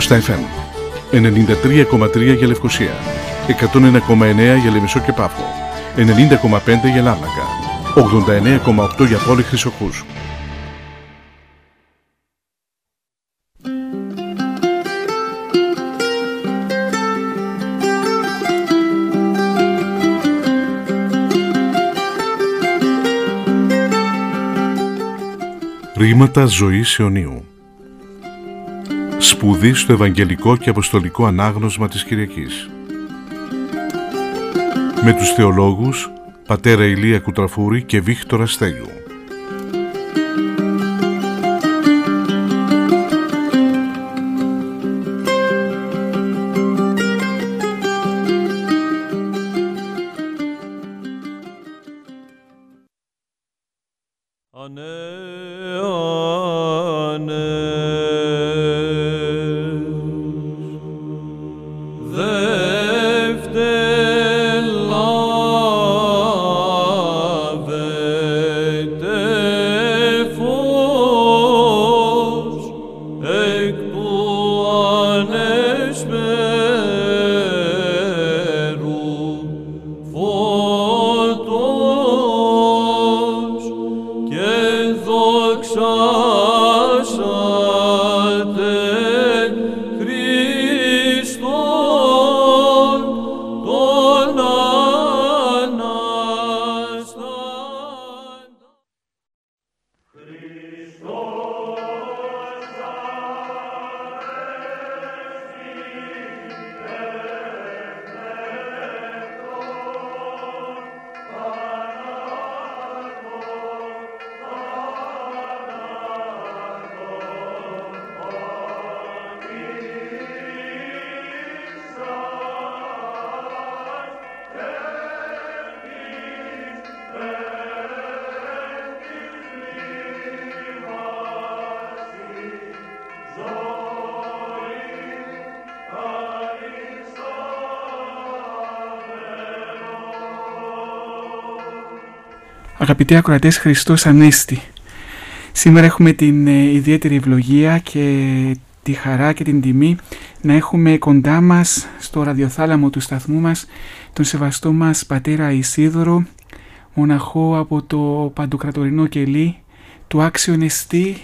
στα FM. 93,3 για Λευκοσία. 101,9 για Λεμισό και Πάφο. 90,5 για Λάρνακα. 89,8 για Πόλη Χρυσοκούς. Ρήματα ζωής αιωνίου Σπουδή στο Ευαγγελικό και Αποστολικό Ανάγνωσμα της Κυριακής. Με τους θεολόγους Πατέρα Ηλία Κουτραφούρη και Βίκτορα Στέλιου. Αγαπητοί ακροατές Χριστός Ανέστη. Σήμερα έχουμε την ε, ιδιαίτερη ευλογία και τη χαρά και την τιμή να έχουμε κοντά μας στο ραδιοθάλαμο του σταθμού μας τον σεβαστό μας πατέρα Ισίδωρο μοναχό από το παντοκρατορινό κελί του Άξιον Εστί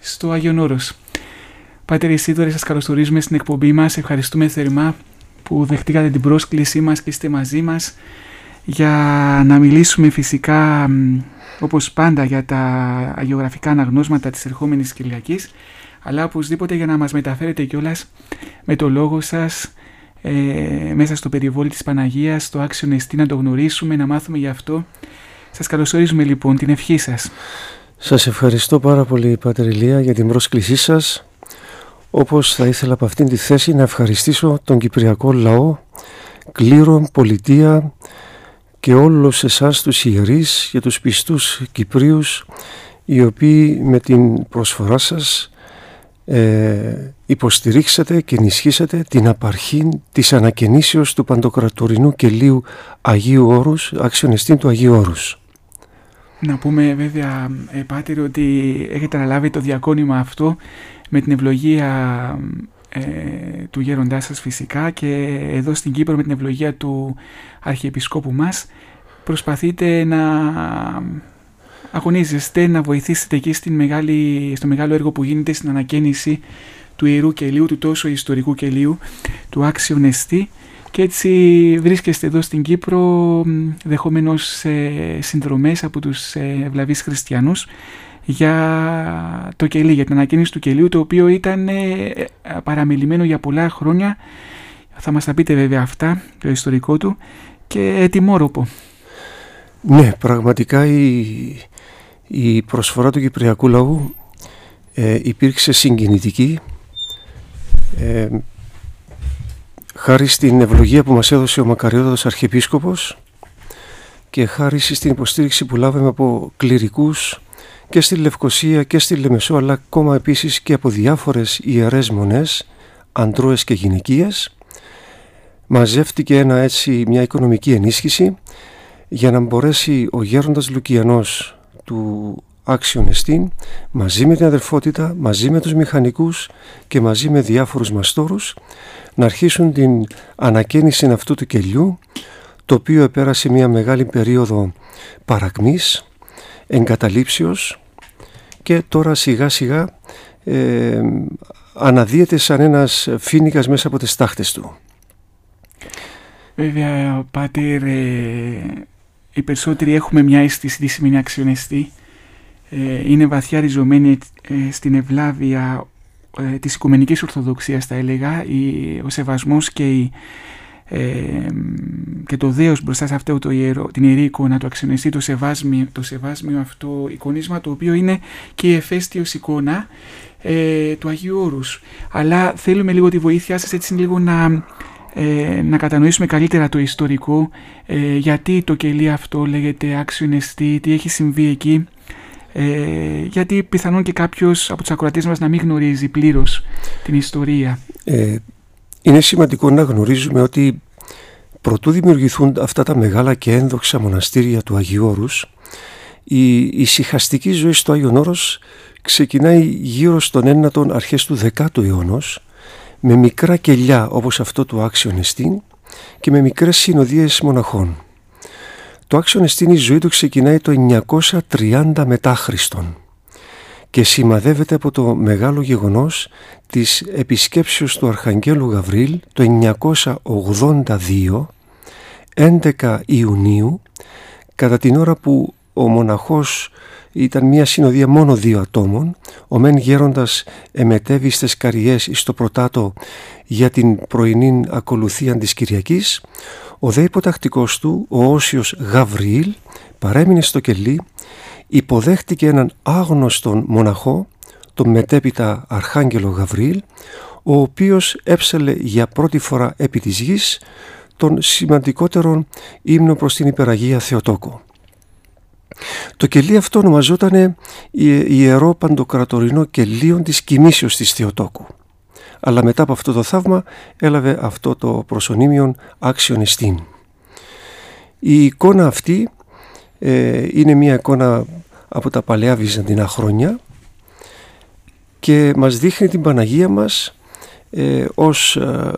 στο Άγιον Όρος. Πάτερ Ισίδωρε σας καλωσορίζουμε στην εκπομπή μας, ευχαριστούμε θερμά που δεχτήκατε την πρόσκλησή μας και είστε μαζί μας για να μιλήσουμε φυσικά όπως πάντα για τα αγιογραφικά αναγνώσματα της ερχόμενης Κυριακής αλλά οπωσδήποτε για να μας μεταφέρετε κιόλας με το λόγο σας ε, μέσα στο περιβόλι της Παναγίας, το άξιο νεστή να το γνωρίσουμε, να μάθουμε γι' αυτό. Σας καλωσορίζουμε λοιπόν την ευχή σας. Σας ευχαριστώ πάρα πολύ Πάτερ Ηλία για την πρόσκλησή σας. Όπως θα ήθελα από αυτήν τη θέση να ευχαριστήσω τον Κυπριακό λαό, κλήρων, πολιτεία, και όλους εσάς τους ιερείς και τους πιστούς Κυπρίους οι οποίοι με την προσφορά σας ε, υποστηρίξατε και ενισχύσατε την απαρχή της ανακαινήσεως του παντοκρατορινού κελίου Αγίου Όρους, αξιονιστήν του Αγίου Όρους. Να πούμε βέβαια, ε, ότι έχετε αναλάβει το διακόνημα αυτό με την ευλογία ε, του γέροντάς σας φυσικά και εδώ στην Κύπρο με την ευλογία του Αρχιεπισκόπου μας προσπαθείτε να αγωνίζεστε, να βοηθήσετε εκεί στην μεγάλη, στο μεγάλο έργο που γίνεται στην ανακαίνιση του Ιερού Κελίου, του τόσο ιστορικού κελίου, του Άξιου Νεστή και έτσι βρίσκεστε εδώ στην Κύπρο δεχόμενος ε, συνδρομές από τους ε, ευλαβείς χριστιανούς για το κελί, για την ανακαίνιση του κελίου το οποίο ήταν ε, παραμελημένο για πολλά χρόνια θα μας τα πείτε βέβαια αυτά, το ιστορικό του και ετοιμόρροπο. Ναι, πραγματικά η, η προσφορά του Κυπριακού λαού ε, υπήρξε συγκινητική ε, χάρη στην ευλογία που μας έδωσε ο Μακαριότατος Αρχιεπίσκοπος και χάρη στην υποστήριξη που λάβαμε από κληρικούς και στη Λευκοσία και στη Λεμεσό αλλά ακόμα επίσης και από διάφορες ιερές μονές αντρώες και γυναικείες μαζεύτηκε ένα έτσι μια οικονομική ενίσχυση για να μπορέσει ο γέροντας Λουκιανός του άξιον εστίν μαζί με την αδερφότητα, μαζί με τους μηχανικούς και μαζί με διάφορους μαστόρους να αρχίσουν την ανακαίνιση αυτού του κελιού το οποίο επέρασε μια μεγάλη περίοδο παρακμής, εγκαταλείψεως και τώρα σιγά σιγά ε, αναδύεται σαν ένας φίνικας μέσα από τις τάχτες του. Βέβαια, Πάτερ, ε, οι περισσότεροι έχουμε μια αίσθηση τι σημαίνει αξιονεστή. Ε, είναι βαθιά ριζωμένη ε, στην ευλάβεια ε, της Οικουμενικής Ορθοδοξίας θα έλεγα, η, ο σεβασμός και, η, ε, και το δέος μπροστά σε αυτό το ιερό, την ιερή εικόνα, το αξιονεστή, το σεβάσμιο, το σεβάσμιο αυτό εικονίσμα, το οποίο είναι και η εφέστιος εικόνα ε, του Αγίου Όρους. Αλλά θέλουμε λίγο τη βοήθειά σας έτσι λίγο να, ε, να κατανοήσουμε καλύτερα το ιστορικό, ε, γιατί το κελί αυτό λέγεται άξιο νεστή, τι έχει συμβεί εκεί, ε, γιατί πιθανόν και κάποιος από τους ακροατές μας να μην γνωρίζει πλήρως την ιστορία. Ε, είναι σημαντικό να γνωρίζουμε ότι προτού δημιουργηθούν αυτά τα μεγάλα και ένδοξα μοναστήρια του Αγίου Όρους, η, η συχαστική ζωή στο Άγιον Όρος ξεκινάει γύρω στον ένατον αρχές του 10ου αιώνος με μικρά κελιά όπως αυτό του Άξιον Εστίν και με μικρές συνοδείες μοναχών. Το Άξιον Εστίν η ζωή του ξεκινάει το 930 μετά Χριστόν και σημαδεύεται από το μεγάλο γεγονός της επισκέψεως του Αρχαγγέλου Γαβρίλ το 982 11 Ιουνίου κατά την ώρα που ο μοναχός ήταν μια συνοδεία μόνο δύο ατόμων. Ο μεν γέροντας εμετέβη στις καριές στο πρωτάτο για την πρωινή ακολουθία της Κυριακής. Ο δε υποτακτικός του, ο Όσιος Γαβριήλ, παρέμεινε στο κελί, υποδέχτηκε έναν άγνωστον μοναχό, τον μετέπειτα Αρχάγγελο Γαβριήλ, ο οποίος έψαλε για πρώτη φορά επί της γης τον σημαντικότερον ύμνο προς την υπεραγία Θεοτόκο. Το κελί αυτό ονομαζόταν Ιερό Παντοκρατορινό Κελίον της Κοιμήσεως της Θεοτόκου. Αλλά μετά από αυτό το θαύμα έλαβε αυτό το προσωνύμιον άξιον εστίν. Η εικόνα αυτή ε, είναι μια εικόνα από τα παλαιά βυζαντινά χρόνια και μας δείχνει την Παναγία μας ε, ως ε,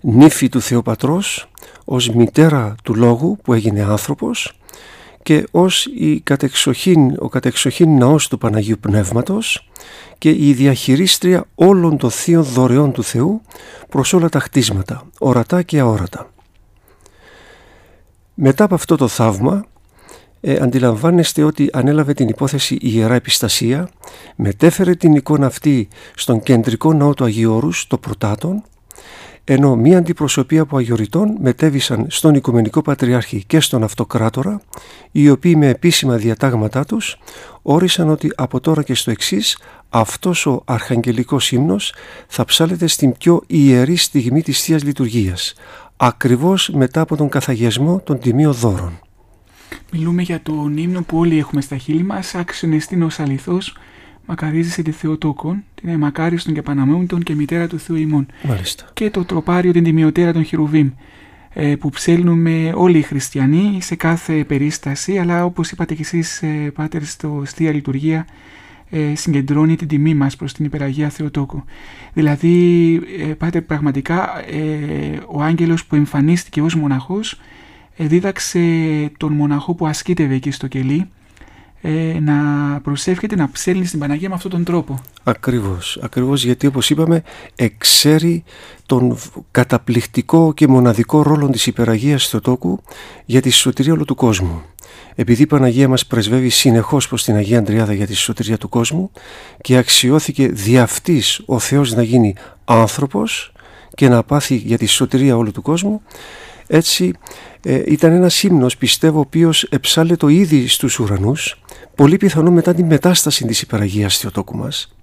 νύφη του Θεοπατρός, ως μητέρα του Λόγου που έγινε άνθρωπος και ως η κατεξοχήν, ο κατεξοχήν ναός του Παναγίου Πνεύματος και η διαχειρίστρια όλων των θείων δωρεών του Θεού προς όλα τα χτίσματα, ορατά και αόρατα. Μετά από αυτό το θαύμα ε, αντιλαμβάνεστε ότι ανέλαβε την υπόθεση η Ιερά Επιστασία, μετέφερε την εικόνα αυτή στον κεντρικό ναό του Αγίου Όρους, το Πρωτάτον, ενώ μία αντιπροσωπεία από αγιοριτών μετέβησαν στον Οικουμενικό Πατριάρχη και στον Αυτοκράτορα, οι οποίοι με επίσημα διατάγματά τους όρισαν ότι από τώρα και στο εξής αυτός ο αρχαγγελικός ύμνος θα ψάλεται στην πιο ιερή στιγμή της Θείας Λειτουργίας, ακριβώς μετά από τον καθαγιασμό των τιμίων δώρων. Μιλούμε για τον ύμνο που όλοι έχουμε στα χείλη μας, άξιον ως αληθός, μακαρίζεσαι τη Θεοτόκον, την εμακάριστον και Παναμόντων και μητέρα του Θεού ημών. Μάλιστα. Και το τροπάριο την τιμιωτέρα των Χειρουβίμ, ε, που ψέλνουμε όλοι οι χριστιανοί σε κάθε περίσταση, αλλά όπως είπατε και εσείς, ε, Πάτερ, στο Θεία Λειτουργία, ε, συγκεντρώνει την τιμή μας προς την Υπεραγία Θεοτόκο. Δηλαδή, Πάτερ, πραγματικά ο άγγελος που εμφανίστηκε ως μοναχός δίδαξε τον μοναχό που ασκήτευε εκεί στο κελί ε, να προσεύχεται να ψέλνει στην Παναγία με αυτόν τον τρόπο. Ακριβώς, ακριβώς γιατί όπως είπαμε εξέρει τον καταπληκτικό και μοναδικό ρόλο της υπεραγίας Θεοτόκου για τη σωτηρία όλου του κόσμου. Επειδή η Παναγία μας πρεσβεύει συνεχώς προς την Αγία Αντριάδα για τη σωτηρία του κόσμου και αξιώθηκε δι' αυτής ο Θεός να γίνει άνθρωπος και να πάθει για τη σωτηρία όλου του κόσμου έτσι ε, ήταν ένας ύμνος πιστεύω ο οποίος το ήδη στους ουρανούς πολύ πιθανό μετά την μετάσταση της υπεραγίας Θεοτόκου μας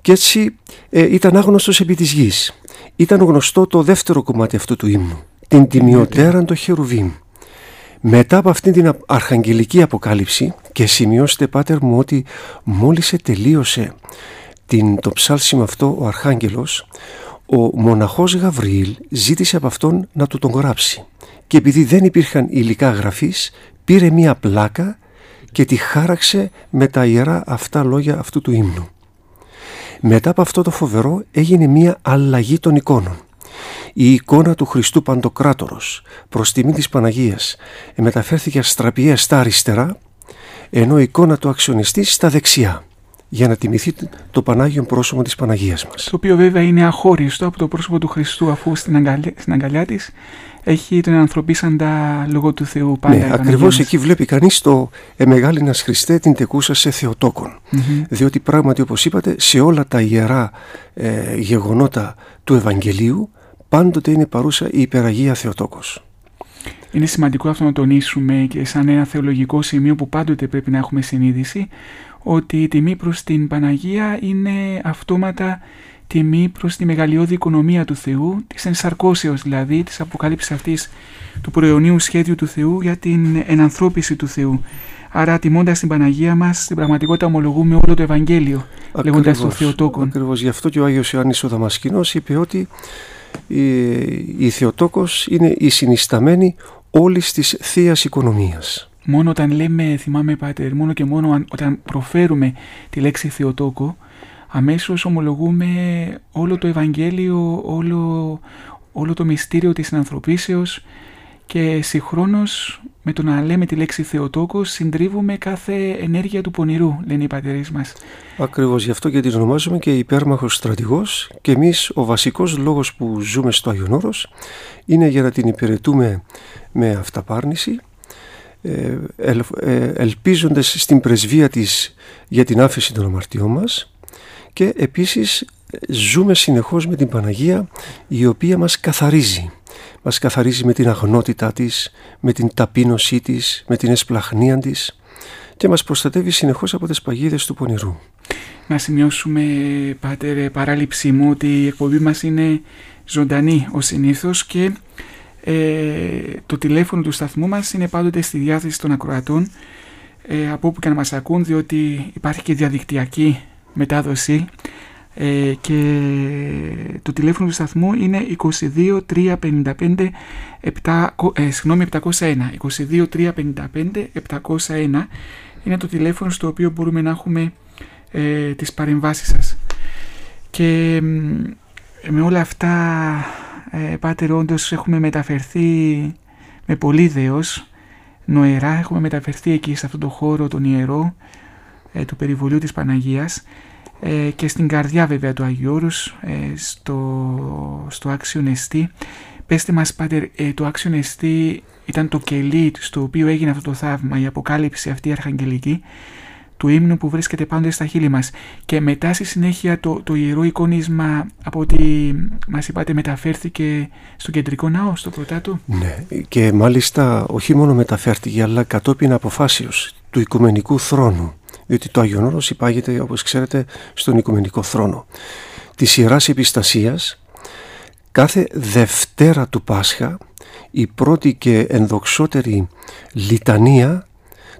και έτσι ε, ήταν άγνωστος επί της γης. Ήταν γνωστό το δεύτερο κομμάτι αυτού του ύμνου, την τιμιωτέραν το χερουβίμ. Μετά από αυτήν την αρχαγγελική αποκάλυψη και σημειώστε πάτερ μου ότι μόλις τελείωσε την, το ψάλσιμο αυτό ο Αρχάγγελος ο μοναχός Γαβριήλ ζήτησε από αυτόν να του τον γράψει και επειδή δεν υπήρχαν υλικά γραφής πήρε μία πλάκα και τη χάραξε με τα ιερά αυτά λόγια αυτού του ύμνου. Μετά από αυτό το φοβερό έγινε μια αλλαγή των εικόνων. Η εικόνα του Χριστού Παντοκράτορος προς τιμή της Παναγίας μεταφέρθηκε αστραπιαία στα αριστερά ενώ η εικόνα του αξιονιστή στα δεξιά για να τιμηθεί το Πανάγιο πρόσωπο της Παναγίας μας. Το οποίο βέβαια είναι αχώριστο από το πρόσωπο του Χριστού αφού στην αγκαλιά, στην αγκαλιά της έχει τον ανθρωπίσαντα λόγω του Θεού πάντα. Ναι, ακριβώς εκεί βλέπει κανείς το «Ε μεγάλινας Χριστέ την τεκούσα σε θεοτοκον Διότι πράγματι όπως είπατε σε όλα τα ιερά ε, γεγονότα του Ευαγγελίου πάντοτε είναι παρούσα η υπεραγία Θεοτόκος. Είναι σημαντικό αυτό να τονίσουμε και σαν ένα θεολογικό σημείο που πάντοτε πρέπει να έχουμε συνείδηση ότι η τιμή προς την Παναγία είναι αυτόματα τιμή προς τη μεγαλειώδη οικονομία του Θεού, της ενσαρκώσεως δηλαδή, της αποκάλυψης αυτής του προαιωνίου σχέδιου του Θεού για την ενανθρώπιση του Θεού. Άρα τιμώντας την Παναγία μας, στην πραγματικότητα ομολογούμε όλο το Ευαγγέλιο, λέγοντας το Θεοτόκον. Ακριβώς, γι' αυτό και ο Άγιος Ιωάννης ο Δαμασκηνός είπε ότι η, η Θεοτόκος είναι η συνισταμένη όλης της θείας οικονομίας. Μόνο όταν λέμε, θυμάμαι Πάτερ, μόνο και μόνο όταν προφέρουμε τη λέξη Θεοτόκο, αμέσως ομολογούμε όλο το Ευαγγέλιο, όλο, όλο το μυστήριο της ανθρωπίσεως και συγχρόνως με το να λέμε τη λέξη Θεοτόκος συντρίβουμε κάθε ενέργεια του πονηρού, λένε οι πατερείς μας. Ακριβώς γι' αυτό και την ονομάζουμε και υπέρμαχος στρατηγός και εμείς ο βασικός λόγος που ζούμε στο Άγιον Όρος είναι για να την υπηρετούμε με αυταπάρνηση ε, ε, ελπίζοντας στην πρεσβεία της για την άφεση των αμαρτιών μας και επίσης ζούμε συνεχώς με την Παναγία η οποία μας καθαρίζει. Μας καθαρίζει με την αγνότητά της, με την ταπείνωσή της, με την εσπλαχνία της και μας προστατεύει συνεχώς από τις παγίδες του πονηρού. Να σημειώσουμε, Πάτερ, παράληψή μου ότι η εκπομπή μας είναι ζωντανή ο συνήθως και ε, το τηλέφωνο του σταθμού μας είναι πάντοτε στη διάθεση των ακροατών ε, από όπου και να μας ακούν διότι υπάρχει και διαδικτυακή μετάδοση. Ε, και το τηλέφωνο του σταθμού είναι 22 355 7, ε, 701 22 355 701 είναι το τηλέφωνο στο οποίο μπορούμε να έχουμε ε, τις παρεμβάσεις σας. Και με όλα αυτά ε, Πάτερ όντως έχουμε μεταφερθεί με πολύ δέος. Νοερά έχουμε μεταφερθεί εκεί σε αυτό το χώρο τον ιερό ε, του περιβολίου της Παναγίας. Ε, και στην καρδιά βέβαια του Αγίου Όρους, ε, στο, στο Άξιο Νεστή. Πέστε μας Πάτερ, ε, το Άξιο Νεστή ήταν το κελί στο οποίο έγινε αυτό το θαύμα, η αποκάλυψη αυτή η αρχαγγελική του ύμνου που βρίσκεται πάντοτε στα χείλη μας και μετά στη συνέχεια το, το ιερό εικόνισμα από ό,τι μας είπατε μεταφέρθηκε στο κεντρικό ναό, στο πρωτάτο; Ναι και μάλιστα όχι μόνο μεταφέρθηκε αλλά κατόπιν αποφάσεως του Οικουμενικού Θρόνου διότι το Άγιον Όρος υπάγεται όπως ξέρετε στον Οικουμενικό Θρόνο της Ιεράς Επιστασίας κάθε Δευτέρα του Πάσχα η πρώτη και ενδοξότερη λιτανία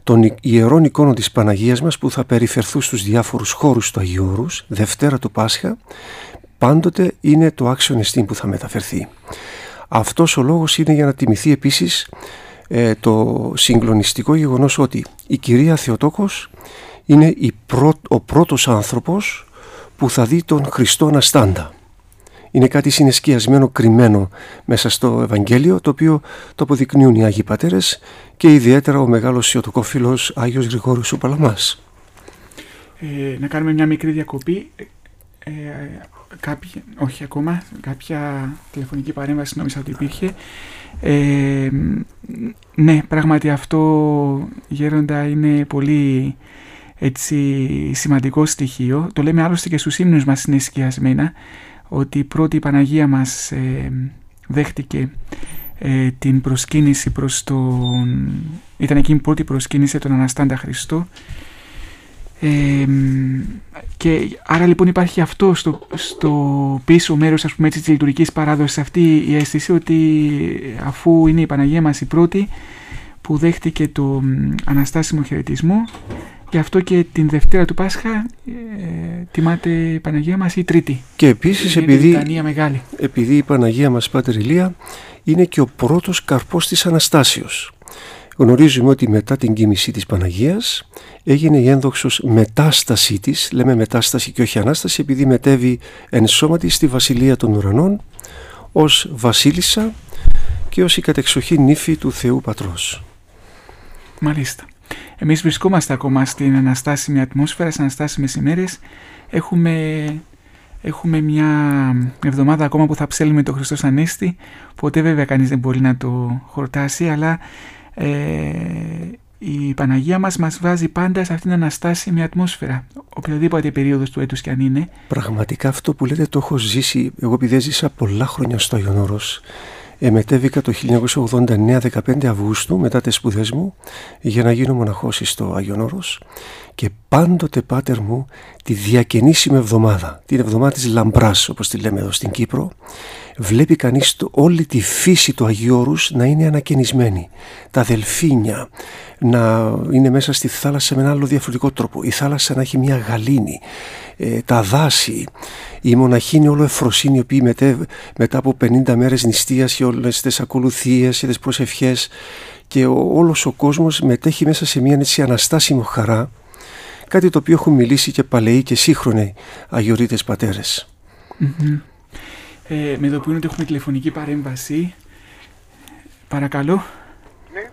των ιερών εικόνων της Παναγίας μας που θα περιφερθούν στους διάφορους χώρους του Αγίου Όρους, Δευτέρα του Πάσχα, πάντοτε είναι το άξιο εστίν που θα μεταφερθεί. Αυτός ο λόγος είναι για να τιμηθεί επίσης ε, το συγκλονιστικό γεγονός ότι η κυρία Θεοτόκος είναι η ο πρώτος άνθρωπος που θα δει τον Χριστό Αναστάντα. Είναι κάτι συνεσκιασμένο, κρυμμένο μέσα στο Ευαγγέλιο, το οποίο το αποδεικνύουν οι Άγιοι Πατέρες και ιδιαίτερα ο μεγάλος ιωτοκόφιλος Άγιος Γρηγόριος ο Παλαμάς. Ε, να κάνουμε μια μικρή διακοπή. Ε, κάποια, όχι ακόμα, κάποια τηλεφωνική παρέμβαση νόμιζα ότι υπήρχε. Ε, ναι, πράγματι αυτό γέροντα είναι πολύ έτσι σημαντικό στοιχείο. Το λέμε άλλωστε και στους ύμνους μας είναι σκιασμένα ότι η πρώτη Παναγία μας ε, δέχτηκε ε, την προσκύνηση προς τον... ήταν εκείνη η πρώτη προσκύνηση τον Αναστάντα Χριστό. Ε, και άρα λοιπόν υπάρχει αυτό στο, στο πίσω μέρος ας πούμε έτσι της λειτουργικής παράδοσης αυτή η αίσθηση ότι αφού είναι η Παναγία μας η πρώτη που δέχτηκε το Αναστάσιμο χαιρετισμό Γι' αυτό και την Δευτέρα του Πάσχα ε, τιμάται η Παναγία μας η Τρίτη. Και επίσης επειδή, μεγάλη. επειδή η Παναγία μας Πάτερ Ηλία είναι και ο πρώτος καρπός της Αναστάσεως. γνωρίζουμε ότι μετά την κοίμηση της Παναγίας έγινε η ένδοξος μετάστασή της, λέμε μετάσταση και όχι Ανάσταση, επειδή μετέβη εν σώματι στη Βασιλεία των Ουρανών ως βασίλισσα και ως η κατεξοχή νύφη του Θεού Πατρός. Μάλιστα. Εμείς βρισκόμαστε ακόμα στην αναστάσιμη ατμόσφαιρα, στις αναστάσιμες ημέρες. Έχουμε, έχουμε μια εβδομάδα ακόμα που θα ψέλνουμε το Χριστός Ανέστη. Ποτέ βέβαια κανείς δεν μπορεί να το χορτάσει, αλλά ε, η Παναγία μας μας βάζει πάντα σε αυτήν την αναστάσιμη ατμόσφαιρα, οποιαδήποτε περίοδος του έτους κι αν είναι. Πραγματικά αυτό που λέτε το έχω ζήσει, εγώ επειδή έζησα πολλά χρόνια στο Άγιον Όρος, Εμετέβηκα το 1989 15 Αυγούστου μετά τις σπουδές μου για να γίνω μοναχός στο Άγιον Όρος και πάντοτε πάτερ μου τη διακαινήσιμη εβδομάδα, την εβδομάδα της λαμπράς όπως τη λέμε εδώ στην Κύπρο βλέπει κανείς το, όλη τη φύση του Αγίου Όρους να είναι ανακαινισμένη. Τα δελφίνια να είναι μέσα στη θάλασσα με ένα άλλο διαφορετικό τρόπο. Η θάλασσα να έχει μια γαλήνη. Ε, τα δάση. Οι μοναχοί είναι όλο εφροσύνη οι οποίοι μετά από 50 μέρες νηστείας και όλες τις ακολουθίες και τις προσευχές και ο, όλος ο κόσμος μετέχει μέσα σε μια έτσι αναστάσιμο χαρά κάτι το οποίο έχουν μιλήσει και παλαιοί και σύγχρονοι αγιορείτες ε, με ειδοποιούν ότι έχουμε τηλεφωνική παρέμβαση. Παρακαλώ. Ναι.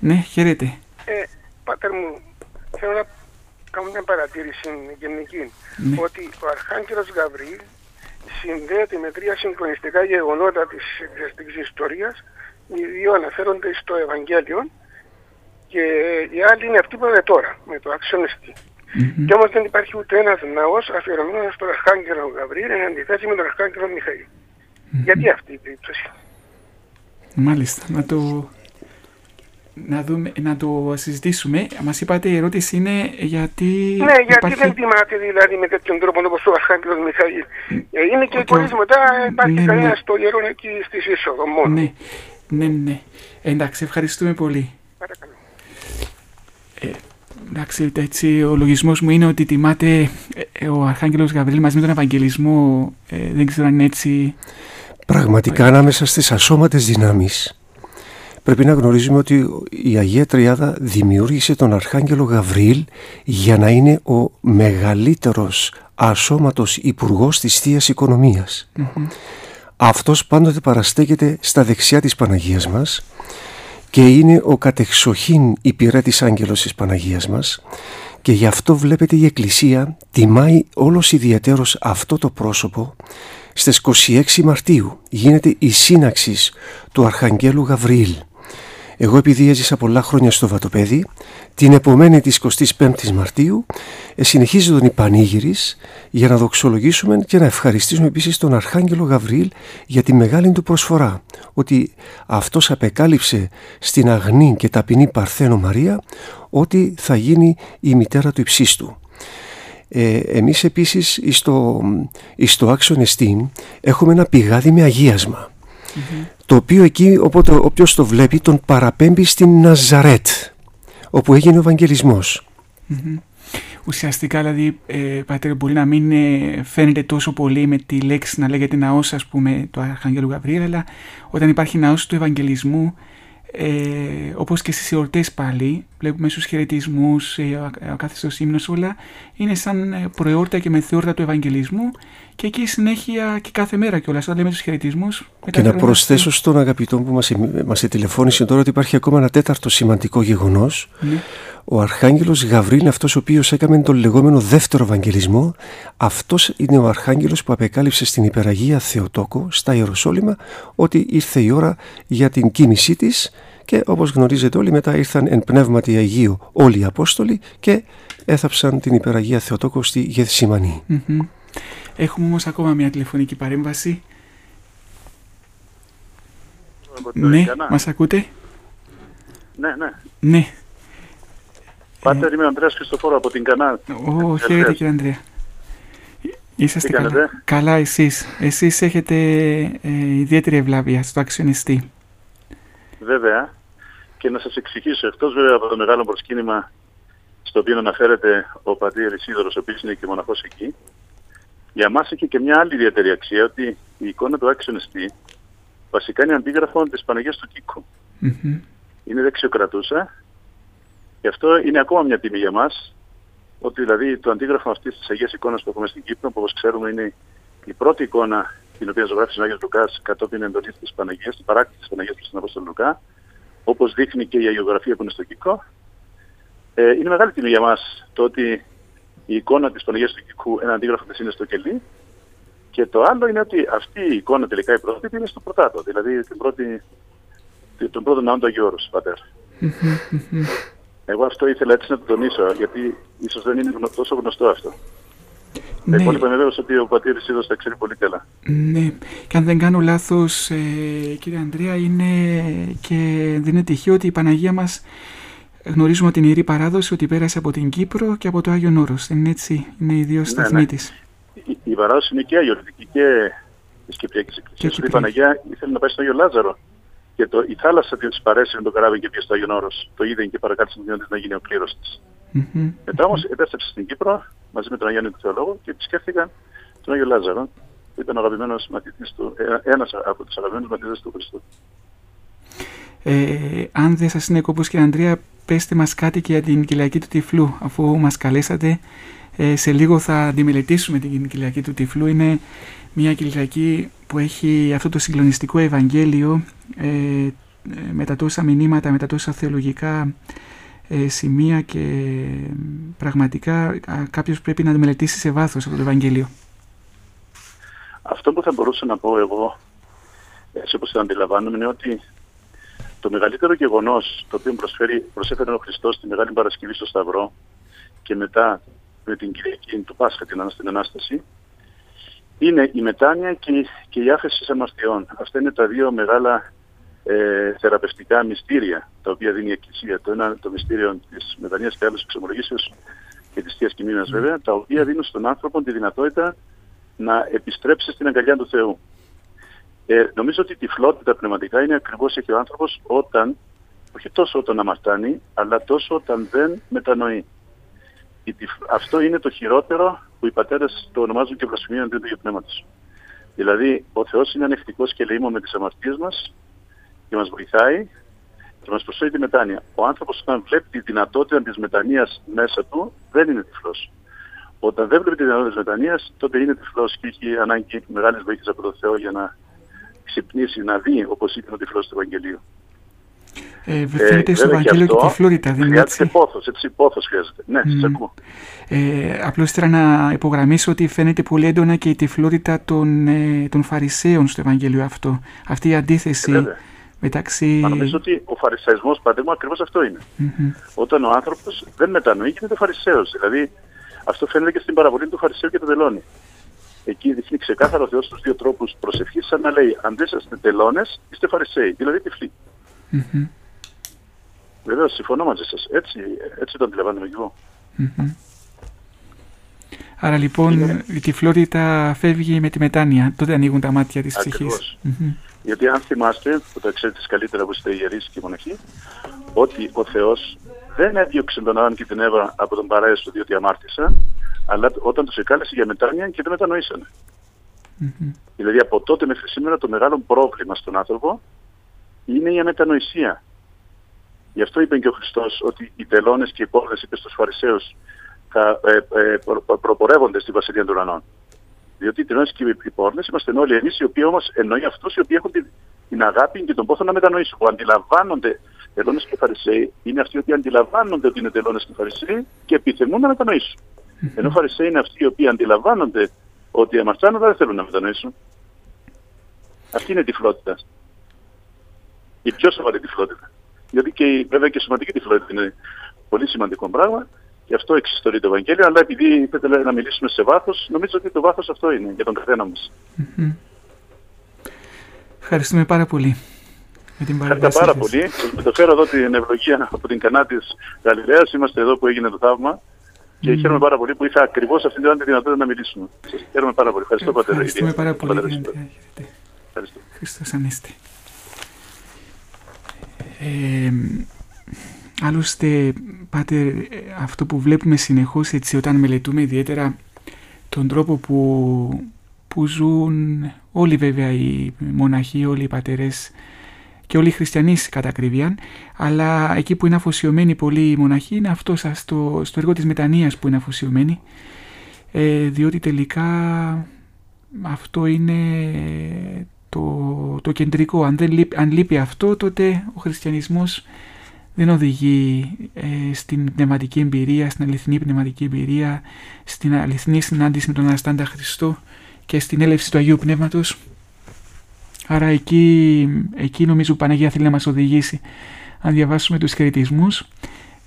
Ναι, χαίρετε. Ε, πάτερ μου, θέλω να κάνω μια παρατήρηση γενική. Ναι. Ότι ο Αρχάγγελος Γαβρίλ συνδέεται με τρία συγχρονιστικά γεγονότα της εκκληστικής ιστορίας. Οι δύο αναφέρονται στο Ευαγγέλιο και οι άλλοι είναι αυτοί που είναι τώρα, με το αξιονιστή. Mm-hmm. Και όμως δεν υπάρχει ούτε ένας ναός αφιερωμένος στον Αρχάγγελο Γαβρίλ εν αντιθέσει με τον Αρχάγγελο Μιχαήλ. Mm-hmm. Γιατί αυτή η περίπτωση; Μάλιστα. Να το, να, δούμε, να το συζητήσουμε. Μας είπατε η ερώτηση είναι γιατί. Ναι, γιατί υπάρχει... δεν τιμάται δηλαδή με τέτοιον τρόπο όπως ο Αρχάγγελο Μιχαήλ. Ε, είναι και okay. οι μετά υπάρχει ναι, κανένα ναι. στο ιερό εκεί στη είσοδο μόνο. Ναι, ναι, ναι. Εντάξει, ευχαριστούμε πολύ. Παρακαλώ. Ε, εντάξει, έτσι, ο λογισμός μου είναι ότι τιμάται ε, ο Αρχάγγελος Γαβρίλ μαζί με τον Ευαγγελισμό. Ε, δεν ξέρω αν είναι έτσι... Πραγματικά ανάμεσα στις ασώματες δυνάμεις πρέπει να γνωρίζουμε ότι η Αγία Τριάδα δημιούργησε τον Αρχάγγελο Γαβρίλ για να είναι ο μεγαλύτερος ασώματος υπουργός της Θείας Οικονομίας. Αυτός πάντοτε παραστέκεται στα δεξιά της Παναγίας μας και είναι ο κατεξοχήν υπηρέτης άγγελος της Παναγίας μας και γι' αυτό βλέπετε η Εκκλησία τιμάει όλος ιδιαίτερος αυτό το πρόσωπο. Στις 26 Μαρτίου γίνεται η σύναξης του Αρχαγγέλου Γαβριήλ εγώ επειδή έζησα πολλά χρόνια στο Βατοπέδι, την επομένη της 25ης Μαρτίου ε, συνεχίζει τον Ιπανήγυρης για να δοξολογήσουμε και να ευχαριστήσουμε επίσης τον Αρχάγγελο Γαβριήλ για τη μεγάλη του προσφορά, ότι αυτός απεκάλυψε στην αγνή και ταπεινή Παρθένο Μαρία ότι θα γίνει η μητέρα του υψίστου. Ε, εμείς επίσης στο, στο Άξον Εστίν έχουμε ένα πηγάδι με αγίασμα το οποίο εκεί οπότε όποιος το βλέπει τον παραπέμπει στην Ναζαρέτ όπου έγινε ο ευαγγελισμος Ουσιαστικά δηλαδή ε, πατέρα μπορεί να μην ε, φαίνεται τόσο πολύ με τη λέξη να λέγεται ναός ας πούμε του Αρχαγγέλου Γαβρίλ αλλά όταν υπάρχει ναός του Ευαγγελισμού ε, όπως και στις εορτές πάλι βλέπουμε στους χαιρετισμούς, ε, ο κάθιστος ύμνος όλα είναι σαν ε, προεόρτα και μεθεόρτα του Ευαγγελισμού και εκεί συνέχεια και κάθε μέρα κιόλας όταν λέμε τους χαιρετισμούς. Και να προσθέσω στον αγαπητό που μας, μας τηλεφώνησε τώρα ότι υπάρχει ακόμα ένα τέταρτο σημαντικό γεγονός ναι. Ο Αρχάγγελος Γαβρίλ είναι αυτός ο οποίος έκανε τον λεγόμενο δεύτερο Ευαγγελισμό. Αυτός είναι ο Αρχάγγελος που απεκάλυψε στην υπεραγία Θεοτόκο στα Ιεροσόλυμα ότι ήρθε η ώρα για την κίνησή της και όπως γνωρίζετε όλοι μετά ήρθαν εν πνεύματι Αγίου όλοι οι Απόστολοι και έθαψαν την υπεραγία Θεοτόκο στη γεθσιμανη Έχουμε όμως ακόμα μια τηλεφωνική παρέμβαση. Ναι, μας ακούτε; Ναι, ναι. Ναι. Πάτερ, είμαι ο Ανδρέας Χριστοφόρο από την Κανά. Ω, χαίρετε κύριε Ανδρέα. Είσαστε καλά. Καλά εσείς. Εσείς έχετε ε, ιδιαίτερη ευλάβεια στο αξιονιστή. Βέβαια. Και να σας εξηγήσω, εκτός βέβαια από το μεγάλο προσκύνημα στο οποίο αναφέρεται ο πατήρ Ισίδωρος, ο οποίος είναι και μοναχός εκεί, για μας έχει και μια άλλη ιδιαίτερη αξία, ότι η εικόνα του αξιονιστή βασικά είναι αντίγραφο της Παναγίας του Κίκου. είναι δεξιοκρατούσα και αυτό είναι ακόμα μια τιμή για μας ότι δηλαδή το αντίγραφο αυτής της Αγίας εικόνας που έχουμε στην Κύπρο που όπως ξέρουμε είναι η πρώτη εικόνα την οποία ζωγράφησε ο Άγιος Λουκάς κατόπιν εντολής της Παναγίας, την παράκτηση της Παναγίας προς τον Απόστολο Λουκά όπως δείχνει και η αγιογραφία που είναι στο Κικό. Ε, είναι μεγάλη τιμή για μας το ότι η εικόνα της Παναγίας του Κικού, ένα αντίγραφο της είναι στο κελί και το άλλο είναι ότι αυτή η εικόνα τελικά η πρώτη είναι στο Πρωτάτο, δηλαδή την πρώτη, τον πρώτο ναό του Αγίου Όρους, πατέρ. Εγώ αυτό ήθελα έτσι να το τονίσω, γιατί ίσως δεν είναι τόσο γνωστό αυτό. Ναι. Τα υπόλοιπα είμαι βέβαιος ότι ο πατήρης είδος τα ξέρει πολύ καλά. Ναι, και αν δεν κάνω λάθος, ε, κύριε Ανδρέα, είναι και δεν είναι τυχαίο ότι η Παναγία μας γνωρίζουμε την Ιερή Παράδοση ότι πέρασε από την Κύπρο και από το Άγιο Όρος. Δεν είναι έτσι, είναι οι δύο ναι, σταθμοί ναι. της. Η, η παράδοση είναι και αγιορτική και της Κυπριακής Εκκλησίας. Η Παναγία ήθελε να πάει στο Άγιο Λάζαρο και το, η θάλασσα της παρέσει με το καράβι και πήγε στο Άγιο Όρος. Το είδε και παρακάτω στην να γίνει ο κλήρος της. Mm-hmm. Μετά όμως επέστρεψε στην Κύπρο μαζί με τον Αγιάννη του Θεολόγο και επισκέφθηκαν τον Άγιο Λάζαρο που ήταν ο αγαπημένος μαθητής του, ε, ένας από τους αγαπημένους μαθητές του Χριστού. Ε, αν δεν σας είναι κόπος κύριε Ανδρέα, πέστε μας κάτι και για την Κυλιακή του Τυφλού, αφού μας καλέσατε. Ε, σε λίγο θα αντιμελετήσουμε την Κυλιακή του Τυφλού. Είναι μια Κυλιακή που έχει αυτό το συγκλονιστικό Ευαγγέλιο ε, ε με τα τόσα μηνύματα, με τα τόσα θεολογικά ε, σημεία και πραγματικά κάποιος πρέπει να το μελετήσει σε βάθος αυτό το Ευαγγέλιο. Αυτό που θα μπορούσα να πω εγώ, έτσι όπως το αντιλαμβάνομαι, είναι ότι το μεγαλύτερο γεγονός το οποίο προσφέρει, προσέφερε ο Χριστός τη Μεγάλη Παρασκευή στο Σταυρό και μετά με την Κυριακή του Πάσχα την Ανάσταση, είναι η μετάνοια και, και η άφεση αμαρτιών. Αυτά είναι τα δύο μεγάλα ε, θεραπευτικά μυστήρια τα οποία δίνει η Εκκλησία. Το ένα το μυστήριο της μετανοίας και άλλης εξομολογήσεως και της Θείας Κοινωνίας βέβαια, τα οποία δίνουν στον άνθρωπο τη δυνατότητα να επιστρέψει στην αγκαλιά του Θεού. Ε, νομίζω ότι η τυφλότητα πνευματικά είναι ακριβώς έχει ο άνθρωπος όταν, όχι τόσο όταν αμαρτάνει, αλλά τόσο όταν δεν μετανοεί. Αυτό είναι το χειρότερο που οι πατέρες το ονομάζουν και βλασφημία αντί του πνεύματος. Δηλαδή, ο Θεός είναι ανεκτικός και λαίμο με τις αμαρτίες μας και μας βοηθάει και μας προσφέρει τη μετάνοια. Ο άνθρωπος όταν βλέπει τη δυνατότητα της μετανοίας μέσα του δεν είναι τυφλός. Όταν δεν βλέπει τη δυνατότητα της μετανοίας τότε είναι τυφλός και έχει ανάγκη μεγάλης βοήθειας από τον Θεό για να ξυπνήσει, να δει όπως είπε ο τυφλός του Ευαγγελίου. Ε, φαίνεται ε, στο Ευαγγέλιο και τη Φλόριτα, δεν είναι έτσι; Πόθος, έτσι πόθος χρειάζεται. Ναι, mm. σας ακούω. Ε, απλώς ήθελα να υπογραμμίσω ότι φαίνεται πολύ έντονα και η τυφλότητα των, ε, των Φαρισαίων στο Ευαγγέλιο αυτό. Αυτή η αντίθεση. Ε, μεταξύ... Μα νομίζω ότι ο φαρισαϊσμός πάντα μου ακριβώς αυτό είναι. Mm-hmm. Όταν ο άνθρωπος δεν μετανοεί γίνεται φαρισαίος. Δηλαδή αυτό φαίνεται και στην παραβολή του φαρισαίου και του τελώνη. Εκεί δείχνει ξεκάθαρο ο Θεός τους δύο τρόπους προσευχής σαν να λέει αν δεν είστε τελώνες είστε φαρισαίοι, δηλαδή τυφλοί. Mm-hmm. Βεβαίως, συμφωνώ μαζί σας. Έτσι, έτσι το αντιλαμβάνομαι και εγώ. Mm-hmm. Άρα λοιπόν είναι... η τυφλότητα φεύγει με τη μετάνοια. Τότε ανοίγουν τα μάτια της ψυχής. Mm-hmm. Γιατί αν θυμάστε, που το ξέρετε καλύτερα που είστε ιερείς και μοναχοί, ότι ο Θεός δεν έδιωξε τον Αδάμ και την Εύα από τον παράεσο διότι αμάρτησαν, αλλά όταν τους εκάλεσε για μετάνοια και δεν μετανοήσανε. Mm-hmm. Δηλαδή από τότε μέχρι σήμερα το μεγάλο πρόβλημα στον άνθρωπο είναι η αμετανοησία. Γι' αυτό είπε και ο Χριστός ότι οι τελώνες και οι πόρνες, είπε στους Φαρισαίους, θα ε, ε, προ, προπορεύονται στη Βασιλεία των Ουρανών. Διότι οι τελώνες και οι πόρνες είμαστε όλοι εμείς οι οποίοι όμως εννοεί αυτούς οι οποίοι έχουν την, την αγάπη και τον πόθο να μετανοήσουν. Που αντιλαμβάνονται τελώνες και Φαρισαίοι είναι αυτοί οι οποίοι αντιλαμβάνονται ότι είναι τελώνες και Φαρισαίοι και επιθυμούν να μετανοήσουν. Ενώ Φαρισαίοι είναι αυτοί οι οποίοι αντιλαμβάνονται ότι αμαρτάνουν δεν θέλουν να μετανοήσουν. Αυτή είναι η τυφλότητα. Η πιο σοβαρή τυφλότητα. Γιατί και βέβαια και η σωματική τυφλότητα είναι πολύ σημαντικό πράγμα. Γι' αυτό εξιστορεί το Ευαγγέλιο, αλλά επειδή θέλετε να μιλήσουμε σε βάθος, νομίζω ότι το βάθος αυτό είναι για τον καθένα μας. Ευχαριστούμε πάρα πολύ. Με την Ευχαριστώ πάρα πολύ. Σα μεταφέρω εδώ την ευλογία από την Κανά της Γαλιλαίας. Είμαστε εδώ που έγινε το θαύμα. Και mm. χαίρομαι πάρα πολύ που είχα ακριβώς αυτή την δυνατότητα να μιλήσουμε. Σας χαίρομαι πάρα πολύ. Ευχαριστώ, Πατέρα. Ευχαριστούμε πάρα πολύ. Ευχαριστώ. Ανέστη. Ε, άλλωστε, Πάτερ, αυτό που βλέπουμε συνεχώς έτσι όταν μελετούμε ιδιαίτερα τον τρόπο που, που ζουν όλοι βέβαια οι μοναχοί, όλοι οι πατερές και όλοι οι χριστιανοί κατά ακρίβεια, αλλά εκεί που είναι αφοσιωμένοι πολλοί οι μοναχοί είναι αυτό στο, στο έργο της μετανοίας που είναι αφοσιωμένοι, ε, διότι τελικά αυτό είναι το, το κεντρικό. Αν, δεν λείπει, αν λείπει αυτό, τότε ο χριστιανισμός δεν οδηγεί ε, στην πνευματική εμπειρία, στην αληθινή πνευματική εμπειρία, στην αληθινή συνάντηση με τον Αναστάντα Χριστό και στην έλευση του Αγίου Πνεύματος. Άρα εκεί, εκεί νομίζω η Παναγία θέλει να μας οδηγήσει. Αν διαβάσουμε τους χαιρετισμούς,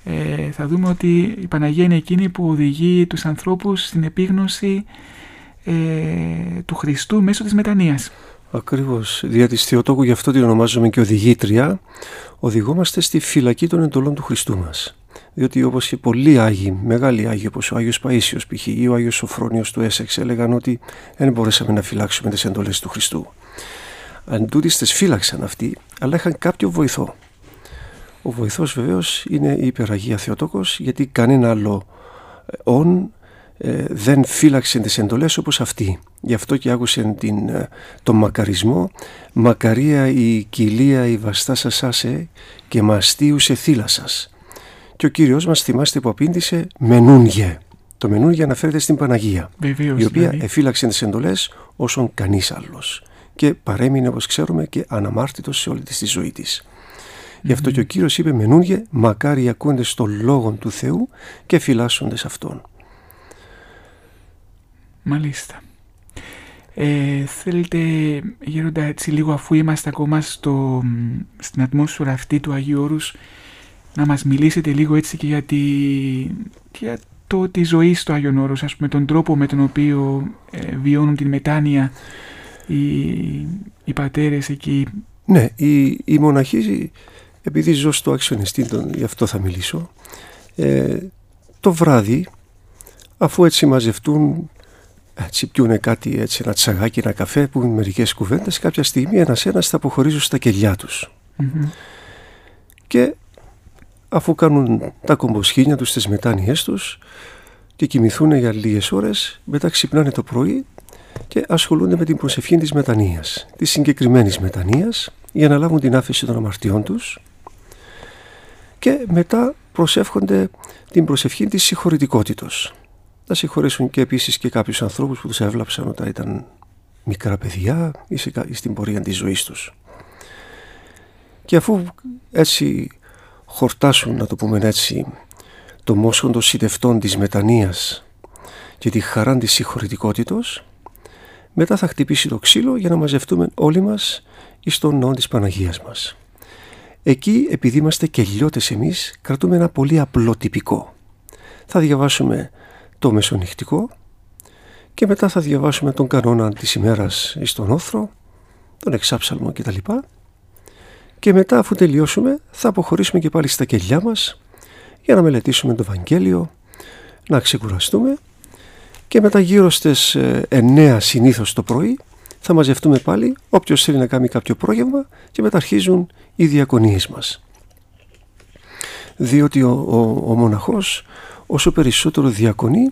ε, θα δούμε ότι η Παναγία είναι εκείνη που οδηγεί τους ανθρώπους στην επίγνωση ε, του Χριστού μέσω της μετανοίας. Ακριβώς. Δια της Θεοτόκου, γι' αυτό την ονομάζουμε και οδηγήτρια, οδηγόμαστε στη φυλακή των εντολών του Χριστού μας. Διότι όπως και πολλοί Άγιοι, μεγάλοι Άγιοι όπως ο Άγιος Παΐσιος π.χ. ή ο Άγιος Σοφρόνιος του Έσεξ έλεγαν ότι δεν μπορέσαμε να φυλάξουμε τις εντολές του Χριστού. Αν τούτοι τις φύλαξαν αυτοί, αλλά είχαν κάποιο βοηθό. Ο βοηθός βεβαίως είναι η υπεραγία Θεοτόκος γιατί κανένα άλλο ε, όν ε, δεν φύλαξε τις εντολές όπως αυτή. Γι' αυτό και άκουσε την, ε, τον μακαρισμό «Μακαρία η κοιλία η βαστά σας άσε και μαστίουσε θύλα σας». Και ο Κύριος μας θυμάστε που απήντησε «Μενούνγε». Το μενούνγε αναφέρεται στην Παναγία, Βεβαίως, η οποία δηλαδή. εφύλαξε τις εντολές όσον κανείς άλλος και παρέμεινε όπως ξέρουμε και αναμάρτητος σε όλη της τη ζωή της. Γι' αυτό και ο Κύριος είπε «Μενούνγε, μακάρι ακούντες το λόγο του Θεού και φυλάσσοντες Αυτόν». Μάλιστα. Ε, θέλετε, Γέροντα, έτσι λίγο αφού είμαστε ακόμα στο, στην ατμόσφαιρα αυτή του Αγίου Όρους, να μας μιλήσετε λίγο έτσι και για, τη, για το, τη ζωή στο Άγιον Όρος, ας πούμε, τον τρόπο με τον οποίο ε, βιώνουν την μετάνοια οι, οι πατέρες εκεί. Ναι, οι, οι μοναχοί, επειδή ζω στο Άξιο Νεστήντον, γι' αυτό θα μιλήσω, ε, το βράδυ, αφού έτσι μαζευτούν έτσι πιούνε κάτι έτσι ένα τσαγάκι, ένα καφέ που είναι μερικές κουβέντες. Κάποια στιγμή ένας ένας θα αποχωρήσουν στα κελιά τους. Μμμ. και αφού κάνουν τα κομποσχήνια τους στις μετάνοιές τους και κοιμηθούν για λίγες ώρες μετά ξυπνάνε το πρωί και ασχολούνται με την προσευχή της μετανοίας της συγκεκριμένης μετανοίας για να λάβουν την άφεση των αμαρτιών τους. Και μετά προσεύχονται την προσευχή της συγχωρητικότητος να συγχωρήσουν και επίσης και κάποιους ανθρώπους που τους έβλαψαν όταν ήταν μικρά παιδιά ή, σε, κα- ή στην πορεία της ζωής τους. Και αφού έτσι χορτάσουν, να το πούμε έτσι, το μόσχον των συντευτών της μετανοίας και τη χαρά της συγχωρητικότητος, μετά θα χτυπήσει το ξύλο για να μαζευτούμε όλοι μας εις τον ναό της Παναγίας μας. Εκεί, επειδή είμαστε κελιώτες εμείς, κρατούμε ένα πολύ απλό τυπικό. Θα διαβάσουμε το μεσονυχτικό και μετά θα διαβάσουμε τον κανόνα της ημέρας εις τον όθρο, τον εξάψαλμο κτλ. Και μετά αφού τελειώσουμε θα αποχωρήσουμε και πάλι στα κελιά μας για να μελετήσουμε το Ευαγγέλιο, να ξεκουραστούμε και μετά γύρω στις ε, 9 συνήθως το πρωί θα μαζευτούμε πάλι όποιος θέλει να κάνει κάποιο πρόγευμα και μετά αρχίζουν οι διακονίες μας. Διότι ο, ο, ο μοναχός όσο περισσότερο διακονεί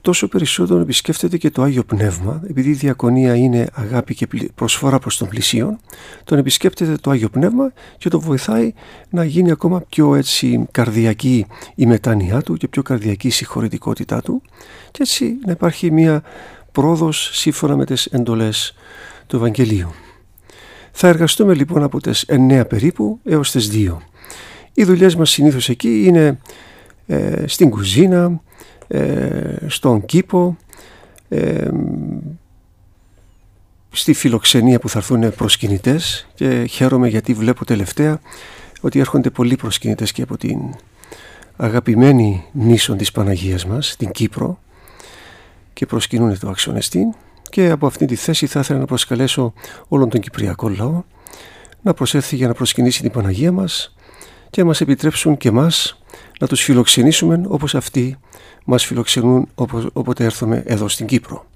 τόσο περισσότερο επισκέφτεται και το Άγιο Πνεύμα επειδή η διακονία είναι αγάπη και πλη- προσφορά προς τον πλησίον τον επισκέπτεται το Άγιο Πνεύμα και τον βοηθάει να γίνει ακόμα πιο έτσι καρδιακή η μετάνοιά του και πιο καρδιακή η συγχωρητικότητά του και έτσι να υπάρχει μια πρόοδος σύμφωνα με τις εντολές του Ευαγγελίου. Θα εργαστούμε λοιπόν από τις 9 περίπου έως τις 2. Οι δουλειές μας συνήθως εκεί είναι ε, στην κουζίνα, ε, στον κήπο, ε, στη φιλοξενία που θα έρθουν προσκυνητές και χαίρομαι γιατί βλέπω τελευταία ότι έρχονται πολλοί προσκυνητές και από την αγαπημένη νήσον της Παναγίας μας, την Κύπρο και προσκυνούν το Αξιονεστήν. Και από αυτή τη θέση θα ήθελα να προσκαλέσω όλον τον Κυπριακό λαό να προσέλθει για να προσκυνήσει την Παναγία μας και να μας επιτρέψουν και μας να τους φιλοξενήσουμε όπως αυτοί μας φιλοξενούν οπο- όποτε έρθουμε εδώ στην Κύπρο.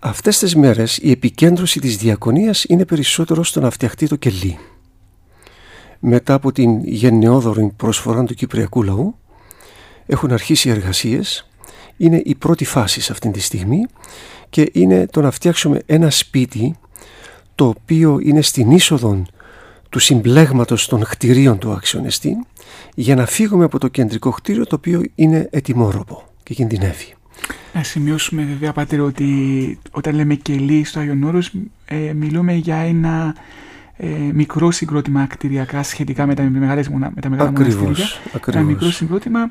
Αυτές τις μέρες η επικέντρωση της διακονίας είναι περισσότερο στο να φτιαχτεί το κελί. Μετά από την γενναιόδορη προσφορά του Κυπριακού λαού έχουν αρχίσει οι εργασίες, είναι η πρώτη φάση σε αυτή τη στιγμή και είναι το να φτιάξουμε ένα σπίτι το οποίο είναι στην είσοδο του συμπλέγματος των κτηρίων του αξιονεστή για να φύγουμε από το κεντρικό κτίριο το οποίο είναι ετοιμόρροπο και κινδυνεύει. Να σημειώσουμε βέβαια Πάτερ ότι όταν λέμε κελί στο Άγιον Όρος ε, μιλούμε για ένα ε, μικρό συγκρότημα κτηριακά σχετικά με τα, μεγάλες, με τα μεγάλα ακριβώς, μοναστήρια. Ακριβώς. Ένα μικρό συγκρότημα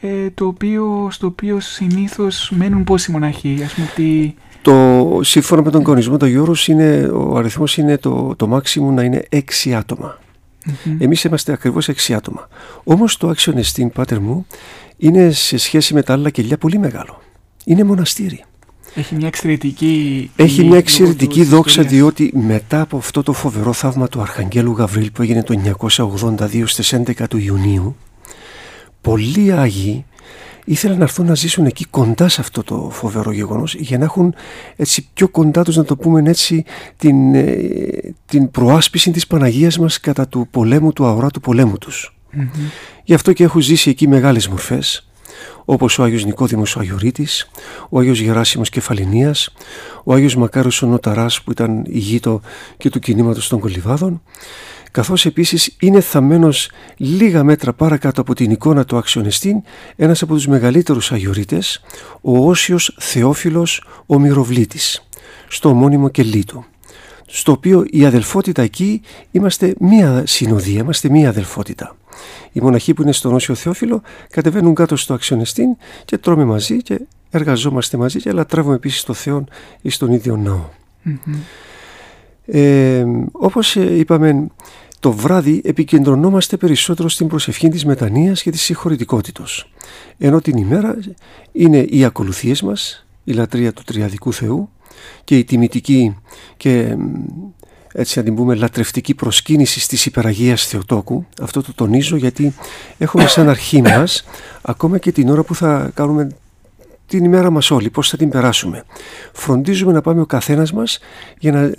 ε, το οποίο, στο οποίο συνήθως μένουν πόσοι μοναχοί, ας πούμε ότι... Το, σύμφωνα με τον κανονισμό του Γιώργος είναι, ο αριθμός είναι το, το μάξιμου να είναι έξι άτομα. Mm-hmm. Εμείς είμαστε ακριβώς έξι άτομα. Όμως το Action Esteem, πάτερ μου, είναι σε σχέση με τα άλλα κελιά πολύ μεγάλο. Είναι μοναστήρι. Έχει μια εξαιρετική... Έχει μια εξαιρετική δόξα διότι μετά από αυτό το φοβερό θαύμα του Αρχαγγέλου Γαβρίλ που έγινε το 982 στις 11 του Ιουνίου πολλοί Άγιοι ήθελαν να έρθουν να ζήσουν εκεί κοντά σε αυτό το φοβερό γεγονός για να έχουν έτσι πιο κοντά τους να το πούμε έτσι την, ε, την προάσπιση της Παναγίας μας κατά του πολέμου, του αορά του πολέμου τους. Γι' αυτό και έχουν ζήσει εκεί μεγάλες μορφές όπως ο Άγιος Νικόδημος ο Αγιορείτης, ο Άγιος Γεράσιμος Κεφαλινίας, ο Άγιος Μακάριος ο Νοταράς που ήταν ηγείτο και του κινήματος των Κολυβάδων, καθώς επίσης είναι θαμμένος λίγα μέτρα παρακάτω από την εικόνα του Αξιονεστίν ένας από τους μεγαλύτερους Αγιορείτες, ο Όσιος Θεόφιλος ο Μυροβλήτης, στο ομώνυμο κελί του στο οποίο η αδελφότητα εκεί είμαστε μία συνοδεία, είμαστε μία αδελφότητα. Οι μοναχοί που είναι στον Όσιο Θεόφιλο κατεβαίνουν κάτω στο Αξιονεστίν και τρώμε μαζί και εργαζόμαστε μαζί και λατρεύουμε επίσης το Θεό ή στον ίδιο ναό. Mm-hmm. Ε, όπως είπαμε το βράδυ επικεντρωνόμαστε περισσότερο στην προσευχή της μετανοίας και της συγχωρητικότητος. Ενώ την ημέρα είναι οι ακολουθίες μας, η λατρεία του Τριαδικού Θεού και η τιμητική και έτσι να την πούμε λατρευτική προσκύνηση στις υπεραγίας Θεοτόκου. Αυτό το τονίζω γιατί έχουμε σαν αρχή μας ακόμα και την ώρα που θα κάνουμε την ημέρα μας όλοι, πώς θα την περάσουμε. Φροντίζουμε να πάμε ο καθένας μας για να,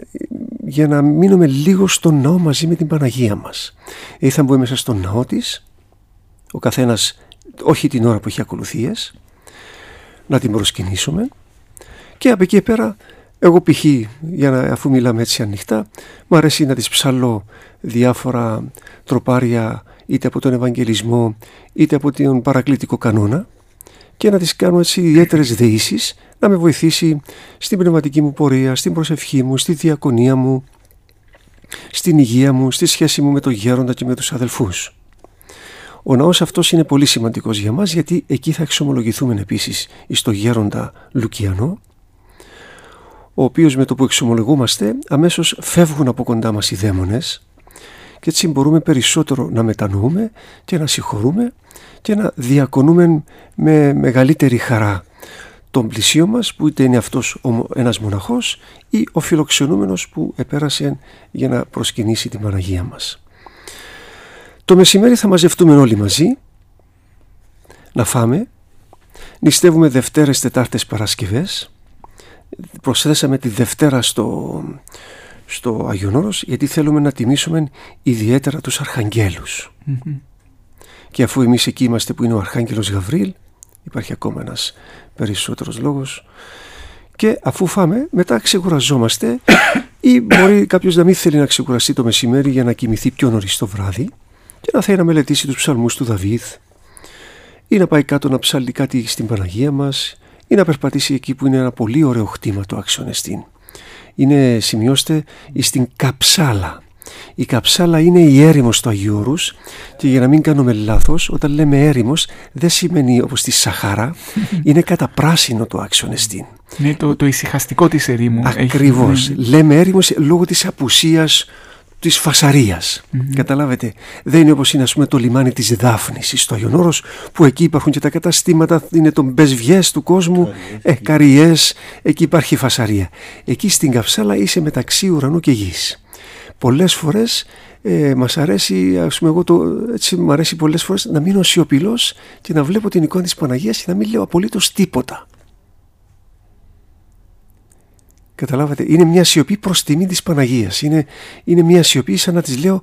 για να μείνουμε λίγο στον ναό μαζί με την Παναγία μας. Ή θα μπούμε μέσα στον ναό της, ο καθένας όχι την ώρα που έχει ακολουθίες, να την προσκυνήσουμε και από εκεί πέρα εγώ π.χ. για να, αφού μιλάμε έτσι ανοιχτά μου αρέσει να τις ψαλώ διάφορα τροπάρια είτε από τον Ευαγγελισμό είτε από τον παρακλητικό κανόνα και να τις κάνω έτσι ιδιαίτερες δεήσεις να με βοηθήσει στην πνευματική μου πορεία, στην προσευχή μου, στη διακονία μου, στην υγεία μου, στη σχέση μου με τον γέροντα και με τους αδελφούς. Ο ναός αυτός είναι πολύ σημαντικός για μας γιατί εκεί θα εξομολογηθούμε επίσης στο γέροντα Λουκιανό ο οποίος με το που εξομολογούμαστε αμέσως φεύγουν από κοντά μας οι δαίμονες και έτσι μπορούμε περισσότερο να μετανοούμε και να συγχωρούμε και να διακονούμε με μεγαλύτερη χαρά τον πλησίο μας που είτε είναι αυτός ένας μοναχός ή ο φιλοξενούμενος που επέρασε για να προσκυνήσει την Παναγία μας. Το μεσημέρι θα μαζευτούμε όλοι μαζί να φάμε, νηστεύουμε Δευτέρες, Τετάρτες, Παρασκευές προσθέσαμε τη Δευτέρα στο, στο Αγιονόρος γιατί θέλουμε να τιμήσουμε ιδιαίτερα τους αρχαγγέλους. Και αφού εμείς εκεί είμαστε που είναι ο Αρχάγγελος Γαβρίλ υπάρχει ακόμα ένας περισσότερος λόγος και αφού φάμε μετά ξεκουραζόμαστε ή μπορεί κάποιος να μην θέλει να ξεκουραστεί το μεσημέρι για να κοιμηθεί πιο νωρίς το βράδυ και να θέλει να μελετήσει τους ψαλμούς του Δαβίδ ή να πάει κάτω να ψάλει κάτι στην Παναγία μας ή να περπατήσει εκεί που είναι ένα πολύ ωραίο χτήμα το Αξιονεστίν. Είναι, σημειώστε, στην Καψάλα. Η Καψάλα είναι η έρημος του Αγίου Όρους και για να μην κάνουμε λάθος, όταν λέμε έρημος δεν σημαίνει όπως τη Σαχάρα, είναι κατά πράσινο το Αξιονεστίν. Είναι το, το ησυχαστικό της ερήμου. Ακριβώς. Λέμε έρημος λόγω της απουσίας Της φασαρίας. Καταλάβετε δεν είναι όπως είναι ας πούμε το λιμάνι της Δάφνης στο Αγιονόρος που εκεί υπάρχουν και τα καταστήματα είναι το μπεσβιές του κόσμου ε, καριές, εκεί υπάρχει φασαρία. Εκεί στην Καυσάλα είσαι μεταξύ ουρανού και γης. Πολλές φορές ε, μας αρέσει, ας πούμε εγώ το, έτσι μου αρέσει πολλές φορές να μείνω σιωπηλός και να βλέπω την εικόνα της Παναγίας και να μην λέω απολύτως τίποτα Καταλάβατε, είναι μια σιωπή προς τιμή της Παναγίας. Είναι, είναι μια σιωπή σαν να της λέω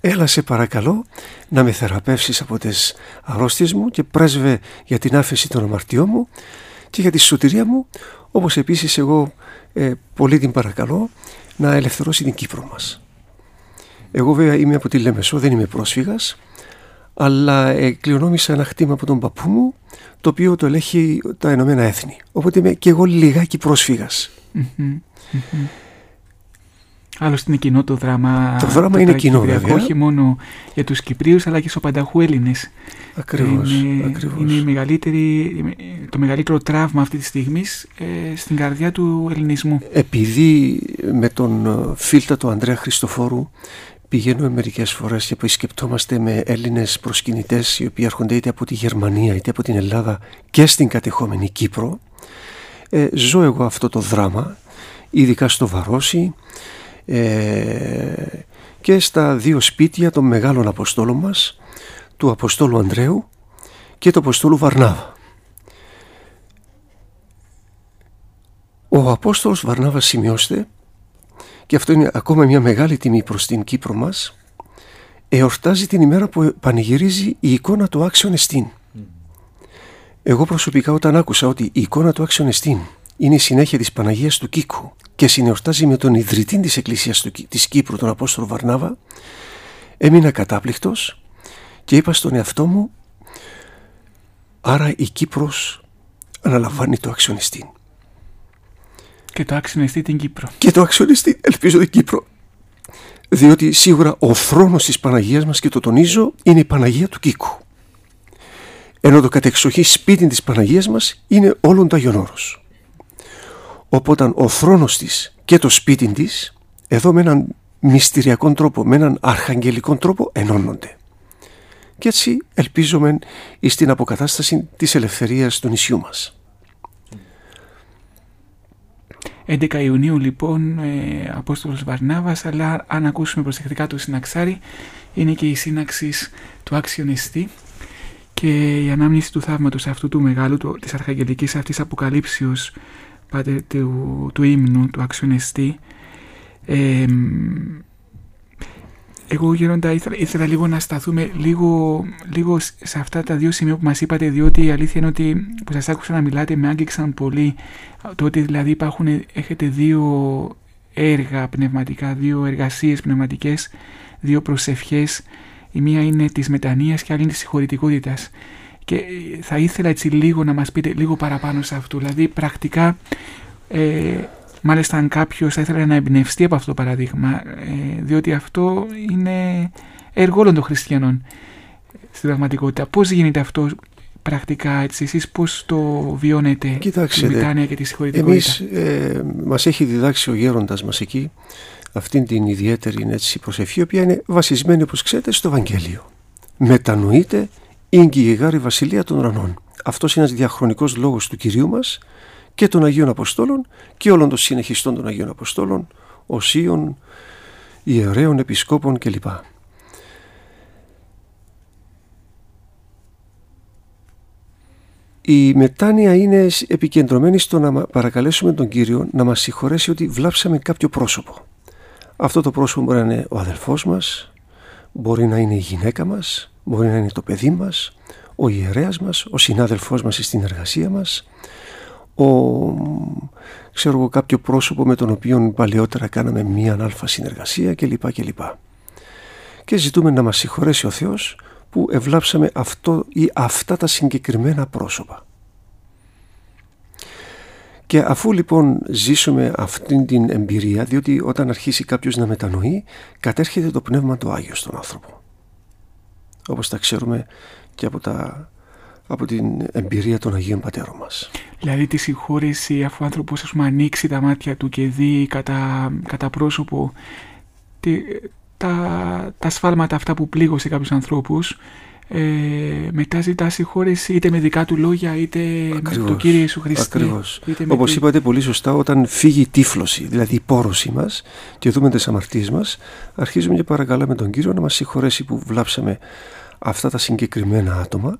έλα σε παρακαλώ να με θεραπεύσεις από τις αρρώστιες μου και πρέσβε για την άφεση των αμαρτιών μου και για τη σωτηρία μου, όπως επίσης εγώ ε, πολύ την παρακαλώ να ελευθερώσει την Κύπρο μας. Εγώ βέβαια είμαι από τη Λέμεσο, δεν είμαι πρόσφυγας, αλλά ε, κληρονόμησα ένα χτήμα από τον παππού μου, το οποίο το ελέγχει τα Ηνωμένα Έθνη. Οπότε είμαι και εγώ λιγάκι Άλλωστε είναι κοινό το δράμα. Το δράμα είναι κοινό βέβαια. Όχι μόνο για τους Κυπρίους αλλά και στους πανταχού Έλληνες. Ακριβώς. Είναι, ακριβώς. είναι η μεγαλύτερη, το μεγαλύτερο τραύμα αυτή τη στιγμής ε, στην καρδιά του ελληνισμού. Επειδή με τον ε, φίλτα του Ανδρέα Χριστοφόρου πηγαίνουμε μερικές φορές και επισκεπτόμαστε με Έλληνες προσκυνητές οι οποίοι έρχονται είτε από τη Γερμανία είτε από την Ελλάδα και στην κατεχόμενη Κύπρο ε, ζω εγώ αυτό το δράμα ειδικά στο Βαρόσι ε, και στα δύο σπίτια των μεγάλων Αποστόλων μας του Αποστόλου Ανδρέου και του Αποστόλου Βαρνάβα. Ο Απόστολος Βαρνάβας σημειώστε και αυτό είναι ακόμα μια μεγάλη τιμή προς την Κύπρο μας εορτάζει την ημέρα που πανηγυρίζει η εικόνα του Άξιον Εστίν. Εγώ προσωπικά όταν άκουσα ότι η εικόνα του Άξιον Εστίν είναι η συνέχεια της Παναγίας του Κίκου και συνεορτάζει με τον ιδρυτή της Εκκλησίας της Κύπρου, τον Απόστολο Βαρνάβα, έμεινα κατάπληκτος και είπα στον εαυτό μου άρα η Κύπρος αναλαμβάνει το αξιονιστή. Και το αξιονιστή την Κύπρο. Και το αξιονιστή, ελπίζω την Κύπρο. Διότι σίγουρα ο θρόνος της Παναγίας μας και το τονίζω είναι η Παναγία του Κίκου. Ενώ το κατεξοχή σπίτι της Παναγίας μας είναι όλον το Αγιον Όρος. Οπότε ο θρόνος της και το σπίτι της εδώ με έναν μυστηριακό τρόπο, με έναν αρχαγγελικό τρόπο ενώνονται. Και έτσι ελπίζουμε στην αποκατάσταση της ελευθερίας του νησιού μας. 11 Ιουνίου λοιπόν ε, Απόστολος Βαρνάβας αλλά αν ακούσουμε προσεκτικά το συναξάρι είναι και η σύναξη του άξιονιστή και η ανάμνηση του θαύματος αυτού του μεγάλου του, της αρχαγγελικής αυτής αποκαλύψεως πάτε του, του ύμνου, του αξιονιστή. Ε, εγώ γέροντα ήθελα, ήθελα λίγο να σταθούμε λίγο, λίγο σε αυτά τα δύο σημεία που μας είπατε διότι η αλήθεια είναι ότι που σας άκουσα να μιλάτε με άγγιξαν πολύ το ότι δηλαδή υπάρχουν, έχετε δύο έργα πνευματικά, δύο εργασίες πνευματικές, δύο προσευχές η μία είναι της μετανοίας και άλλη είναι της συγχωρητικότητας και θα ήθελα έτσι λίγο να μας πείτε λίγο παραπάνω σε αυτό. Δηλαδή πρακτικά, ε, μάλιστα αν κάποιος θα ήθελε να εμπνευστεί από αυτό το παραδείγμα, ε, διότι αυτό είναι έργο όλων των χριστιανών στην πραγματικότητα. Πώς γίνεται αυτό πρακτικά έτσι, εσείς πώς το βιώνετε Κοιτάξτε, τη Βιτάνια και τη συγχωρητικότητα; Εμείς ε, μας έχει διδάξει ο γέροντας μας εκεί αυτήν την ιδιαίτερη έτσι, προσευχή, η οποία είναι βασισμένη όπως ξέρετε στο Ευαγγέλιο. Μετανοείτε η γάρη βασιλεία των ουρανών. Αυτός είναι ένας διαχρονικός λόγος του κυρίου μας και των Αγίων Αποστόλων και όλων των συνεχιστών των Αγίων Αποστόλων, οσίων, ιερέων, επισκόπων κλπ. Η μετάνοια είναι επικεντρωμένη στο να παρακαλέσουμε τον Κύριο να μας συγχωρέσει ότι βλάψαμε κάποιο πρόσωπο. Αυτό το πρόσωπο μπορεί να είναι ο αδελφός μας, μπορεί να είναι η γυναίκα μας, Μπορεί να είναι το παιδί μας, ο ιερέας μας, ο συνάδελφός μας στην εργασία μας, ο, ξέρω εγώ, κάποιο πρόσωπο με τον οποίο παλαιότερα κάναμε μία αλφα συνεργασία κλπ. κλπ. Και ζητούμε να μας συγχωρέσει ο Θεός που ευλάψαμε αυτό ή αυτά τα συγκεκριμένα πρόσωπα. Και αφού λοιπόν ζήσουμε αυτή την εμπειρία, διότι όταν αρχίσει κάποιος να μετανοεί, κατέρχεται το Πνεύμα το Άγιος στον άνθρωπο όπως τα ξέρουμε και από, τα, από την εμπειρία των Αγίων Πατέρων μας. Δηλαδή τη συγχώρεση αφού ο άνθρωπος ας ανοίξει τα μάτια του και δει κατά, κατά πρόσωπο τη, τα, τα σφάλματα αυτά που πλήγωσε κάποιους ανθρώπους ε, μετά ζητά συγχώρεση είτε με δικά του λόγια είτε με το Κύριο Ιησού Χριστέ. Ακριβώς. Όπως είπατε πολύ σωστά όταν φύγει η τύφλωση, δηλαδή η πόρωση μας και δούμε τις αμαρτίες μας αρχίζουμε και παρακαλάμε τον Κύριο να μας συγχωρέσει που βλάψαμε αυτά τα συγκεκριμένα άτομα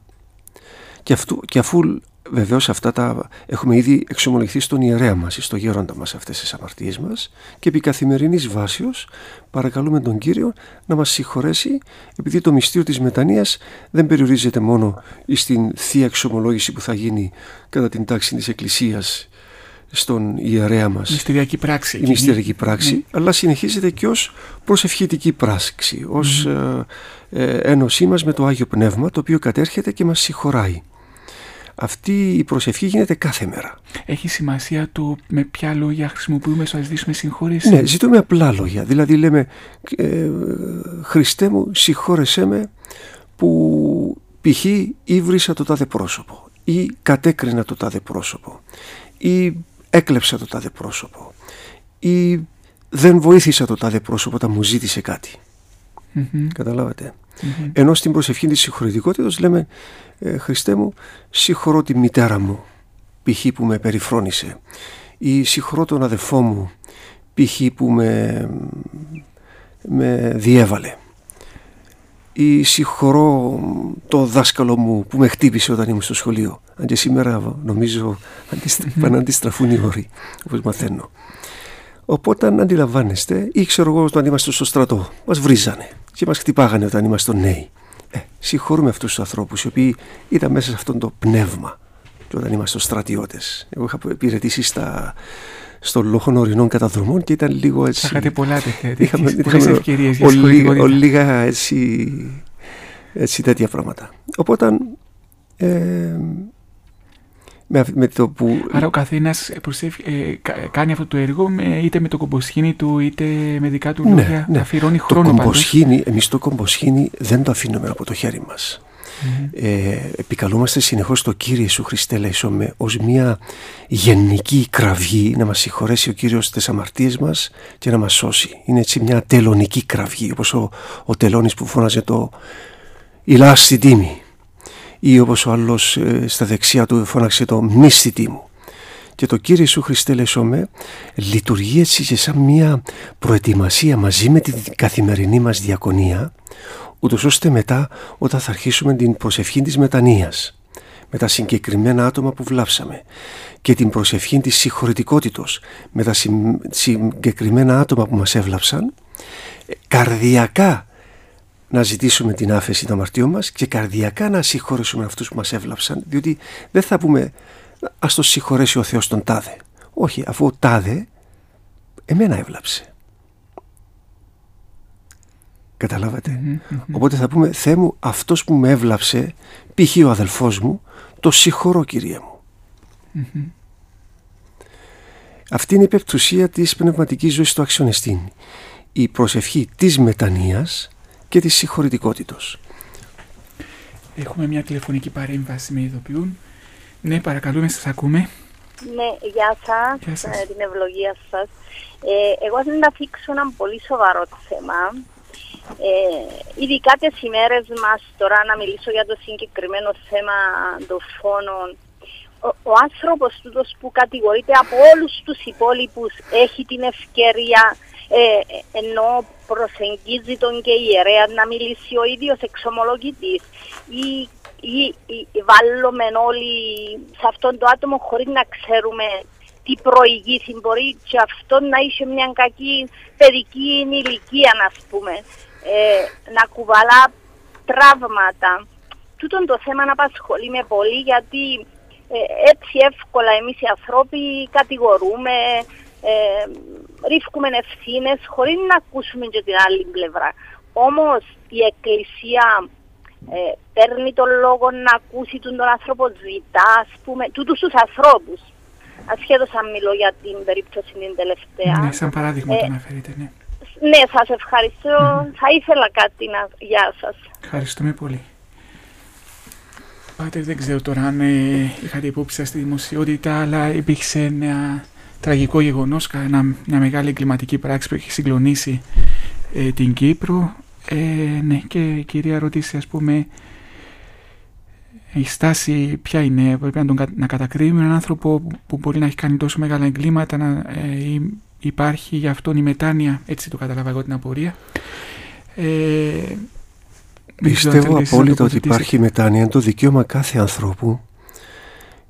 Και, και αφού Βεβαίως αυτά τα έχουμε ήδη εξομολογηθεί στον ιερέα μας, στο γέροντα μας αυτές τις αμαρτίες μας και επί καθημερινής βάσεως παρακαλούμε τον κύριο να μας συγχωρέσει, επειδή το μυστήριο της μετανία δεν περιορίζεται μόνο στην θεία εξομολόγηση που θα γίνει κατά την τάξη της Εκκλησίας στον ιερέα μας η μυστηριακή πράξη, η μυστηριακή πράξη ναι. αλλά συνεχίζεται και ως προσευχητική πράξη ως mm. ε, ε, ένωσή μας με το Άγιο Πνεύμα το οποίο κατέρχεται και μας συγχωράει αυτή η προσευχή γίνεται κάθε μέρα. Έχει σημασία το με ποια λόγια χρησιμοποιούμε στο να ζητήσουμε συγχώρεση; Ναι, ζητούμε απλά λόγια. Δηλαδή λέμε ε, Χριστέ μου συγχώρεσέ με που π.χ. ήβρισα το τάδε πρόσωπο ή κατέκρινα το τάδε πρόσωπο ή έκλεψα το τάδε πρόσωπο ή δεν βοήθησα το τάδε πρόσωπο όταν μου ζήτησε κάτι. Mm-hmm. Καταλάβατε. Mm-hmm. Ενώ στην προσευχή της συγχωρητικότητας λέμε ε, Χριστέ μου συγχωρώ τη μητέρα μου π.χ. που με περιφρόνησε ή συγχωρώ τον αδελφό μου π.χ. που με, με διέβαλε ή συγχωρώ το δάσκαλο μου που με χτύπησε όταν ήμουν στο σχολείο αν και σήμερα νομίζω πάνε να αντιστραφούν οι όροι όπως μαθαίνω οπότε αν αντιλαμβάνεστε ή ξέρω εγώ όταν είμαστε στο στρατό μας βρίζανε και μας χτυπάγανε όταν είμαστε νέοι ε, συγχωρούμε αυτούς τους ανθρώπους οι οποίοι ήταν μέσα σε αυτό το πνεύμα και όταν είμαστε στρατιώτες. Εγώ είχα υπηρετήσει στα, στο λόγο ορεινών καταδρομών και ήταν λίγο έτσι... Θα είχατε πολλά τέτοια, είχαμε, είχαμε ευκαιρίες για ο, λίγα έτσι, έτσι τέτοια πράγματα. Οπότε ε, με, με το που... Άρα ο καθένας ε, κάνει αυτό το έργο με, είτε με το κομποσχήνι του είτε με δικά του λόγια. Ναι, ναι. Αφιερώνει χρόνο το κομποσχήνι, εμείς το κομποσχήνι δεν το αφήνουμε από το χέρι μας. Mm. Ε, επικαλούμαστε συνεχώς το Κύριε Ιησού Χριστέ Λαϊσόμε ως μια γενική κραυγή να μας συγχωρέσει ο Κύριος τις αμαρτίες μας και να μας σώσει. Είναι έτσι μια τελωνική κραυγή όπως ο, ο τελώνης που φώναζε το «Ηλά στην τίμη» ή όπως ο άλλος ε, στα δεξιά του φώναξε το «Μύστητη μου». Και το Κύριε Ιησού Χριστέ Λεσόμε λειτουργεί έτσι και σαν μια προετοιμασία μαζί με την καθημερινή μας διακονία ούτως ώστε μετά όταν θα αρχίσουμε την προσευχή της μετανοίας με τα συγκεκριμένα άτομα που βλάψαμε και την προσευχή της συγχωρητικότητος με τα συγκεκριμένα άτομα που μας έβλαψαν ε, καρδιακά να ζητήσουμε την άφεση των αμαρτιών μας και καρδιακά να συγχωρήσουμε αυτούς που μας έβλαψαν διότι δεν θα πούμε ας το συγχωρέσει ο Θεός τον τάδε όχι αφού ο τάδε εμένα έβλαψε. Καταλαβατε οπότε θα πούμε Θεέ μου αυτός που με έβλαψε π.χ. ο αδελφός μου το συγχωρώ Κύριε μου αυτή είναι η υπερτουσία της πνευματικής ζωής του αξιονεστήν η προσευχή της μετανοίας και της συγχωρητικότητος. Έχουμε μια τηλεφωνική παρέμβαση με ειδοποιούν. Ναι, παρακαλούμε, σας ακούμε. Ναι, γεια σας, γεια σας. Ε, την ευλογία σας. Ε, εγώ θα θίξω ένα πολύ σοβαρό θέμα. Ε, ειδικά τις ημέρες μας τώρα να μιλήσω για το συγκεκριμένο θέμα των φόνων ο, ο άνθρωπος τούτος που κατηγορείται από όλους τους υπόλοιπους έχει την ευκαιρία ε, ενώ προσεγγίζει τον και η ιερέα να μιλήσει ο ίδιος εξομολογητής ή, ή, ή, βάλουμε όλοι σε αυτόν το άτομο χωρίς να ξέρουμε τι προηγήθη μπορεί και αυτό να είσαι μια κακή παιδική ηλικία να πούμε. Ε, να κουβαλά τραύματα. Τούτον το θέμα να απασχολεί με πολύ γιατί ε, έτσι εύκολα εμείς οι ανθρώποι κατηγορούμε ε, ρίχνουμε ευθύνες χωρίς να ακούσουμε και την άλλη πλευρά. Όμως η Εκκλησία ε, παίρνει τον λόγο να ακούσει τον, τον άνθρωπο, ζητά, ας πούμε, τούτους τους ανθρώπους. Ασχέτως αν μιλώ για την περίπτωση την τελευταία. Ναι, σαν παράδειγμα ε, το αναφέρετε, ναι. Ναι, σας ευχαριστώ. Θα ήθελα κάτι να. Γεια σας. Ευχαριστούμε πολύ. Πάτε, δεν ξέρω τώρα αν ε, είχατε υπόψη σας στη δημοσιότητα, αλλά υπήρξε ένα τραγικό γεγονός, μια μεγάλη εγκληματική πράξη που έχει συγκλονίσει ε, την Κύπρο. Ε, ναι, και η κυρία ρωτήσει, ας πούμε, η στάση ποια είναι, πρέπει να, τον, να κατακρίνουμε έναν άνθρωπο που μπορεί να έχει κάνει τόσο μεγάλα εγκλήματα, να ε, υπάρχει για αυτόν η μετάνοια, έτσι το καταλάβα εγώ την απορία. Ε, Πιστεύω απόλυτα ότι υπάρχει μετάνοια, το δικαίωμα κάθε ανθρώπου.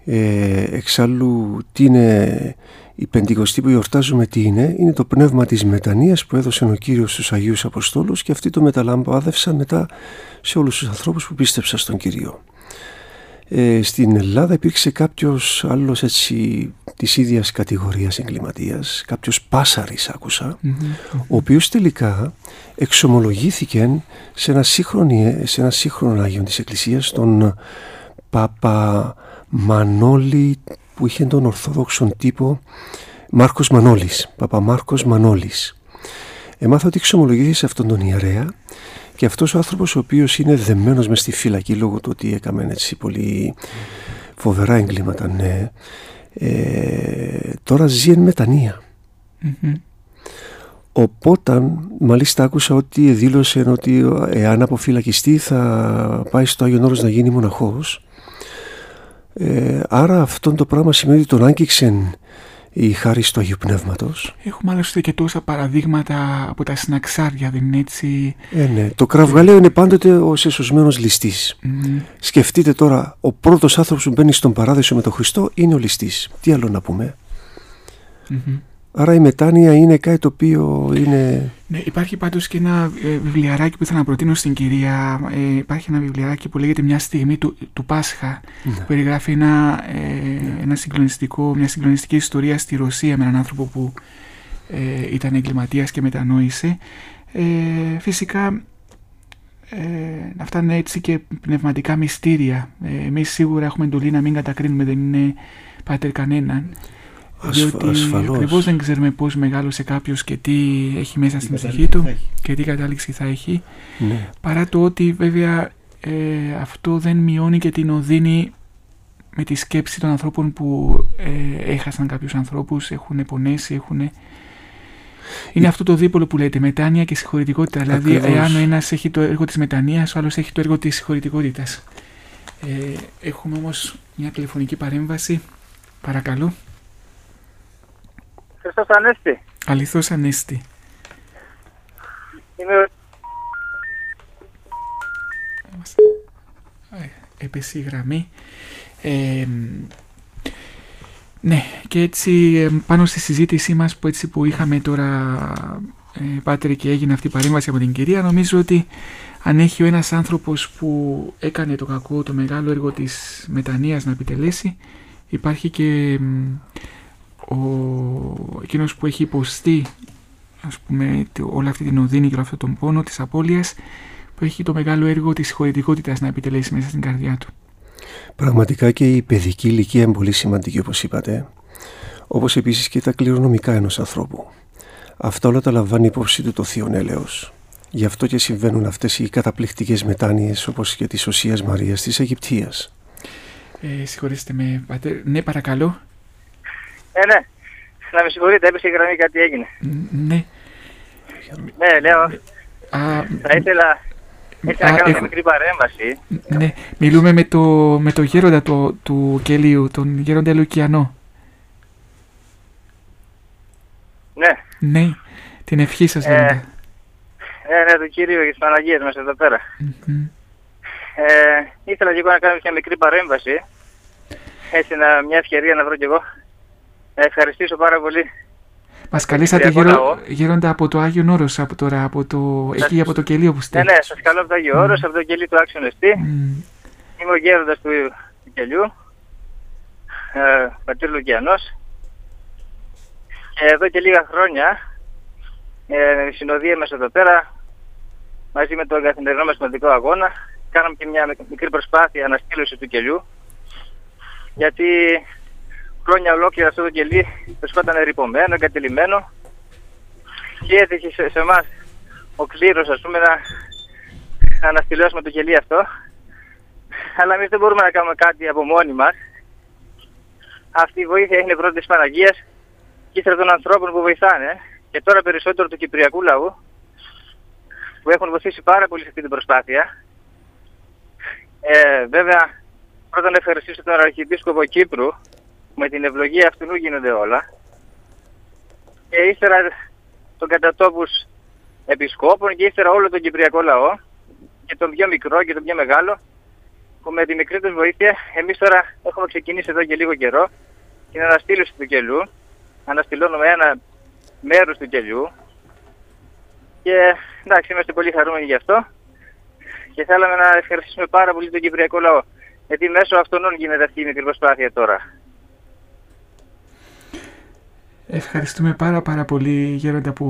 Ε, εξάλλου, τι είναι η Πεντηκοστή που γιορτάζουμε τι είναι, είναι το πνεύμα της μετανοίας που έδωσε ο Κύριος στους Αγίους Αποστόλους και αυτοί το μεταλαμπάδευσαν μετά σε όλους τους ανθρώπους που πίστεψαν στον Κύριο. Ε, στην Ελλάδα υπήρξε κάποιος άλλος έτσι της ίδιας κατηγορίας εγκληματίας, κάποιος πάσαρης ο οποίος τελικά εξομολογήθηκε σε ένα, σύγχρονο, σε ένα σύγχρονο Άγιο της Εκκλησίας, τον Παπα Μανώλη που είχε τον Ορθόδοξον τύπο Μάρκος Μανώλης, Παπα Μάρκος Μανώλης. Έμαθα ότι εξομολογήθηκε σε αυτόν τον ιερέα και αυτός ο άνθρωπος ο οποίος είναι δεμένος μες στη φυλακή λόγω του ότι έκαμε έτσι πολύ φοβερά εγκλήματα, ναι, ε, τώρα ζει εν μετανία. Οπότε, μάλιστα άκουσα ότι δήλωσε ότι εάν αποφυλακιστεί θα πάει στο Άγιον Όρος να γίνει μοναχός. Ε, άρα αυτό το πράγμα σημαίνει ότι τον άγγιξε η χάρη του Αγίου Πνεύματος. Έχουμε άλλωστε και τόσα παραδείγματα από τα συναξάρια, δεν είναι έτσι; Ε, ναι. Το κραυγαλαίο είναι πάντοτε ο σεσωσμένος ληστής. Σκεφτείτε τώρα, ο πρώτος άνθρωπος που μπαίνει στον παράδεισο με τον Χριστό είναι ο ληστής. Τι άλλο να πούμε; Άρα η μετάνοια είναι κάτι το οποίο είναι... Ναι, υπάρχει πάντως και ένα ε, βιβλιαράκι που ήθελα να προτείνω στην κυρία. Ε, υπάρχει ένα βιβλιαράκι που λέγεται «Μια στιγμή του, του Πάσχα» ναι. που περιγράφει ένα, ε, ένα συγκλονιστικό, μια συγκλονιστική ιστορία στη Ρωσία με έναν άνθρωπο που ε, ήταν εγκληματίας και μετανόησε. Ε, φυσικά ε, αυτά είναι έτσι και πνευματικά μυστήρια. Ε, εμείς σίγουρα έχουμε εντολή να μην κατακρίνουμε, δεν είναι πάτερ κανέναν. Διότι ακριβώς δεν ξέρουμε πώς μεγάλωσε κάποιος και τι έχει μέσα στην ψυχή του και τι κατάληξη θα έχει. Ναι. Παρά το ότι βέβαια ε, αυτό δεν μειώνει και την οδύνη με τη σκέψη των ανθρώπων που ε, έχασαν κάποιους ανθρώπους, έχουν πονέσει, έχουν... Είναι αυτό το δίπολο που λέτε, μετάνοια και συγχωρητικότητα. Δηλαδή, εάν ο ένας έχει το έργο της μετανία, ο άλλος έχει το έργο της συγχωρητικότητας. Ε, έχουμε όμως μια τηλεφωνική παρέμβαση. Παρακαλώ. Χριστός Ανέστη. Αληθώς Ανέστη. Είμαι... Έπεσε η γραμμή. Ε, ναι, και έτσι πάνω στη συζήτησή μας που, έτσι που είχαμε τώρα ε, Πάτρη και έγινε αυτή η παρέμβαση από την κυρία νομίζω ότι αν έχει ο ένας άνθρωπος που έκανε το κακό, το μεγάλο έργο της μετανοίας να επιτελέσει υπάρχει και ο, εκείνος που έχει υποστεί ας πούμε όλη αυτή την οδύνη και όλο αυτόν τον πόνο της απώλειας που έχει το μεγάλο έργο της συγχωρητικότητας να επιτελέσει μέσα στην καρδιά του. Πραγματικά και η παιδική ηλικία είναι πολύ σημαντική όπως είπατε όπως επίσης και τα κληρονομικά ενός ανθρώπου. Αυτά όλα τα λαμβάνει υπόψη του το Θείο Έλεος. Γι' αυτό και συμβαίνουν αυτές οι καταπληκτικές μετάνοιες όπως και της Οσίας Μαρίας της Αιγυπτίας. Ε, συγχωρήστε με, πατέρ. Ναι, παρακαλώ. Ε, ναι. Να με συγχωρείτε, έπεσε η γραμμή, κάτι έγινε. Ναι. Ναι, λέω. Α, θα ήθελα, ήθελα να κάνω μια μικρή παρέμβαση. Ναι, μιλούμε με το, με το γέροντα το, του Κελίου, τον γέροντα Λουκιανό. Ναι. Ναι, την ευχή σας ε, λέτε. Ε, ναι, το Κύριο και τις Παναγίες μας εδώ πέρα. Mm-hmm. Ε, ήθελα και εγώ να κάνω μια μικρή παρέμβαση. Έτσι, να, μια ευκαιρία να βρω κι εγώ ευχαριστήσω πάρα πολύ. Μας καλέσατε γύρω, γύροντα από το Άγιο Όρο από τώρα, από το, εκεί από το κελί όπου στέλνει. Ναι, ναι, σας καλώ από το Άγιο mm. από το κελί του Άξιον Εστί. Mm. Είμαι ο γέροντας του, του κελιού, ε, πατήρ Λουκιανός. Και εδώ και λίγα χρόνια, ε, η συνοδεία μας εδώ πέρα, μαζί με τον καθημερινό μας σημαντικό αγώνα, κάναμε και μια μικρή προσπάθεια αναστήλωση του κελιού, γιατί χρόνια ολόκληρα αυτό το κελί βρισκόταν ερυπωμένο, εγκατελειμμένο. Και έτυχε σε, σε εμάς ο κλήρος ας πούμε να, να αναστηλώσουμε το κελί αυτό. Αλλά εμείς δεν μπορούμε να κάνουμε κάτι από μόνοι μας. Αυτή η βοήθεια είναι πρώτη της Παναγίας και ύστερα των ανθρώπων που βοηθάνε και τώρα περισσότερο του Κυπριακού λαού που έχουν βοηθήσει πάρα πολύ σε αυτή την προσπάθεια. Ε, βέβαια, πρώτα να ευχαριστήσω τον Αρχιεπίσκοπο Κύπρου με την ευλογία αυτού γίνονται όλα. Και ύστερα των κατατόπους επισκόπων και ύστερα όλο τον Κυπριακό λαό και τον πιο μικρό και τον πιο μεγάλο που με τη μικρή τους βοήθεια εμείς τώρα έχουμε ξεκινήσει εδώ και λίγο καιρό την αναστήλωση του κελού. Αναστηλώνουμε ένα μέρος του κελιού και εντάξει είμαστε πολύ χαρούμενοι γι' αυτό και θέλαμε να ευχαριστήσουμε πάρα πολύ τον Κυπριακό λαό γιατί μέσω αυτών γίνεται αυτή η μικρή προσπάθεια τώρα. Ευχαριστούμε πάρα πάρα πολύ Γέροντα που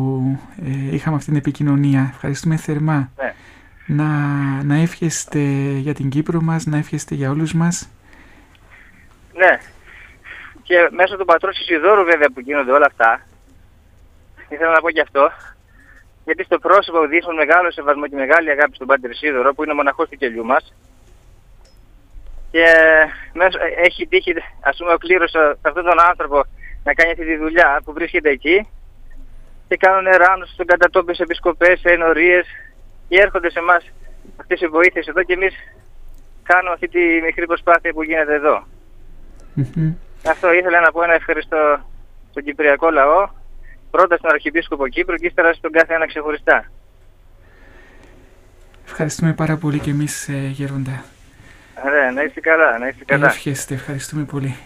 ε, είχαμε αυτή την επικοινωνία. Ευχαριστούμε θερμά. Ναι. Να, να εύχεστε για την Κύπρο μας, να εύχεστε για όλους μας. Ναι. Και μέσω του πατρός Ισιδόρου βέβαια που γίνονται όλα αυτά, ήθελα να πω και αυτό, γιατί στο πρόσωπο δείχνουν μεγάλο σεβασμό και μεγάλη αγάπη στον Πάτερ Ισίδωρο που είναι ο μοναχός του κελιού μας. Και μέσω, έχει τύχει, ας πούμε, ο κλήρος σε αυτόν τον άνθρωπο να κάνει αυτή τη δουλειά που βρίσκεται εκεί και κάνουν ράνους στον κατατόπιους επισκοπές, ενορίες και έρχονται σε εμάς αυτές οι βοήθειες εδώ και εμείς κάνουμε αυτή τη μικρή προσπάθεια που γίνεται εδώ. Αυτό ήθελα να πω ένα ευχαριστώ στον Κυπριακό λαό, πρώτα στον Αρχιεπίσκοπο Κύπρου και ύστερα στον κάθε ένα ξεχωριστά. Ευχαριστούμε πάρα πολύ και εμείς ε, Γεροντά. Ωραία, να είστε καλά, να είστε καλά. Ευχαριστούμε, ευχαριστούμε πολύ.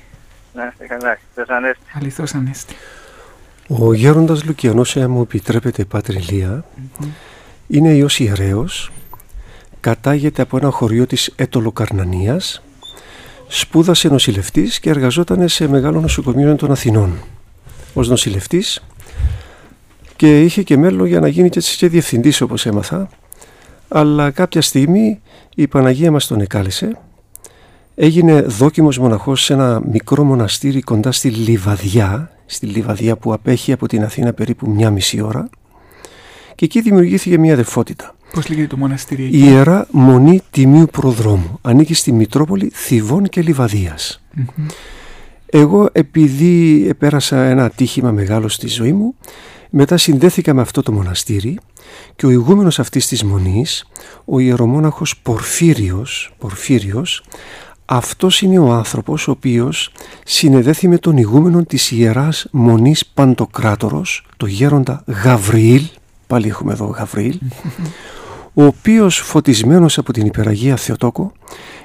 Να είστε καλά, Ανέστη. Αληθώς Ανέστη. Ο γέροντας Λουκιανός, εάν μου επιτρέπετε Πάτρε είναι Υιός Ιερέος, κατάγεται από ένα χωριό της Έτολοκαρνανίας, σπούδασε νοσηλευτής και εργαζόταν σε μεγάλο νοσοκομείο των Αθηνών ως νοσηλευτής και είχε και μέλλον για να γίνει και, και διευθυντής όπως έμαθα αλλά κάποια στιγμή η Παναγία μας τον εκάλεσε έγινε δόκιμος μοναχός σε ένα μικρό μοναστήρι κοντά στη Λιβαδιά στη Λιβαδιά που απέχει από την Αθήνα περίπου μια μισή ώρα. Και εκεί δημιουργήθηκε μια αδερφότητα. Πώς λέγεται το μοναστήρι εκεί; Η Ιερά Μονή Τιμίου Προδρόμου. Ανήκει στη Μητρόπολη Θηβών και λιβαδιας Εγώ επειδή πέρασα ένα ατύχημα μεγάλο στη ζωή μου μετά συνδέθηκα με αυτό το μοναστήρι και ο ηγούμενος αυτής της μονής, ο ιερομόναχος Πορφύριος, Πορφύριος αυτός είναι ο άνθρωπος ο οποίος συνεδέθη με τον ηγούμενο της Ιεράς Μονής Παντοκράτορος, το γέροντα Γαβριήλ, πάλι έχουμε εδώ Γαβριήλ, ο οποίος φωτισμένος από την υπεραγία Θεοτόκο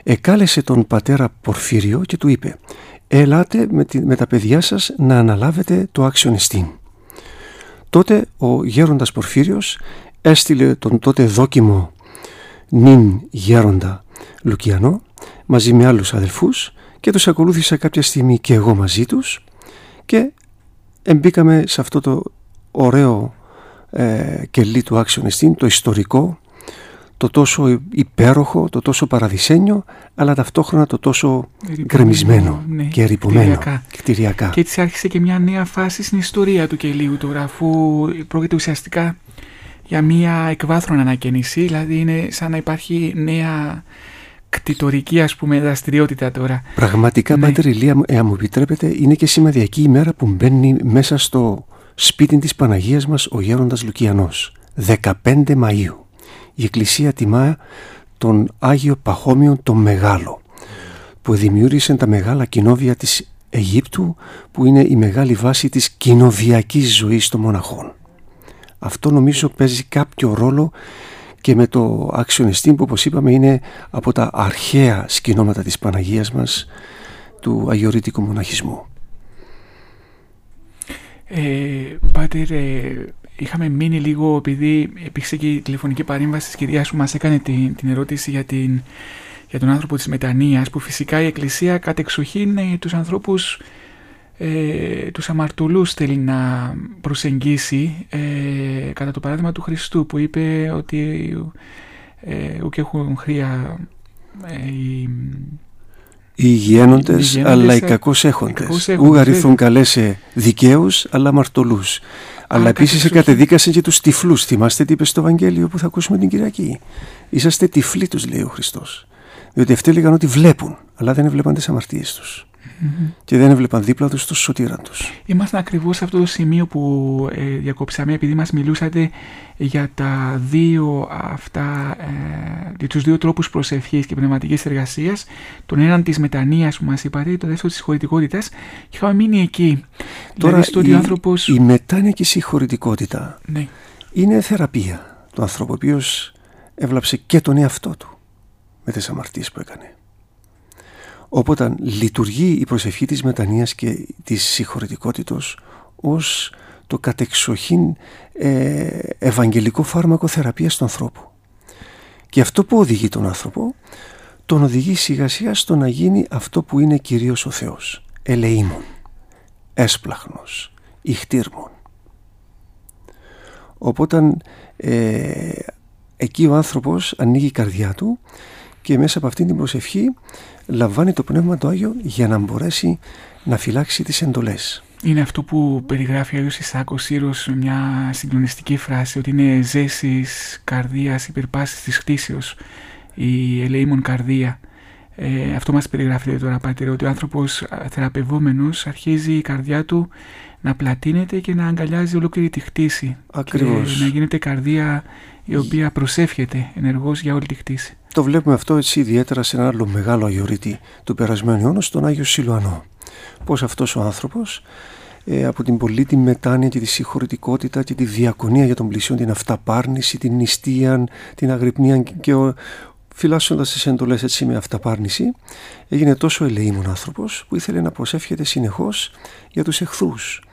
εκάλεσε τον πατέρα Πορφύριο και του είπε «Ελάτε με, με τα παιδιά σας να αναλάβετε το άξιον εστίν». Τότε ο γέροντας Πορφύριος έστειλε τον τότε δόκιμο νυν γέροντα Λουκιανό μαζί με άλλους αδελφούς και τους ακολούθησα κάποια στιγμή και εγώ μαζί τους και εμπήκαμε σε αυτό το ωραίο ε, κελί του Άξιον Εστίν, το ιστορικό, το τόσο υπέροχο, το τόσο παραδεισένιο, αλλά ταυτόχρονα το τόσο γκρεμισμένο ναι, και ερυπωμένο κτηριακά. Και έτσι άρχισε και μια νέα φάση στην ιστορία του κελίου τώρα, αφού πρόκειται ουσιαστικά για μια εκβάθρον ανακαίνιση, δηλαδή είναι σαν να υπάρχει νέα κτητορική ας πούμε δραστηριότητα τώρα. Πραγματικά ναι. Πάτερ Ηλία, εάν μου επιτρέπετε, είναι και σημαδιακή ημέρα που μπαίνει μέσα στο σπίτι της Παναγίας μας ο Γέροντας Λουκιανός. 15 Μαΐου. Η Εκκλησία τιμά τον Άγιο Παχώμιο τον Μεγάλο που δημιούργησε τα μεγάλα κοινόβια της Αιγύπτου που είναι η μεγάλη βάση της κοινοβιακής ζωής των μοναχών. Αυτό νομίζω παίζει κάποιο ρόλο και με το αξιονιστή που όπως είπαμε είναι από τα αρχαία σκηνώματα της Παναγίας μας του αγιορείτικου μοναχισμού. Ε, πάτερ, ε, είχαμε μείνει λίγο επειδή υπήρξε και η τηλεφωνική παρέμβαση της κυρίας που μας έκανε την, την ερώτηση για, την, για τον άνθρωπο της μετανοίας που φυσικά η Εκκλησία κατεξοχήν ε, τους ανθρώπους ε, τους αμαρτωλούς θέλει να προσεγγίσει ε, κατά το παράδειγμα του Χριστού που είπε ότι ε, ουκ έχουν χρία ε, οι, οι υγιένοντες, αλλά οι κακώς έχοντες. Ου αριθούν καλέσε δικαίους αλλά αμαρτωλούς. Αλλά επίσης κατεδίκασε και τους τυφλούς. Θυμάστε τι είπε στο Ευαγγέλιο που θα ακούσουμε την Κυριακή. Είσαστε τυφλοί, τους λέει ο Χριστός. Διότι αυτοί έλεγαν ότι βλέπουν, αλλά δεν έβλεπαν τις αμαρτίες τους και δεν έβλεπαν δίπλα τους το σωτήρα τους. Είμαστε ακριβώς σε αυτό το σημείο που ε, διακόψαμε επειδή μας μιλούσατε για τα δύο αυτά, ε, για τους δύο τρόπους προσευχής και πνευματικής εργασίας, τον έναν της μετανοίας που μας είπατε, το δεύτερο της συγχωρητικότητας και είχαμε μείνει εκεί. Τώρα δηλαδή, η, άνθρωπος... η μετάνοια και η συγχωρητικότητα ναι. είναι θεραπεία. Το άνθρωπο ο οποίος έβλαψε και τον εαυτό του με τις αμαρτίες που έκανε. Οπότε λειτουργεί η προσευχή της μετανοίας και της συγχωρητικότητος ως το κατεξοχήν ε, ευαγγελικό φάρμακο θεραπείας του ανθρώπου. Και αυτό που οδηγεί τον άνθρωπο, τον οδηγεί σιγά σιγά στο να γίνει αυτό που είναι κυρίως ο Θεός. Ελεήμων, έσπλαχνος, ηχτήρμων. Οπότε ε, εκεί ο άνθρωπος ανοίγει η καρδιά του και μέσα από αυτήν την προσευχή λαμβάνει το Πνεύμα το Άγιο για να μπορέσει να φυλάξει τις εντολές. Είναι αυτό που περιγράφει ο Άγιος Ισάκος Σύρος μια συγκλονιστική φράση ότι είναι ζέσης καρδίας υπερπάσης της χτίσεως η ελεήμων καρδία. Ε, αυτό μας περιγράφει τώρα Πάτερ ότι ο άνθρωπος θεραπευόμενος αρχίζει η καρδιά του να πλατείνεται και να αγκαλιάζει ολόκληρη τη χτίση Ακριβώς. και να γίνεται καρδία η οποία προσεύχεται ενεργώς για όλη τη χτίση. Το βλέπουμε αυτό έτσι ιδιαίτερα σε ένα άλλο μεγάλο αγιορείτη του περασμένου αιώνα, τον Άγιο Σιλουανό. Πώς αυτός ο άνθρωπος ε, από την πολύτιμη μετάνοια και τη συγχωρητικότητα και τη διακονία για τον πλησίον, την αυταπάρνηση, την νηστεία, την αγρυπνία και ο, φυλάσσοντας τις εντολές έτσι με αυταπάρνηση έγινε τόσο ελεήμων άνθρωπος που ήθελε να προσεύχεται συνεχώς για τους εχθρούς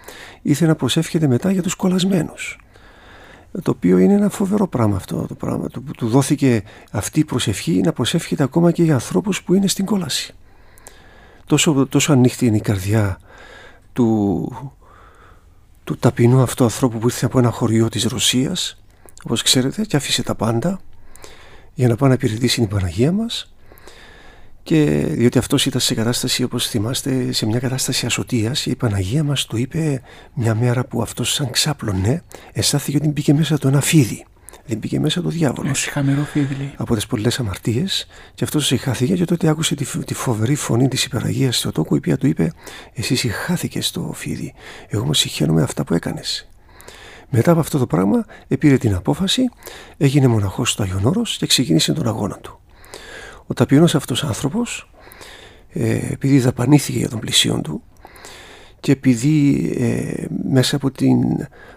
ήθελε να προσεύχεται μετά για τους κολλασμένους το οποίο είναι ένα φοβερό πράγμα αυτό το πράγμα του, του δόθηκε αυτή η προσευχή να προσεύχεται ακόμα και για ανθρώπους που είναι στην κόλαση. Τόσο, τόσο ανοιχτή είναι η καρδιά του, του ταπεινού αυτού ανθρώπου που ήρθε από ένα χωριό της Ρωσίας όπως ξέρετε και άφησε τα πάντα για να πάει να υπηρετήσει την Παναγία μας και διότι αυτός ήταν σε κατάσταση όπως θυμάστε σε μια κατάσταση ασωτείας η Παναγία μας του είπε μια μέρα που αυτός σαν ξάπλωνε αισθάθηκε ότι μπήκε μέσα του ένα φίδι δεν μπήκε μέσα το διάβολος. χαμερό φίδι. Από τις πολλές αμαρτίες, και αυτός συγχάθηκε και τότε άκουσε τη, τη φοβερή φωνή της υπεραγίας Θεοτόκου, η οποία του είπε: Εσύ συγχάθηκε στο φίδι. Εγώ όμως συγχαίρομαι αυτά που έκανες. Μετά από αυτό το πράγμα επήρε την απόφαση, έγινε μοναχός στο Άγιον Όρος και ξεκίνησε τον αγώνα του. Ο ταπεινός αυτός άνθρωπος, ε, επειδή δαπανήθηκε για τον πλησίον του και επειδή ε, μέσα, από την,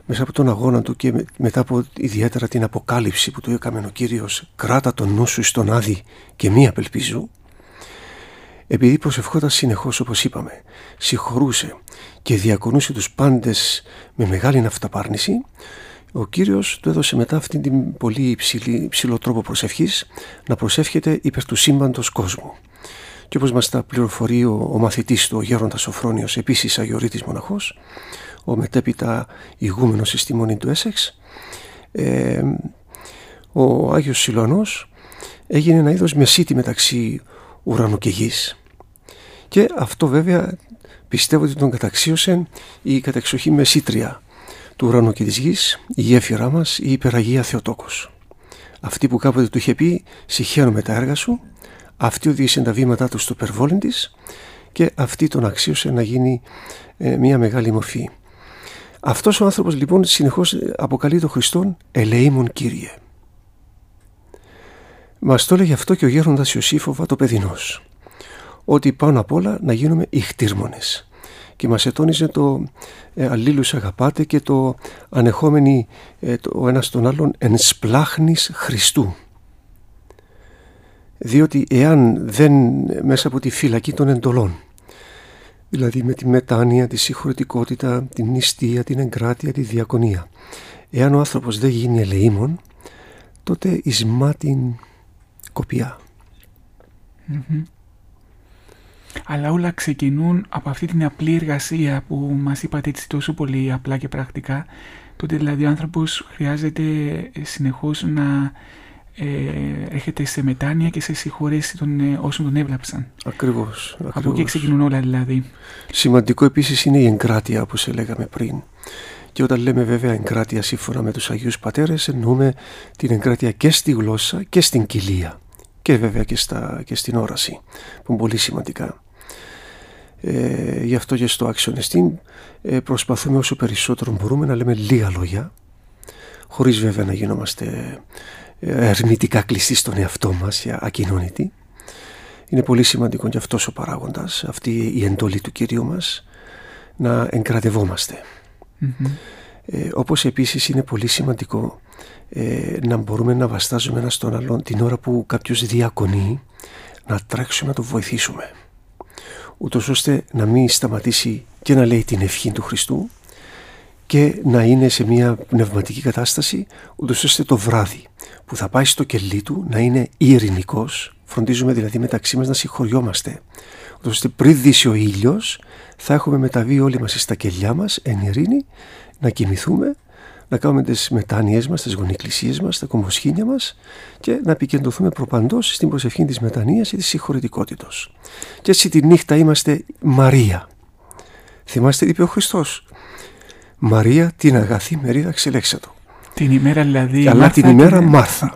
μέσα από τον αγώνα του και μετά από ιδιαίτερα την αποκάλυψη που του έκαμε ο Κύριος «Κράτα τον νου σου στον άδει και μη απελπίζου», επειδή προσευχόταν συνεχώς όπως είπαμε, συγχωρούσε και διακονούσε τους πάντες με μεγάλη αυταπάρνηση, ο Κύριος του έδωσε μετά αυτήν την πολύ υψηλή, υψηλό τρόπο προσευχής να προσεύχεται υπέρ του σύμπαντος κόσμου. Και όπως μας τα πληροφορεί ο, ο μαθητής του, ο Γέροντας Σοφρόνιος, επίσης αγιορείτης μοναχός, ο μετέπειτα ηγούμενος στη μονή του Έσεξ, ε, ο Άγιος Σιλωανός έγινε ένα είδος μεσίτη μεταξύ ουρανού και γης. Και αυτό βέβαια πιστεύω ότι τον καταξίωσε η κατεξοχή μεσήτρια του ουρανού και της γης, η γέφυρά μας, η υπεραγία Θεοτόκος. Αυτή που κάποτε του είχε πει «Συχαίνομαι τα έργα σου», αυτή οδήγησε τα βήματά του στο περβόλιν της και αυτή τον αξίωσε να γίνει ε, μια μεγάλη μορφή. Αυτός ο άνθρωπος λοιπόν συνεχώς αποκαλεί τον Χριστόν «Ελεήμων Κύριε». Μας το έλεγε αυτό και ο γέροντας Ιωσήφοβα το παιδινός ότι πάνω απ' όλα να γίνουμε ηχτήρμονες και μας ετώνιζε το ε, αλλήλους αγαπάτε και το ανεχόμενοι ε, το, ο ένας τον άλλον ενσπλάχνης Χριστού διότι εάν δεν μέσα από τη φυλακή των εντολών δηλαδή με τη μετάνοια, τη συγχωρητικότητα, την νηστεία, την εγκράτεια, τη διακονία εάν ο άνθρωπος δεν γίνει ελεήμων τότε εισμά την κοπια αλλά όλα ξεκινούν από αυτή την απλή εργασία που μας είπατε έτσι τόσο πολύ απλά και πρακτικά τότε δηλαδή ο άνθρωπος χρειάζεται συνεχώς να ε, έρχεται σε μετάνοια και σε συγχωρέση των ε, όσων τον έβλαψαν. Ακριβώς, ακριβώς. Από εκεί ξεκινούν όλα δηλαδή. Σημαντικό επίσης είναι η εγκράτεια όπως έλεγαμε πριν. Και όταν λέμε βέβαια εγκράτεια σύμφωνα με τους Αγίους Πατέρες εννοούμε την εγκράτεια και στη γλώσσα και στην κοιλία και βέβαια και, στα, και στην όραση που είναι πολύ σημαντικά. Ε, γι' αυτό και στο Action Esteem ε, προσπαθούμε όσο περισσότερο μπορούμε να λέμε λίγα λόγια χωρίς βέβαια να γινόμαστε ε, ερμητικά κλειστοί στον εαυτό μας για ακοινώνητοι. Είναι πολύ σημαντικό και αυτός ο παράγοντας, αυτή η εντολή του Κυρίου μας να εγκρατευόμαστε. Mm-hmm. Ε, όπως επίσης είναι πολύ σημαντικό ε, να μπορούμε να βαστάζουμε ένα στον άλλον την ώρα που κάποιος διακονεί να τρέξουμε να το βοηθήσουμε. Ούτως ώστε να μην σταματήσει και να λέει την ευχή του Χριστού και να είναι σε μια πνευματική κατάσταση ούτως ώστε το βράδυ που θα πάει στο κελί του να είναι ειρηνικός φροντίζουμε δηλαδή μεταξύ μας να συγχωριόμαστε. Ούτως ώστε πριν δύσει ο ήλιος θα έχουμε μεταβεί όλοι μας στα κελιά μας εν ειρήνη να κοιμηθούμε να κάνουμε τις μετάνοιές μας, τις γονικλησίες μας, τα κομμοσχήνια μας και να επικεντρωθούμε προπαντός στην προσευχή της μετανοίας και της συγχωρητικότητος. Και έτσι τη νύχτα είμαστε Μαρία. Θυμάστε τι είπε ο Χριστός. Μαρία την αγαθή μερίδα ξελέξατο. Την ημέρα δηλαδή. Αλλά την ημέρα Μάρθα.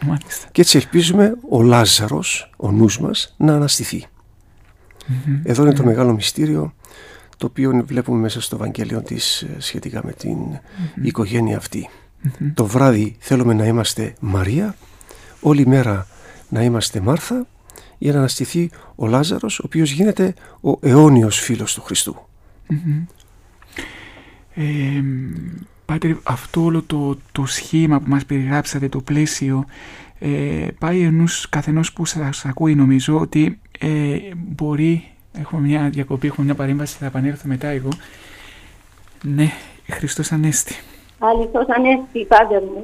Και έτσι ελπίζουμε ο Λάζαρος, ο νους μας, να αναστηθει Εδώ είναι το μεγάλο μυστήριο το οποίο βλέπουμε μέσα στο Ευαγγέλιο της ε, σχετικά με την οικογένεια Το βράδυ θέλουμε να είμαστε Μαρία, όλη μέρα να είμαστε Μάρθα για να αναστηθεί ο Λάζαρος ο οποίος γίνεται ο αιώνιος φίλος του χριστου Ε, Πάτερ, αυτό όλο το, το σχήμα που μας περιγράψατε, το πλαίσιο, ε, πάει ενός καθενός που σας ακούει νομίζω ότι ε, μπορεί Έχουμε μια διακοπή, έχουμε μια παρέμβαση, θα επανέλθω μετά εγώ. Ναι, Χριστός Ανέστη. Αληθώς Ανέστη, πάτερ μου.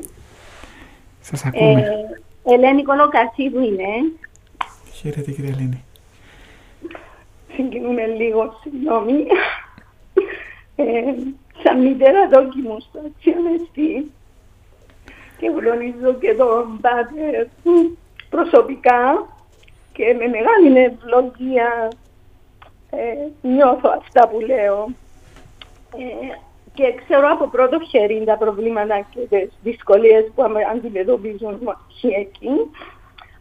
Σας ακούμε. Ε, Ελένη Κολοκασίδου είναι. Χαίρετε κύριε Ελένη. Συγκινούμε λίγο, συγγνώμη. Ε, σαν μητέρα δόκιμου στο Ανέστη και γνωρίζω και τον πάτερ προσωπικά και με μεγάλη ευλογία ε, νιώθω αυτά που λέω ε, και ξέρω από πρώτο χέρι τα προβλήματα και τις δυσκολίες που αντιμετωπίζουν εκεί,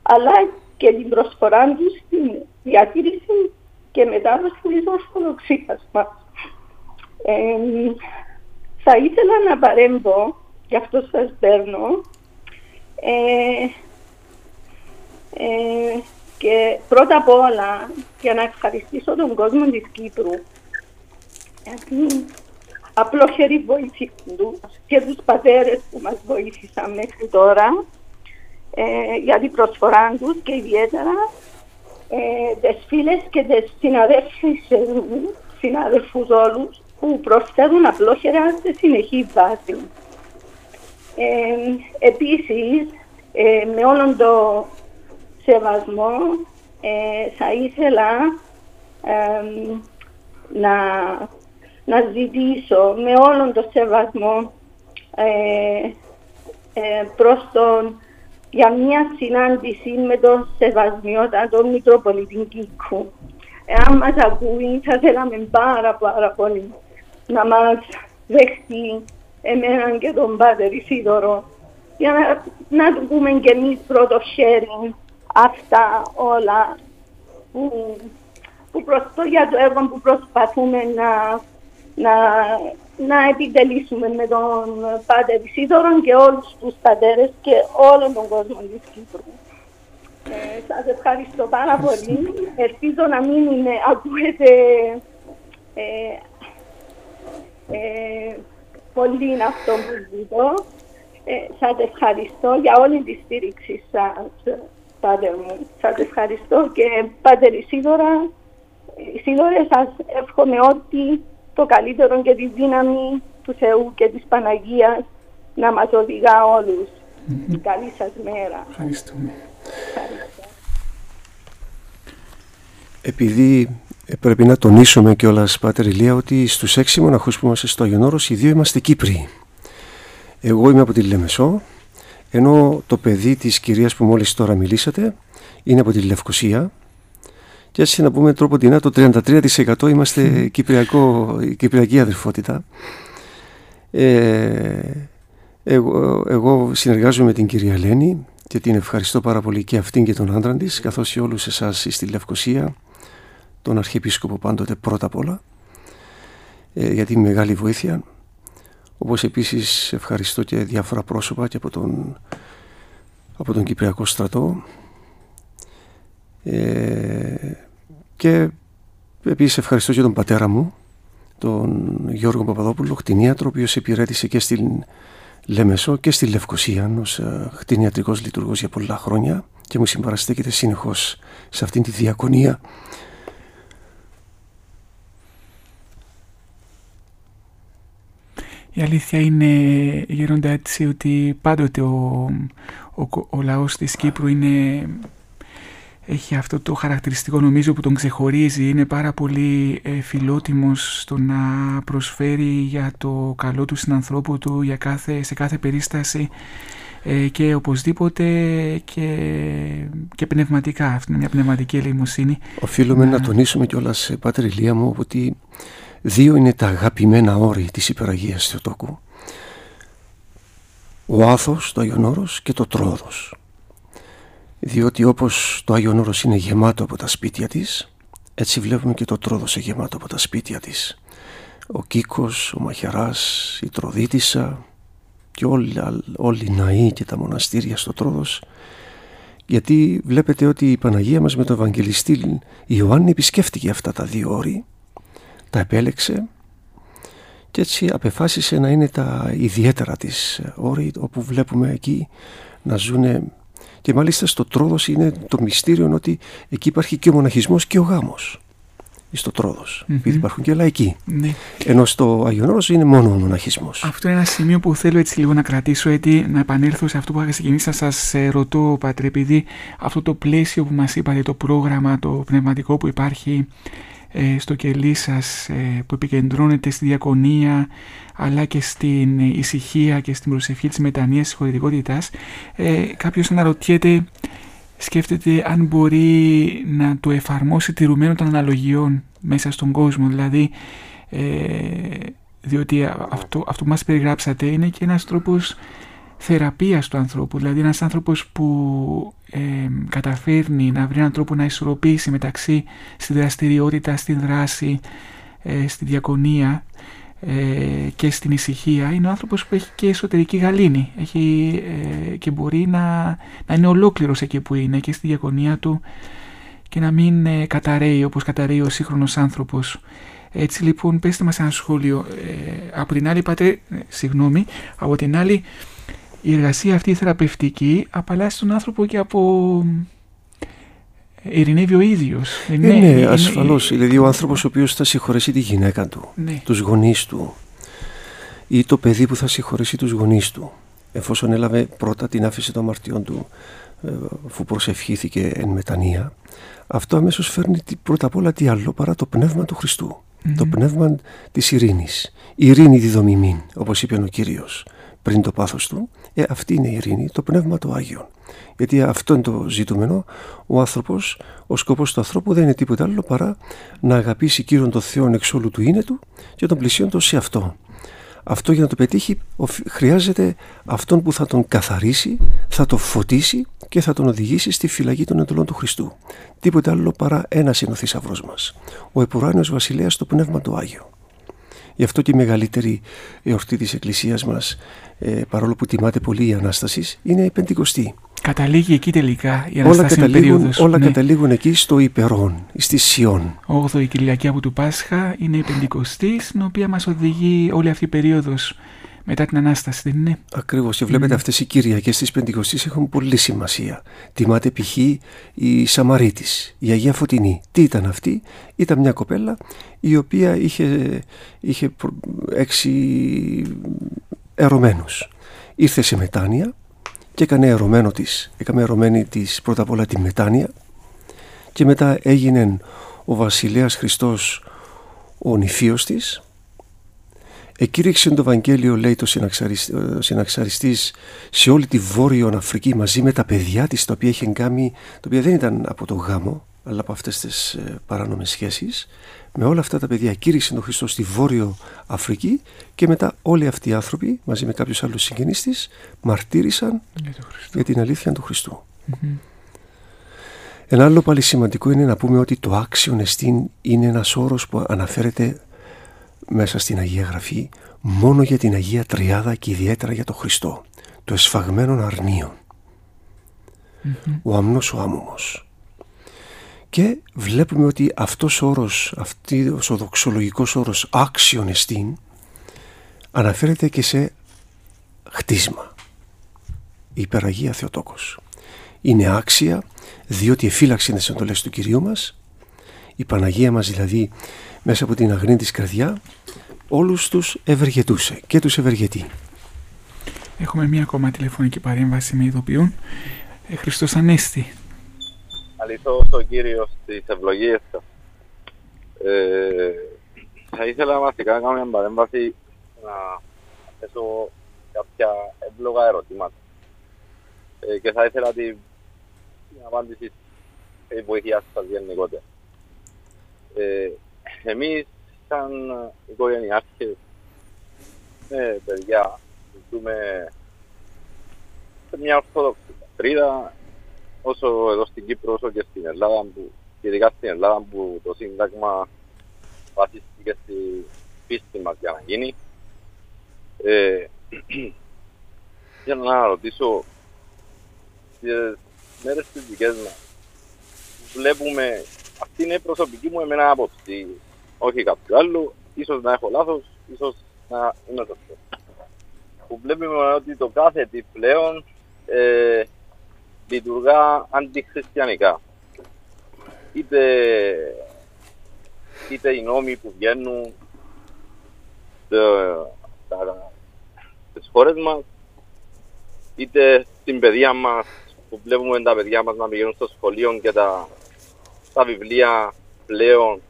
αλλά και την προσφορά τους στην διατήρηση και μετάδοση της ορθοδοξίας μας. Ε, θα ήθελα να παρέμβω, γι' αυτό σας παίρνω, ε, ε, και πρώτα απ' όλα για να ευχαριστήσω τον κόσμο της Κύπρου γιατί απλό χέρι βοήθησαν τους και τους πατέρες που μας βοήθησαν μέχρι τώρα ε, για την προσφορά τους και ιδιαίτερα ε, τις φίλες και τις συναδέλφους όλους που προσθέτουν απλόχερα σε συνεχή βάση. Ε, επίσης, ε, με όλον το σεβασμό ε, θα ήθελα να, να ζητήσω με όλον το σεβασμό ε, ε, προς τον για μια συνάντηση με τον Σεβασμιότατο Μητροπολίτη Κίκου. Εάν μας ακούει θα θέλαμε πάρα πάρα πολύ να μας δεχτεί εμένα και τον Πάτερ Ισίδωρο για να, να του πούμε και εμείς πρώτο χέρι αυτά όλα που, που το για το έργο που προσπαθούμε να, να, να επιτελήσουμε με τον Πάτερ Σίδωρο και όλους τους πατέρες και όλον τον κόσμο της Κύπρου. Ε, σας ευχαριστώ πάρα πολύ. Ελπίζω να μην είναι, ακούετε ε, ε, πολύ αυτό που ζητώ. Ε, σας ευχαριστώ για όλη τη στήριξη σας Πάτερ μου. Σας ευχαριστώ και Πάτερ Ισίδωρα, Ισίδωρες σας εύχομαι ότι το καλύτερο και τη δύναμη του Θεού και της Παναγίας να μας οδηγά όλους. Mm-hmm. Καλή σας μέρα. Ευχαριστούμε. Επειδή πρέπει να τονίσουμε κιόλας, Πάτερ Ηλία, ότι στους έξι μοναχούς που είμαστε στο Αγιονόρος, οι δύο είμαστε Κύπροι. Εγώ είμαι από τη Λεμεσό, ενώ το παιδί της κυρίας που μόλις τώρα μιλήσατε είναι από τη Λευκοσία και έτσι να πούμε τρόπο την το 33% είμαστε κυπριακό, κυπριακή αδερφότητα. Ε, εγώ, εγώ συνεργάζομαι με την κυρία Λένη και την ευχαριστώ πάρα πολύ και αυτήν και τον άντρα της καθώς και όλους εσάς στη Λευκοσία τον Αρχιεπίσκοπο πάντοτε πρώτα απ' όλα ε, για την μεγάλη βοήθεια όπως επίσης ευχαριστώ και διάφορα πρόσωπα και από τον, από τον Κυπριακό στρατό ε, και επίσης ευχαριστώ και τον πατέρα μου τον Γιώργο Παπαδόπουλο, κτηνίατρο, ο οποίος υπηρέτησε και στην Λέμεσο και στη Λευκοσία ως ε, κτηνιατρικός λειτουργός για πολλά χρόνια και μου συμπαραστέκεται συνεχώς σε αυτήν τη διακονία. Η αλήθεια είναι, γέροντα έτσι, ότι πάντοτε ο, ο, ο λαός της Κύπρου είναι έχει αυτό το χαρακτηριστικό νομίζω που τον ξεχωρίζει. Είναι πάρα πολύ ε, φιλότιμος στο να προσφέρει για το καλό του συνανθρώπου του για κάθε, σε κάθε περίσταση ε, και οπωσδήποτε και, και πνευματικά. Αυτή είναι μια πνευματική ελεημοσύνη. Οφείλουμε να, να τονίσουμε κιόλας Πάτερ Ηλία μου ότι δύο είναι τα αγαπημένα όρη της υπεραγίας Θεοτόκου. Ο Άθος, το Αγιονόρος και το Τρόδος. Διότι όπως το Άγιον Όρος είναι γεμάτο από τα σπίτια της έτσι βλέπουμε και το Τρόδος είναι γεμάτο από τα σπίτια της. Ο Κίκος, ο Μαχαιράς, η Τροδίτισσα και όλοι, όλοι οι ναοί και τα μοναστήρια στο Τρόδος. Γιατί βλέπετε ότι η Παναγία μας με τον Ευαγγελιστή Ιωάννη επισκέφτηκε αυτά τα δύο όρη τα επέλεξε και έτσι απεφάσισε να είναι τα ιδιαίτερα της όρη όπου βλέπουμε εκεί να ζουν και μάλιστα στο Τρόδος είναι το μυστήριο ότι εκεί υπάρχει και ο μοναχισμός και ο γάμος στο Τρόδος, mm-hmm. επειδή υπάρχουν και λαϊκοί. Ναι. Ενώ στο Άγιον είναι μόνο ο μοναχισμός. Αυτό είναι ένα σημείο που θέλω έτσι λίγο να κρατήσω, έτσι να επανέλθω σε αυτό που είχα ξεκινήσει να σας ε, ρωτώ, Πατρέ, επειδή αυτό το πλαίσιο που μας είπατε, το πρόγραμμα, το πνευματικό που υπάρχει ε, στο κελί σας ε, που επικεντρώνεται στη διακονία αλλά και στην ησυχία και στην προσευχή της μετανοίας της χωρητικότητας. Ε, κάποιος αναρωτιέται σκέφτεται αν μπορεί να το εφαρμόσει τηρουμένο των αναλογιών μέσα στον κόσμο. Δηλαδή ε, διότι αυτό, αυτό που μας περιγράψατε είναι και ένας τρόπος θεραπείας του ανθρώπου δηλαδή ένας άνθρωπος που ε, καταφέρνει να βρει έναν τρόπο να ισορροπήσει μεταξύ στη δραστηριότητα, στη δράση, ε, στη διακονία ε, και στην ησυχία είναι ο άνθρωπος που έχει και εσωτερική γαλήνη έχει, ε, και μπορεί να, να είναι ολόκληρος εκεί που είναι και στη διακονία του και να μην ε, καταραίει όπως καταραίει ο σύγχρονος άνθρωπος. Έτσι λοιπόν πέστε μας ένα σχόλιο. από την άλλη πάτε, συγγνώμη, από την άλλη η εργασία αυτή η θεραπευτική απαλλάσσει τον άνθρωπο και από ειρηνεύει ο ίδιος. Ε, ναι, ναι ασφαλώς. Δηλαδή, ο άνθρωπος ο οποίος θα συγχωρέσει τη γυναίκα του, ναι. τους γονείς του, ή το παιδί που θα συγχωρέσει τους γονείς του, εφόσον έλαβε πρώτα την άφηση των αμαρτιών του, ε, αφού προσευχήθηκε εν μετανία, αυτό αμέσως φέρνει πρώτα απ' όλα τι άλλο παρά το πνεύμα του χριστου Το πνεύμα της ειρήνης. Ειρήνη διδομημήν, όπως είπε ο κύριος πριν το πάθος του, ε, αυτή είναι η ειρήνη, το πνεύμα του Άγιον. Γιατί αυτό είναι το ζητούμενο. Ο άνθρωπος, ο σκοπός του ανθρώπου δεν είναι τίποτα άλλο παρά να αγαπήσει κύριον τον Θεό εξ όλου του είναι του και τον πλησίον του σε αυτό. Αυτό για να το πετύχει χρειάζεται αυτόν που θα τον καθαρίσει, θα τον φωτίσει και θα τον οδηγήσει στη φυλακή των εντολών του Χριστού. Τίποτε άλλο παρά ένας είναι ο θησαυρός μας. Ο επουράνιος βασιλέας το πνεύμα του Άγιο. Γι' αυτό και η μεγαλύτερη εορτή της Εκκλησίας μας, ε, παρόλο που τιμάται πολύ η Ανάστασης, είναι η Πεντηκοστή. Καταλήγει εκεί τελικά η Αναστάσια όλα καταλήγουν, όλα ναι. καταλήγουν εκεί στο υπερόν, στη Σιών. 8η Κυριακή από του Πάσχα είναι η Πεντηκοστή, στην οποία μας οδηγεί όλη αυτή η περίοδος μετά την Ανάσταση, δεν είναι; Ακριβώς. Και βλέπετε mm. αυτές οι Κυριακές της Πεντηκοστή έχουν πολύ σημασία. Τιμάται π.χ. η Σαμαρίτης, η Αγία Φωτεινή. Τι ήταν αυτή, ήταν μια κοπέλα η οποία είχε, είχε έξι ερωμένους. Ήρθε σε μετάνοια και έκανε ερωμένο της, έκαμε ερωμένη της πρώτα απ' όλα τη μετάνοια και μετά έγινε ο βασιλέας Χριστός ο νηφίος της Εκήρυξε το Ευαγγέλιο, λέει το συναξαριστής, σε όλη τη Βόρειο Αφρική μαζί με τα παιδιά της, τα οποία είχε κάνει, τα οποία δεν ήταν από το γάμο, αλλά από αυτές τις ε, παράνομες σχέσεις. Με όλα αυτά τα παιδιά κήρυξε τον Χριστό στη Βόρειο Αφρική και μετά όλοι αυτοί οι άνθρωποι, μαζί με κάποιους άλλους συγγενείς της, μαρτύρησαν για, την αλήθεια του χριστου Ένα άλλο πάλι σημαντικό είναι να πούμε ότι το άξιον εστίν είναι ένας όρος που αναφέρεται μέσα στην Αγία Γραφή μόνο για την Αγία Τριάδα και ιδιαίτερα για τον Χριστό, το εσφαγμένο αρνίων, ο αμνός ο άμμος. Και βλέπουμε ότι αυτός ο όρος, αυτός ο δοξολογικός όρος άξιον εστίν, αναφέρεται και σε χτίσμα. Η υπεραγία Θεοτόκος. Είναι άξια διότι εφύλαξε τις εντολές του Κυρίου μας. Η Παναγία μας δηλαδή μέσα από την αγνή της καρδιά όλους τους ευεργετούσε και τους ευεργετεί. Έχουμε μία ακόμα τηλεφωνική παρέμβαση με ειδοποιούν. Ε, Χριστός Ανέστη. Αληθώ στον Κύριο στις ευλογίες σας. Ε, θα ήθελα βασικά να κάνω μια παρέμβαση να θέσω κάποια εύλογα ερωτήματα. Ε, και θα ήθελα την, την απάντηση και η βοήθεια σας γενικότερα. Ε, εμείς σαν οικογενειάρχες με παιδιά ζούμε σε μια ορθόδοξη πατρίδα όσο εδώ στην Κύπρο όσο και στην Ελλάδα που, και ειδικά στην Ελλάδα που το Σύνταγμα βασίστηκε στη πίστη μας για να γίνει. Ε, για να ρωτήσω τις μέρες τις δικές μας βλέπουμε αυτή είναι η προσωπική μου εμένα άποψη όχι κάποιο άλλο ίσως να έχω λάθος ίσως να είμαι σωστός. Που βλέπουμε ότι το κάθε τι πλέον ε, λειτουργά αντιχριστιανικά. Είτε είτε οι νόμοι που βγαίνουν στις χώρες μας, είτε στην παιδεία μας που βλέπουμε τα παιδιά μας να πηγαίνουν στο σχολείο και τα, τα βιβλία πλέον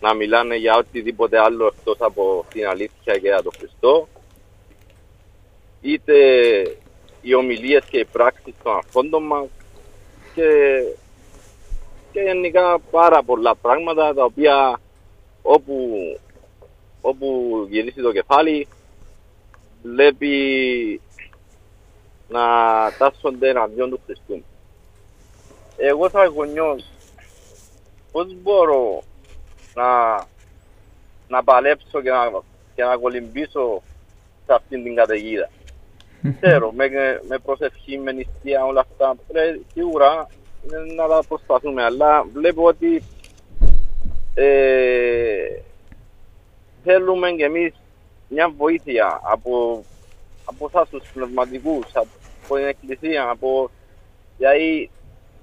να μιλάνε για οτιδήποτε άλλο εκτός από την αλήθεια και για τον Χριστό είτε οι ομιλίες και οι πράξεις των αρχόντων μας και και γενικά πάρα πολλά πράγματα τα οποία όπου, όπου γυρίσει το κεφάλι βλέπει να τάσσονται εναντίον του Χριστού. Εγώ θα γονιός πώς μπορώ να, να παλέψω και να, και να κολυμπήσω σε αυτήν την καταιγίδα. Ξέρω, με, με προσευχή, με νηστεία, όλα αυτά, πρέπει σίγουρα να τα προσπαθούμε, αλλά βλέπω ότι ε, θέλουμε κι εμείς μια βοήθεια από, από εσάς τους πνευματικούς, από την εκκλησία, από, δηλαδή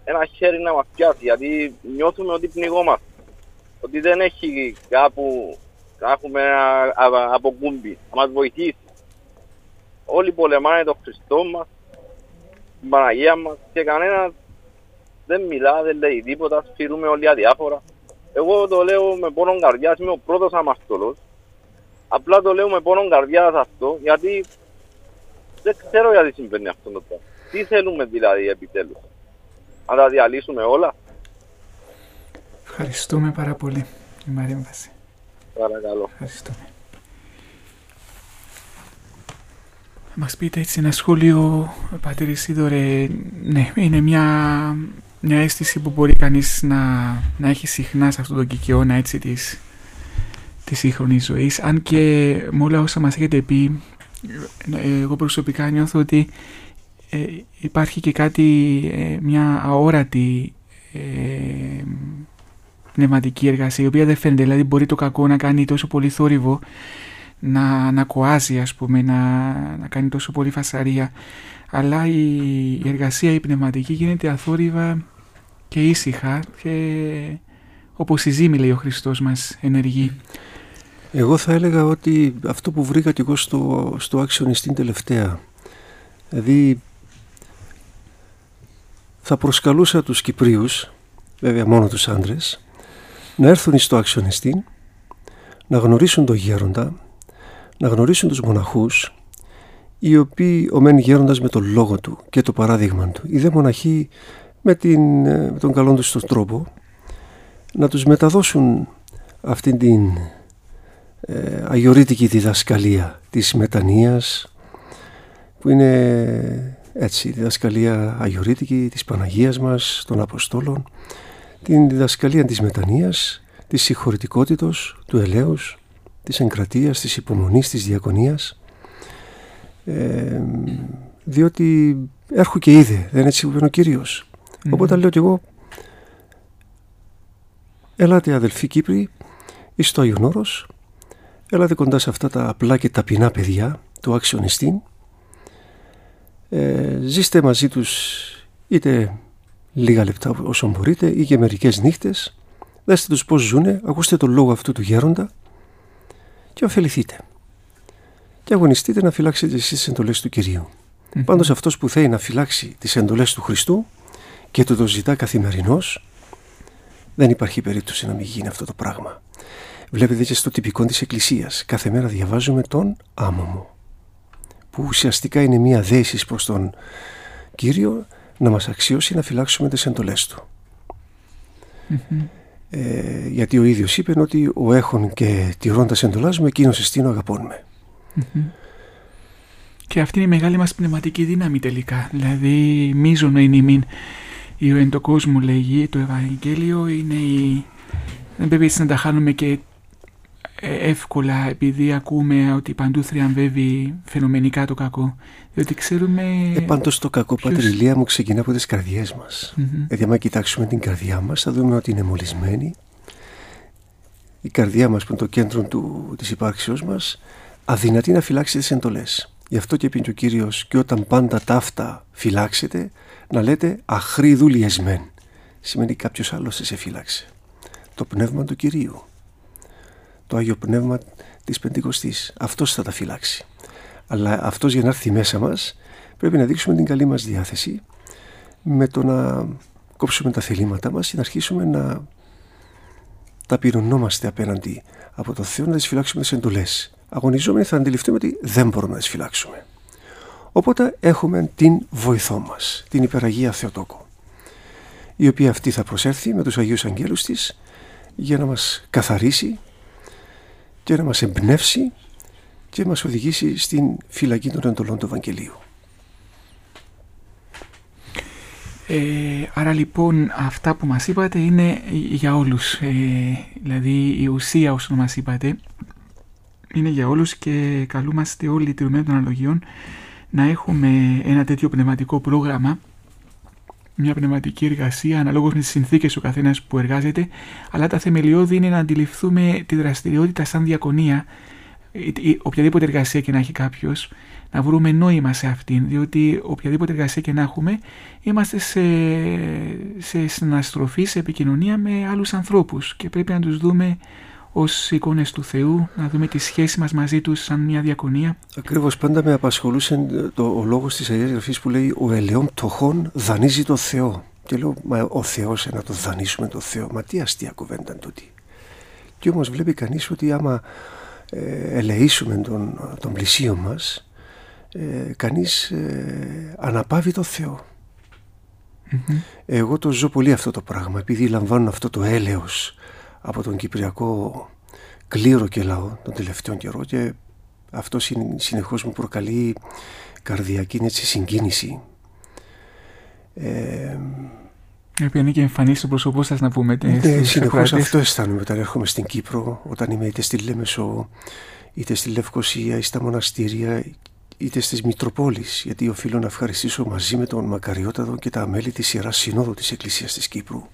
ένα χέρι να μας πιάσει, γιατί νιώθουμε ότι πνιγόμαστε, ότι δεν έχει κάπου να έχουμε ένα αποκούμπι, να μας βοηθήσει. Όλοι πολεμάνε τον Χριστό μας, την Παναγία μας και κανένας δεν μιλά, δεν λέει τίποτα, σφυρούμε όλοι αδιάφορα. Εγώ το λέω με πόνο καρδιά, είμαι ο πρώτος αμαρτωλός. Απλά το λέω με πόνο καρδιά αυτό, γιατί δεν ξέρω γιατί συμβαίνει αυτό το πράγμα. Τι θέλουμε δηλαδή επιτέλους. Να τα διαλύσουμε όλα; Ευχαριστούμε πάρα πολύ η Μαρέμβαση. Παρακαλώ. Ευχαριστούμε. Μας πείτε έτσι ένα σχόλιο, Πατήρ Σίδωρε, ναι, είναι μια μια αίσθηση που μπορεί κανείς να, να έχει συχνά σε αυτόν τον κικαιώνα έτσι της, της σύγχρονης ζωής αν και με όλα όσα μας έχετε πει ε, εγώ προσωπικά νιώθω ότι ε, υπάρχει και κάτι ε, μια αόρατη ε, πνευματική εργασία η οποία δεν φαίνεται δηλαδή μπορεί το κακό να κάνει τόσο πολύ θόρυβο να, να κοάζει ας πούμε να, να κάνει τόσο πολύ φασαρία αλλά η, εργασία η πνευματική γίνεται αθόρυβα και ήσυχα και όπως η ζήμη λέει ο Χριστός μας ενεργεί. Εγώ θα έλεγα ότι αυτό που βρήκα και εγώ στο, στο άξιον τελευταία δηλαδή θα προσκαλούσα τους Κυπρίους βέβαια μόνο τους άντρες να έρθουν στο άξιον να γνωρίσουν τον γέροντα να γνωρίσουν τους μοναχούς οι οποίοι ομένει γέροντας με τον λόγο του και το παράδειγμα του. Οι δε μοναχοί με, την, ε, με τον καλό τους τον τρόπο να τους μεταδώσουν αυτήν την ε, αγιορείτικη διδασκαλία της μετανοίας που είναι έτσι η διδασκαλία αγιορείτικη της Παναγίας μας, των Αποστόλων την διδασκαλία της μετανοίας, της συγχωρητικότητος, του ελέους, της εγκρατείας, της υπομονής, της διακονίας ε, διότι έρχομαι και είδε, δεν έτσι που ο Κύριος. Mm. Οπότε λέω και εγώ ελάτε αδελφοί Κύπροι εις το Άγιον Όρος, ελάτε κοντά σε αυτά τα απλά και ταπεινά παιδιά του Άξιονιστήν Ε, ζήστε μαζί τους είτε λίγα λεπτά όσο μπορείτε ή και μερικές νύχτες. Δέστε τους πώς ζουνε, ακούστε τον λόγο αυτού του γέροντα και ωφεληθείτε. Και αγωνιστείτε να φυλάξετε εσείς τις εντολές του Κυρίου. Mm-hmm. Πάντως αυτός που θέλει να φυλάξει τις εντολές του Χριστού και του το ζητά καθημερινώς, δεν υπάρχει περίπτωση να μην γίνει αυτό το πράγμα. Βλέπετε και στο τυπικό της Εκκλησίας. Κάθε μέρα διαβάζουμε τον άμμο που ουσιαστικά είναι μια δέση προς τον Κύριο να μας αξιώσει να φυλάξουμε τις εντολές Του. Ε, γιατί ο ίδιος είπε ότι ο έχων και τηρώντας εντολάς μου εκείνος εστίνω αγαπών με. Και αυτή είναι η μεγάλη μας πνευματική δύναμη τελικά. Δηλαδή μίζωνο είναι ημίν η ο εν κόσμο λέγει το Ευαγγέλιο είναι η... Δεν πρέπει έτσι να τα χάνουμε και ε, εύκολα επειδή ακούμε ότι παντού θριαμβεύει φαινομενικά το κακό. Διότι ξέρουμε... Ε, πάντως το κακό ποιος... πατριλία μου ξεκινά από τις καρδιές μας. Mm-hmm. Δηλαδή άμα κοιτάξουμε την καρδιά μας θα δούμε ότι είναι μολυσμένη. Η καρδιά μας που είναι το κέντρο του, της υπάρξεως μας αδυνατή να φυλάξει τις εντολές. Γι' αυτό και πει ο Κύριος και όταν πάντα ταύτα φυλάξετε να λέτε αχρή δουλειεσμέν. Σημαίνει κάποιος άλλος σε φύλαξε. Το πνεύμα του Κυρίου το Άγιο Πνεύμα της Πεντηκοστής. Αυτός θα τα φυλάξει. Αλλά αυτός για να έρθει μέσα μας πρέπει να δείξουμε την καλή μας διάθεση με το να κόψουμε τα θελήματά μας και να αρχίσουμε να ταπεινωνόμαστε απέναντι από το Θεό να τις φυλάξουμε τις εντολές. Αγωνιζόμενοι θα αντιληφθούμε ότι δεν μπορούμε να τις φυλάξουμε. Οπότε έχουμε την βοηθό μας, την υπεραγία Θεοτόκο, η οποία αυτή θα προσέρθει με τους Αγίους Αγγέλους της για να μας καθαρίσει και να μας εμπνεύσει και μας οδηγήσει στην φυλακή των εντολών του Ευαγγελίου. Ε, άρα λοιπόν αυτά που μας είπατε είναι για όλους. Ε, δηλαδή η ουσία όσο μας είπατε είναι για όλους και καλούμαστε όλοι οι τηρουμένοι των αλογιών να έχουμε ένα τέτοιο πνευματικό πρόγραμμα μια πνευματική εργασία αναλόγως με τις συνθήκες ο καθένας που εργάζεται, αλλά τα θεμελιώδη είναι να αντιληφθούμε τη δραστηριότητα σαν διακονία, οποιαδήποτε εργασία και να έχει κάποιος, να βρούμε νόημα σε αυτήν, διότι οποιαδήποτε εργασία και να έχουμε, είμαστε σε, σε συναστροφή, σε επικοινωνία με άλλους ανθρώπους και πρέπει να τους δούμε ως εικόνες του Θεού, να δούμε τη σχέση μας μαζί τους σαν μια διακονία. Ακριβώς πάντα με απασχολούσε το, ο λόγος της Αγίας Γραφής που λέει «Ο ελαιόν τοχών δανείζει το Θεό». Και λέω «Μα ο Θεός να το δανείσουμε το Θεό». Μα τι αστεία κουβέντα είναι τούτη. Και όμως βλέπει κανείς ότι άμα ε, ελεήσουμε τον, τον πλησίο μας, ε, κανείς ε, αναπαύει το Θεό. Εγώ το ζω πολύ αυτό το πράγμα επειδή λαμβάνω αυτό το έλεος από τον Κυπριακό κλήρο και λαό τον τελευταίο καιρό και αυτό συνεχώς μου προκαλεί καρδιακή έτσι, συγκίνηση. Ε, η οποία είναι και εμφανή στο πρόσωπό σας, να πούμε. Ναι, συνεχώς αυτό αισθάνομαι όταν έρχομαι στην Κύπρο, όταν είμαι είτε στη Λέμεσο, είτε στη Λευκοσία, ή στα μοναστήρια, είτε στις Μητροπόλεις. Γιατί οφείλω να ευχαριστήσω μαζί με τον Μακαριότατο και τα μέλη της Ιεράς Συνόδου της Εκκλησίας της Κύπρου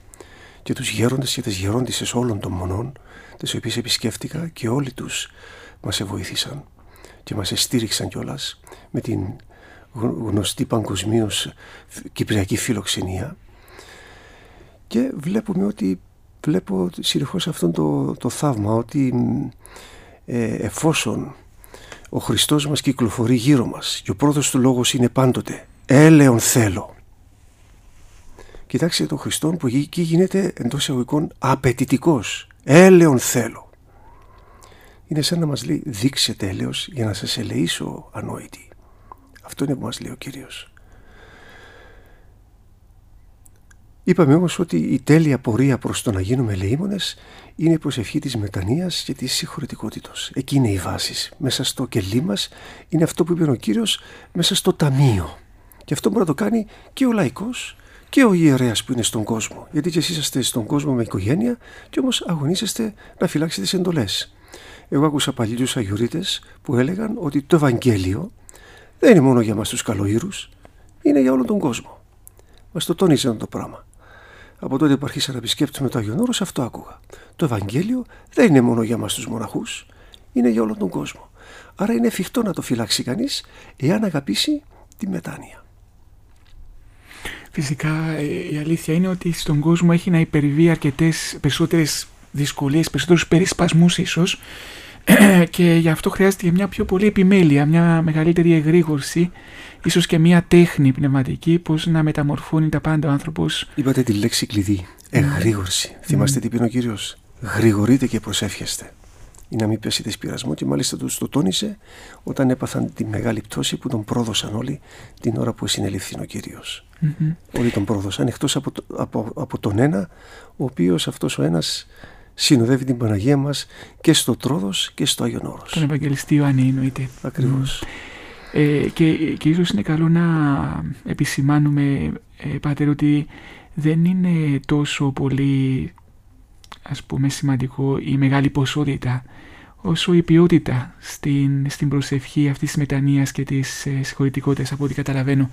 και τους γέροντες και τις γερόντισες όλων των μονών τις οποίες επισκέφτηκα και όλοι τους μας βοήθησαν και μας εστήριξαν κιόλας με την γνωστή παγκοσμίως κυπριακή φιλοξενία. Και βλέπουμε ότι βλέπω συνεχώς αυτό το, το θαύμα ότι ε, εφόσον ο Χριστός μας κυκλοφορεί γύρω μας και ο πρώτος του λόγος είναι πάντοτε έλεον θέλω Κοιτάξτε τον Χριστό που εκεί γίνεται εντός εισαγωγικών απαιτητικός. Έλεον θέλω. Είναι σαν να μας λέει δείξε τέλεος για να σας ελεήσω ανόητη. Αυτό είναι που μας λέει ο Κύριος. Είπαμε όμως ότι η τέλεια πορεία προς το να γίνουμε ελεήμονες είναι η προσευχή της μετανοίας και της συγχωρετικότητος. Εκεί είναι οι βάσεις. Μέσα στο κελί μας είναι αυτό που είπε ο Κύριος μέσα στο ταμείο. Και αυτό μπορεί να το κάνει και ο λαϊκός και ο ιερέας που είναι στον κόσμο. Γιατί και εσείς είσαστε στον κόσμο με οικογένεια και όμως αγωνίζεστε να φυλάξετε τις εντολές. Εγώ άκουσα παλιούς αγιορείτες που έλεγαν ότι το Ευαγγέλιο δεν είναι μόνο για μας τους καλοήρους, είναι για όλον τον κόσμο. Μας το τόνιζαν το πράγμα. Από τότε που αρχίσα να επισκέπτομαι το Άγιον Όρος, αυτό άκουγα. Το Ευαγγέλιο δεν είναι μόνο για μας τους μοναχούς, είναι για όλον τον κόσμο. Άρα είναι εφικτό να το φυλάξει κανείς εάν αγαπήσει τη μετάνοια. Φυσικά ε, η αλήθεια είναι ότι στον κόσμο έχει να υπερβεί αρκετές περισσότερες δυσκολίες, περισσότερους περισπασμούς ίσως και γι' αυτό χρειάζεται μια πιο πολύ επιμέλεια, μια μεγαλύτερη εγρήγορση ίσως και μια τέχνη πνευματική πώς να μεταμορφώνει τα πάντα ο άνθρωπος. Είπατε τη λέξη κλειδί, εγρήγορση. Mm. Θυμάστε τι πει ο Κύριος, γρηγορείτε και προσεύχεστε ή να μην πέσει πειρασμό και μάλιστα τους το τόνισε όταν έπαθαν τη μεγάλη πτώση που τον πρόδωσαν όλοι την ώρα που συνελήφθη ο Κύριος. Mm-hmm. Όλοι τον πρόδωσαν εκτός από, από, από τον ένα ο οποίος αυτός ο ένας συνοδεύει την Παναγία μας και στο Τρόδος και στο Άγιον Όρος. Τον Ευαγγελιστή Ιωάννη εννοείται. Ακριβώς. Ε, και, και ίσως είναι καλό να επισημάνουμε, ε, Πάτερ, ότι δεν είναι τόσο πολύ ας πούμε σημαντικό η μεγάλη ποσότητα όσο η ποιότητα στην, στην προσευχή αυτής της μετανοίας και της ε, συγχωρητικότητας από ό,τι καταλαβαίνω.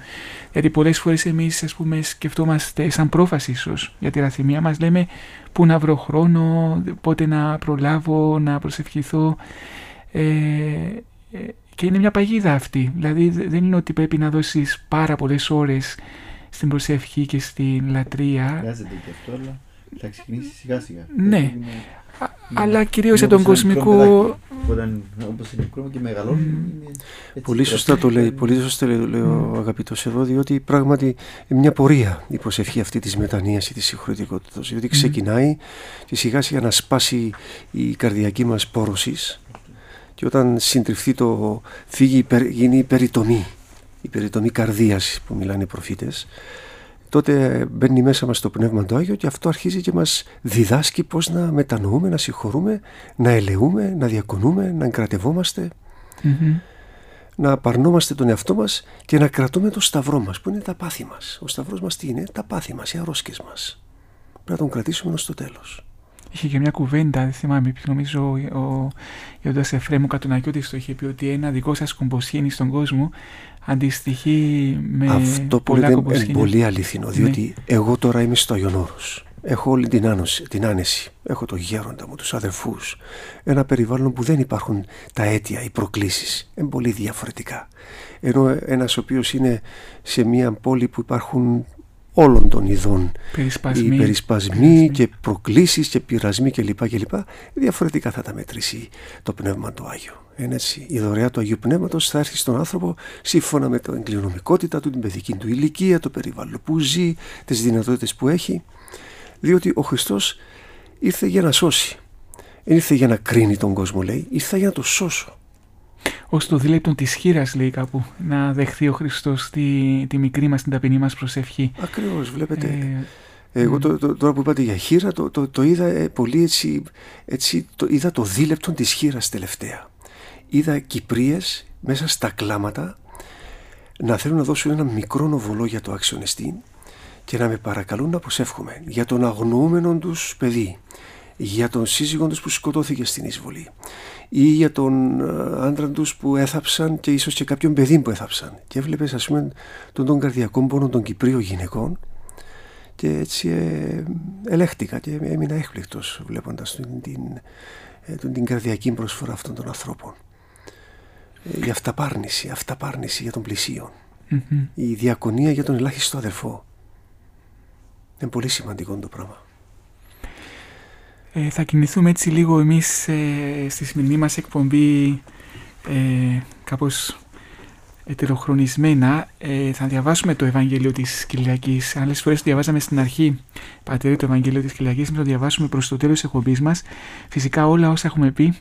Γιατί πολλές φορές εμείς ας πούμε σκεφτόμαστε σαν πρόφαση ίσως για τη ραθυμία μας λέμε πού να βρω χρόνο, πότε να προλάβω, να προσευχηθώ ε, ε, και είναι μια παγίδα αυτή. Δηλαδή δεν είναι ότι πρέπει να δώσεις πάρα πολλές ώρες στην προσευχή και στην λατρεία. Χρειάζεται και αυτό, αλλά θα ξεκινήσει σιγά σιγά. Ναι. Αλλά κυρίως για τον κοσμικό. Όταν όπως είναι μικρό και μεγαλώνει. Πολύ σωστά το λέει, πολύ σωστά λέει ο αγαπητός εδώ, διότι πράγματι είναι μια πορεία η προσευχή αυτή της μετανία ή της συγχωρητικότητας. Διότι ξεκινάει και σιγά σιγά να σπάσει η καρδιακή μας πόρωσης και όταν συντριφθεί το φύγει, γίνει η περιτομή, η περιτομή καρδίας που μιλάνε οι προφήτες, τότε μπαίνει μέσα μας το Πνεύμα του Άγιο και αυτό αρχίζει και μας διδάσκει πώς να μετανοούμε, να συγχωρούμε, να ελεούμε, να διακονούμε, να εγκρατευόμαστε, να απαρνόμαστε τον εαυτό μας και να κρατούμε το σταυρό μας που είναι τα πάθη μας. Ο σταυρός μας τι είναι, τα πάθη μας, οι αρρώσκες μας. Πρέπει να τον κρατήσουμε ως το τέλος. Είχε και μια κουβέντα, δεν θυμάμαι, νομίζω ο, ο Ιόντα Εφρέμου Κατουνακιώτη το είχε πει ότι ένα δικό σας κομποσχήνι στον κόσμο αντιστοιχεί με Αυτό που λέτε είναι πολύ αληθινό, ναι. διότι εγώ τώρα είμαι στο Αγιονόρος. Έχω όλη την, άνωση, την άνεση. Έχω το γέροντα μου, τους αδερφούς. Ένα περιβάλλον που δεν υπάρχουν τα αίτια, οι προκλήσεις. Είναι πολύ διαφορετικά. Ενώ ένας ο οποίος είναι σε μια πόλη που υπάρχουν όλων των ειδών περισπασμοί, οι περισπασμοί και προκλήσεις και πειρασμοί κλπ. κλπ. Διαφορετικά θα τα μετρήσει το Πνεύμα του Άγιο. Είναι έτσι, η δωρεά του Αγίου Πνεύματος θα έρθει στον άνθρωπο σύμφωνα με την κληρονομικότητα του, την παιδική του ηλικία, το περιβάλλον που ζει, τις δυνατότητες που έχει διότι ο Χριστός ήρθε για να σώσει. Δεν ήρθε για να κρίνει τον κόσμο λέει, ήρθε για να το σώσω ως το δίλεπτον της χείρας, λέει κάπου, να δεχθεί ο Χριστός τη, τη μικρή μας, την ταπεινή μας προσευχή. Ακριβώς, βλέπετε. Ε, εγώ το, το, τώρα που είπατε για χείρα, το, το, το είδα ε, πολύ έτσι, έτσι το, είδα το δίλεπτον της χείρας τελευταία. Είδα Κυπρίες μέσα στα κλάματα να θέλουν να δώσουν ένα μικρό νοβολό για το άξιον και να με παρακαλούν να προσεύχομαι για τον αγνοούμενο τους παιδί, για τον σύζυγό τους που σκοτώθηκε στην εισβολή, ή για τον ε, άντρα τους που έθαψαν και ίσως και κάποιον παιδί που έθαψαν. Και έβλεπες, ας πούμε, τον, τον καρδιακό πόνο των Κυπρίων γυναικών και έτσι ε, ελέγχτηκα και έμεινα έκπληκτος βλέποντας την, την, ε, την, την καρδιακή προσφορά αυτών των ανθρώπων. Ε, η αυταπάρνηση, αυταπάρνηση για τον πλησίον. Η διακονία για τον ελάχιστο αδερφό. Είναι πολύ σημαντικό το πράγμα. Ε, θα κινηθούμε έτσι λίγο εμείς ε, στη σημερινή μας εκπομπή ε, κάπως ετεροχρονισμένα. Ε, θα διαβάσουμε το Ευαγγέλιο της Κυριακής. Άλλες φορές το διαβάζαμε στην αρχή, πατέρι, το Ευαγγέλιο της Κυριακής, θα το διαβάσουμε προς το τέλος της εκπομπής μας. Φυσικά όλα όσα έχουμε πει,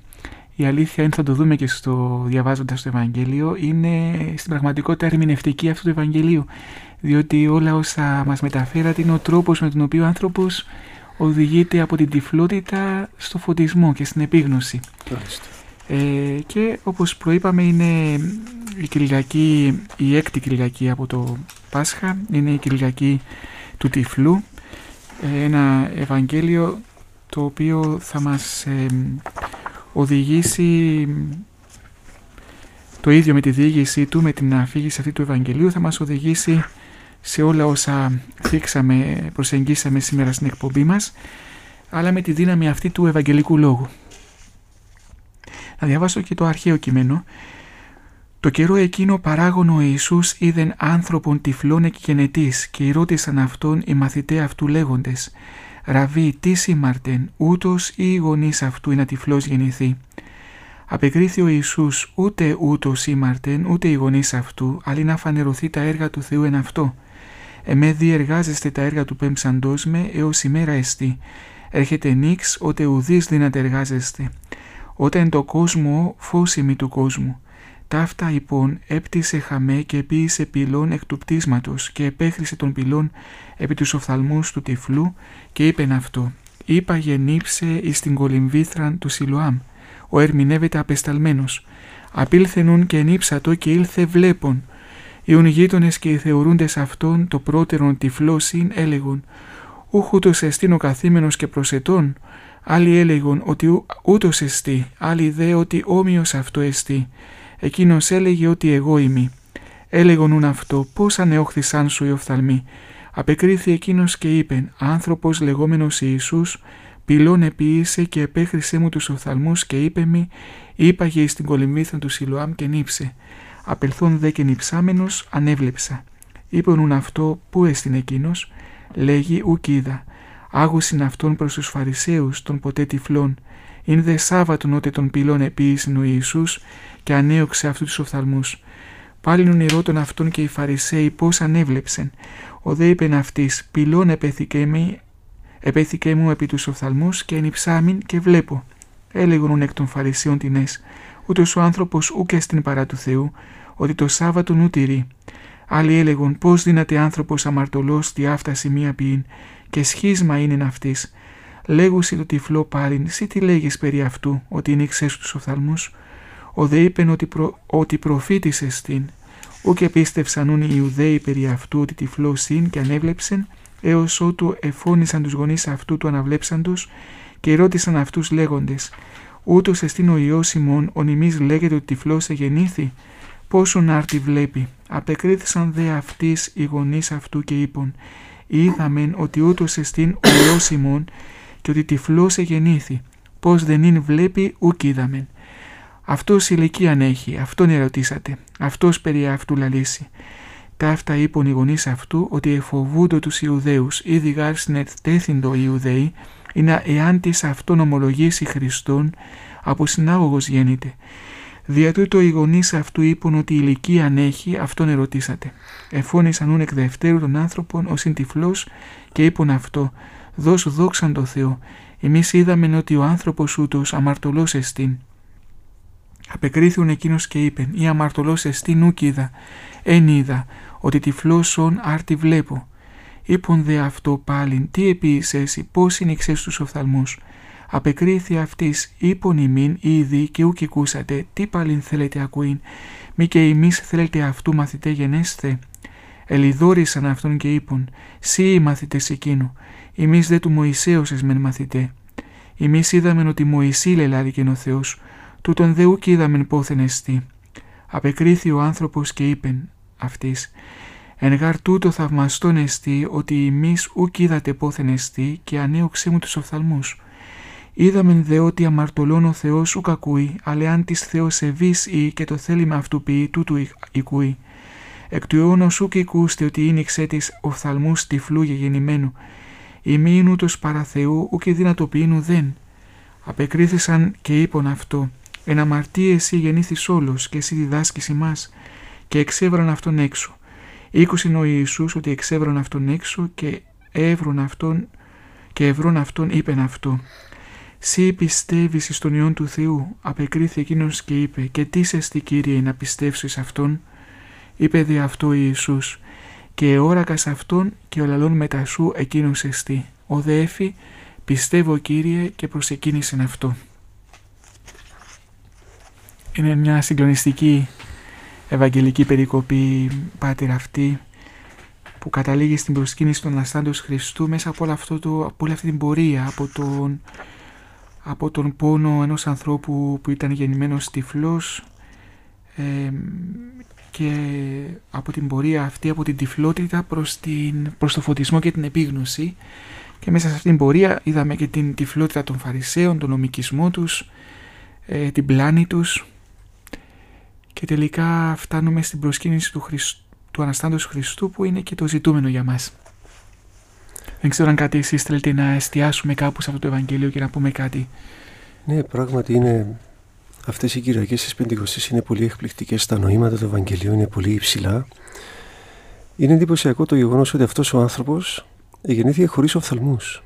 η αλήθεια είναι, θα το δούμε και στο διαβάζοντας το Ευαγγέλιο, είναι στην πραγματικότητα ερμηνευτική αυτού του Ευαγγελίου. Διότι όλα όσα μας μεταφέρατε είναι ο τρόπος με τον οποίο ο άνθρωπος οδηγείται από την τυφλότητα στο φωτισμό και στην επίγνωση. Ε, και όπως προείπαμε είναι η Κυριακή, η έκτη Κυριακή από το Πάσχα, είναι η Κυριακή του Τυφλού, ε, ένα Ευαγγέλιο το οποίο θα μας ε, οδηγήσει το ίδιο με τη διήγησή του, με την αφήγηση αυτή του Ευαγγελίου θα μας οδηγήσει σε όλα όσα θίξαμε, προσεγγίσαμε σήμερα στην εκπομπή μας, αλλά με τη δύναμη αυτή του Ευαγγελικού Λόγου. Να διαβάσω και το αρχαίο κείμενο. Το καιρό εκείνο παράγων ο Ιησούς είδεν άνθρωπον τυφλών εκγενετής και ρώτησαν αυτόν οι μαθητές αυτού λέγοντες «Ραβί, τι σήμαρτεν, ούτως ή οι γονείς αυτού είναι τυφλός γεννηθεί». Απεκρίθη ο Ιησούς ούτε ούτως σήμαρτεν ούτε οι γονείς αυτού, αλλά να φανερωθεί τα έργα του Θεού εν αυτό. Εμέ διεργάζεστε τα έργα του πέμψαντός με έως ημέρα εστί. Έρχεται νύξ, ότε ουδείς δύναται εργάζεστε. Όταν το κόσμο φώσιμη του κόσμου. Ταύτα λοιπόν έπτυσε χαμέ και ποίησε πυλών εκ του πτήσματος και επέχρισε τον πυλών επί τους οφθαλμούς του τυφλού και είπεν αυτό. Είπα γεννήψε εις την κολυμβήθραν του Σιλοάμ. Ο ερμηνεύεται απεσταλμένος. Απήλθενουν και ενύψατο και ήλθε βλέπον. Οι γείτονες και οι θεωρούντες αυτόν το πρώτερον τυφλό συν έλεγον «Ούχ ούτως εστίν ο καθήμενος και προσετών». Άλλοι έλεγον ότι ούτως εστί, άλλοι δε ότι όμοιος αυτό εστί. Εκείνος έλεγε ότι εγώ είμαι. Έλεγον αυτό, πώς ανεόχθησαν σου οι οφθαλμοί. Απεκρίθη εκείνος και είπεν, άνθρωπος λεγόμενος Ιησούς, πυλών επίησε και επέχρισέ μου τους οφθαλμούς και είπε μη, είπαγε εις την κολυμβήθα του Σιλοάμ και νύψε. Απελθόν δε και νυψάμενος ανέβλεψα. Είπονουν αυτό, πού έστειν εκείνος, λέγει ουκίδα. Άγουσιν αυτόν προς τους Φαρισαίους των ποτέ τυφλών. Είναι δε Σάββατον ότε των πυλών επίησεν ο Ιησούς και ανέωξε αυτού τους οφθαλμούς. Πάλιν ονειρότων αυτών και οι Φαρισαίοι πώς ανέβλεψεν. Ο δε είπεν αυτής, πυλών επέθηκε μου επί τους οφθαλμούς και ενυψάμιν και βλέπω. Έλεγον εκ των Φαρισαίων τινές, ούτως ο άνθρωπος ούκε στην παρά του Θεού, ότι το Σάββατο νου τηρεί. Άλλοι έλεγον πώς δύναται άνθρωπος αμαρτωλός τι άφταση μία ποιήν και σχίσμα είναι αυτής. Λέγουσι το τυφλό πάριν, σύ τι λέγεις περί αυτού, ότι είναι εξέσου τους οφθαλμούς. Ο δε είπεν ότι, προ, ότι προφήτησες στην. Ούκ πίστευσαν ούν οι Ιουδαίοι περί αυτού ότι τυφλό συν και ανέβλεψεν, έως ότου εφώνησαν τους γονείς αυτού του αναβλέψαντος και ρώτησαν αυτούς λέγοντες «Ούτως εστίν ο Υιός ημών, ο νημής λέγεται ότι τυφλός εγεννήθη, πόσον άρτη βλέπει». Απεκρίθησαν δε αυτής οι γονείς αυτού και είπαν «Είδαμεν ότι ούτως εστίν ο Υιός ημών και ότι τυφλός εγεννήθη, πώς δεν είναι βλέπει ουκ είδαμεν». Αυτός ηλικία έχει, αυτόν ερωτήσατε, αυτός περί αυτού λαλήσει. Ταύτα είπαν οι γονείς αυτού ότι εφοβούνται τους Ιουδαίους, ήδη γάρ συνετέθυντο οι Ιουδαίοι, είναι εάν της αυτόν ομολογήσει Χριστόν, από συνάγωγος γέννηται. Δια τούτο οι γονείς αυτού είπαν ότι η ηλικία ανέχει, αυτόν ερωτήσατε. Εφώνησαν ούν εκ δευτέρου των άνθρωπων ως τυφλός και είπαν αυτό, δώσ' δόξαν το Θεό. Εμείς είδαμε ότι ο άνθρωπος ούτως αμαρτωλός εστίν. Απεκρίθουν εκείνος και είπεν, ή αμαρτωλό εστίν ούκ είδα, εν είδα, ότι τυφλό σον άρτη βλέπω. Είπον δε αυτό πάλιν, τι επίησε εσύ, πώς είναι εξές τους οφθαλμούς. Απεκρίθη αυτής, είπον ημίν ήδη και ούκ ακούσατε, τι πάλιν θέλετε ακούειν, μη και εμείς θέλετε αυτού μαθητέ γενέστε. Ελιδόρισαν αυτόν και είπον, σύ οι μαθητές εκείνου, εμείς δε του Μωυσέως εσμεν μαθητέ. Εμείς είδαμεν ότι Μωυσή λελάδικεν ο Θεός, τούτον δε ούκ είδαμεν πόθεν εστί. Απεκρίθη ο άνθρωπος και είπεν αυτής, Εν γάρ τούτο θαυμαστόν εστί ότι εμείς ούκ είδατε πόθεν εστί και ανέωξέ μου τους οφθαλμούς. Είδαμεν δε ότι αμαρτωλών ο Θεός ουκ ακούει, αλλά αν της Θεός ευείς ή και το θέλημα αυτού ποιή τούτου οικούει. Εκ του αιώνος ούκ οικούστε ότι είναι εξέτης οφθαλμούς τυφλού γεννημένου. Η μη είναι ούτως παρά Θεού ούκ δυνατοποιήνου δεν. Απεκρίθησαν και είπον αυτό. Εν αμαρτία εσύ γεννήθης όλος και εσύ διδάσκεις ημάς και εξέβραν αυτόν έξω. Ήκουσιν ο Ιησούς ότι εξέβραν αυτόν έξω και έβρον αυτόν και ευρών αυτόν είπεν αυτό. «Σύ πιστεύεις εις τον Υιόν του Θεού», απεκρίθη εκείνος και είπε «Και τι στη Κύριε να πιστεύσεις Αυτόν» είπε δε αυτό Ιησούς «Και όρακας Αυτόν και ο λαλών μετά σου εκείνος εστί». Ο δε έφη «Πιστεύω Κύριε» και προσεκίνησεν αυτό. Είναι μια συγκλονιστική ευαγγελική περικοπή πάτερ αυτή που καταλήγει στην προσκύνηση των Αστάντος Χριστού μέσα από, όλο αυτό το, από όλη αυτή την πορεία, από τον από τον πόνο ενός ανθρώπου που ήταν γεννημένος τυφλός και από την πορεία αυτή, από την τυφλότητα προς, την, προς το φωτισμό και την επίγνωση. Και μέσα σε αυτήν την πορεία είδαμε και την τυφλότητα των Φαρισαίων, τον νομικισμό τους, ε, την πλάνη τους και τελικά φτάνουμε στην προσκύνηση του, Χριστ... του Αναστάντος Χριστού που είναι και το ζητούμενο για μας. Δεν ξέρω αν κάτι εσείς θέλετε να εστιάσουμε κάπου σε αυτό το Ευαγγέλιο και να πούμε κάτι. Ναι, πράγματι είναι αυτές οι Κυριακές της Πεντηκοστής είναι πολύ εκπληκτικές. Τα νοήματα του Ευαγγελίου είναι πολύ υψηλά. Είναι εντυπωσιακό το γεγονός ότι αυτός ο άνθρωπος γεννήθηκε χωρίς οφθαλμούς.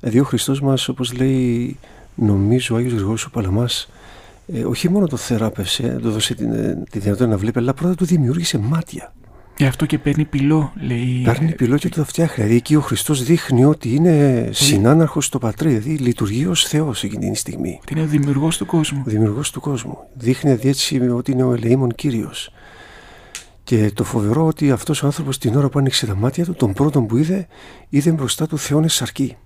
Δηλαδή ο Χριστός μας, όπως λέει νομίζω ο Άγιος Γρηγόρης ο Παλαμάς, ε, όχι μόνο το θεράπευσε, το δώσε τη, ε, τη δυνατότητα να βλέπει, αλλά πρώτα του δημιούργησε μάτια. Γι' αυτό και παίρνει πυλό, λέει. Παίρνει πυλό και το φτιάχνει. Δηλαδή εκεί ο Χριστός δείχνει ότι είναι συνάναρχος στο πατρί, δηλαδή λειτουργεί ως Θεός εκείνη τη στιγμή. Ότι είναι ο δημιουργός του κόσμου. Ο δημιουργός του κόσμου. Δείχνει έτσι ότι είναι ο ελεήμων κύριος. Και το φοβερό ότι αυτός ο άνθρωπος την ώρα που άνοιξε τα μάτια του, τον πρώτον που είδε, είδε μπροστά του Θεόν εσαρκή.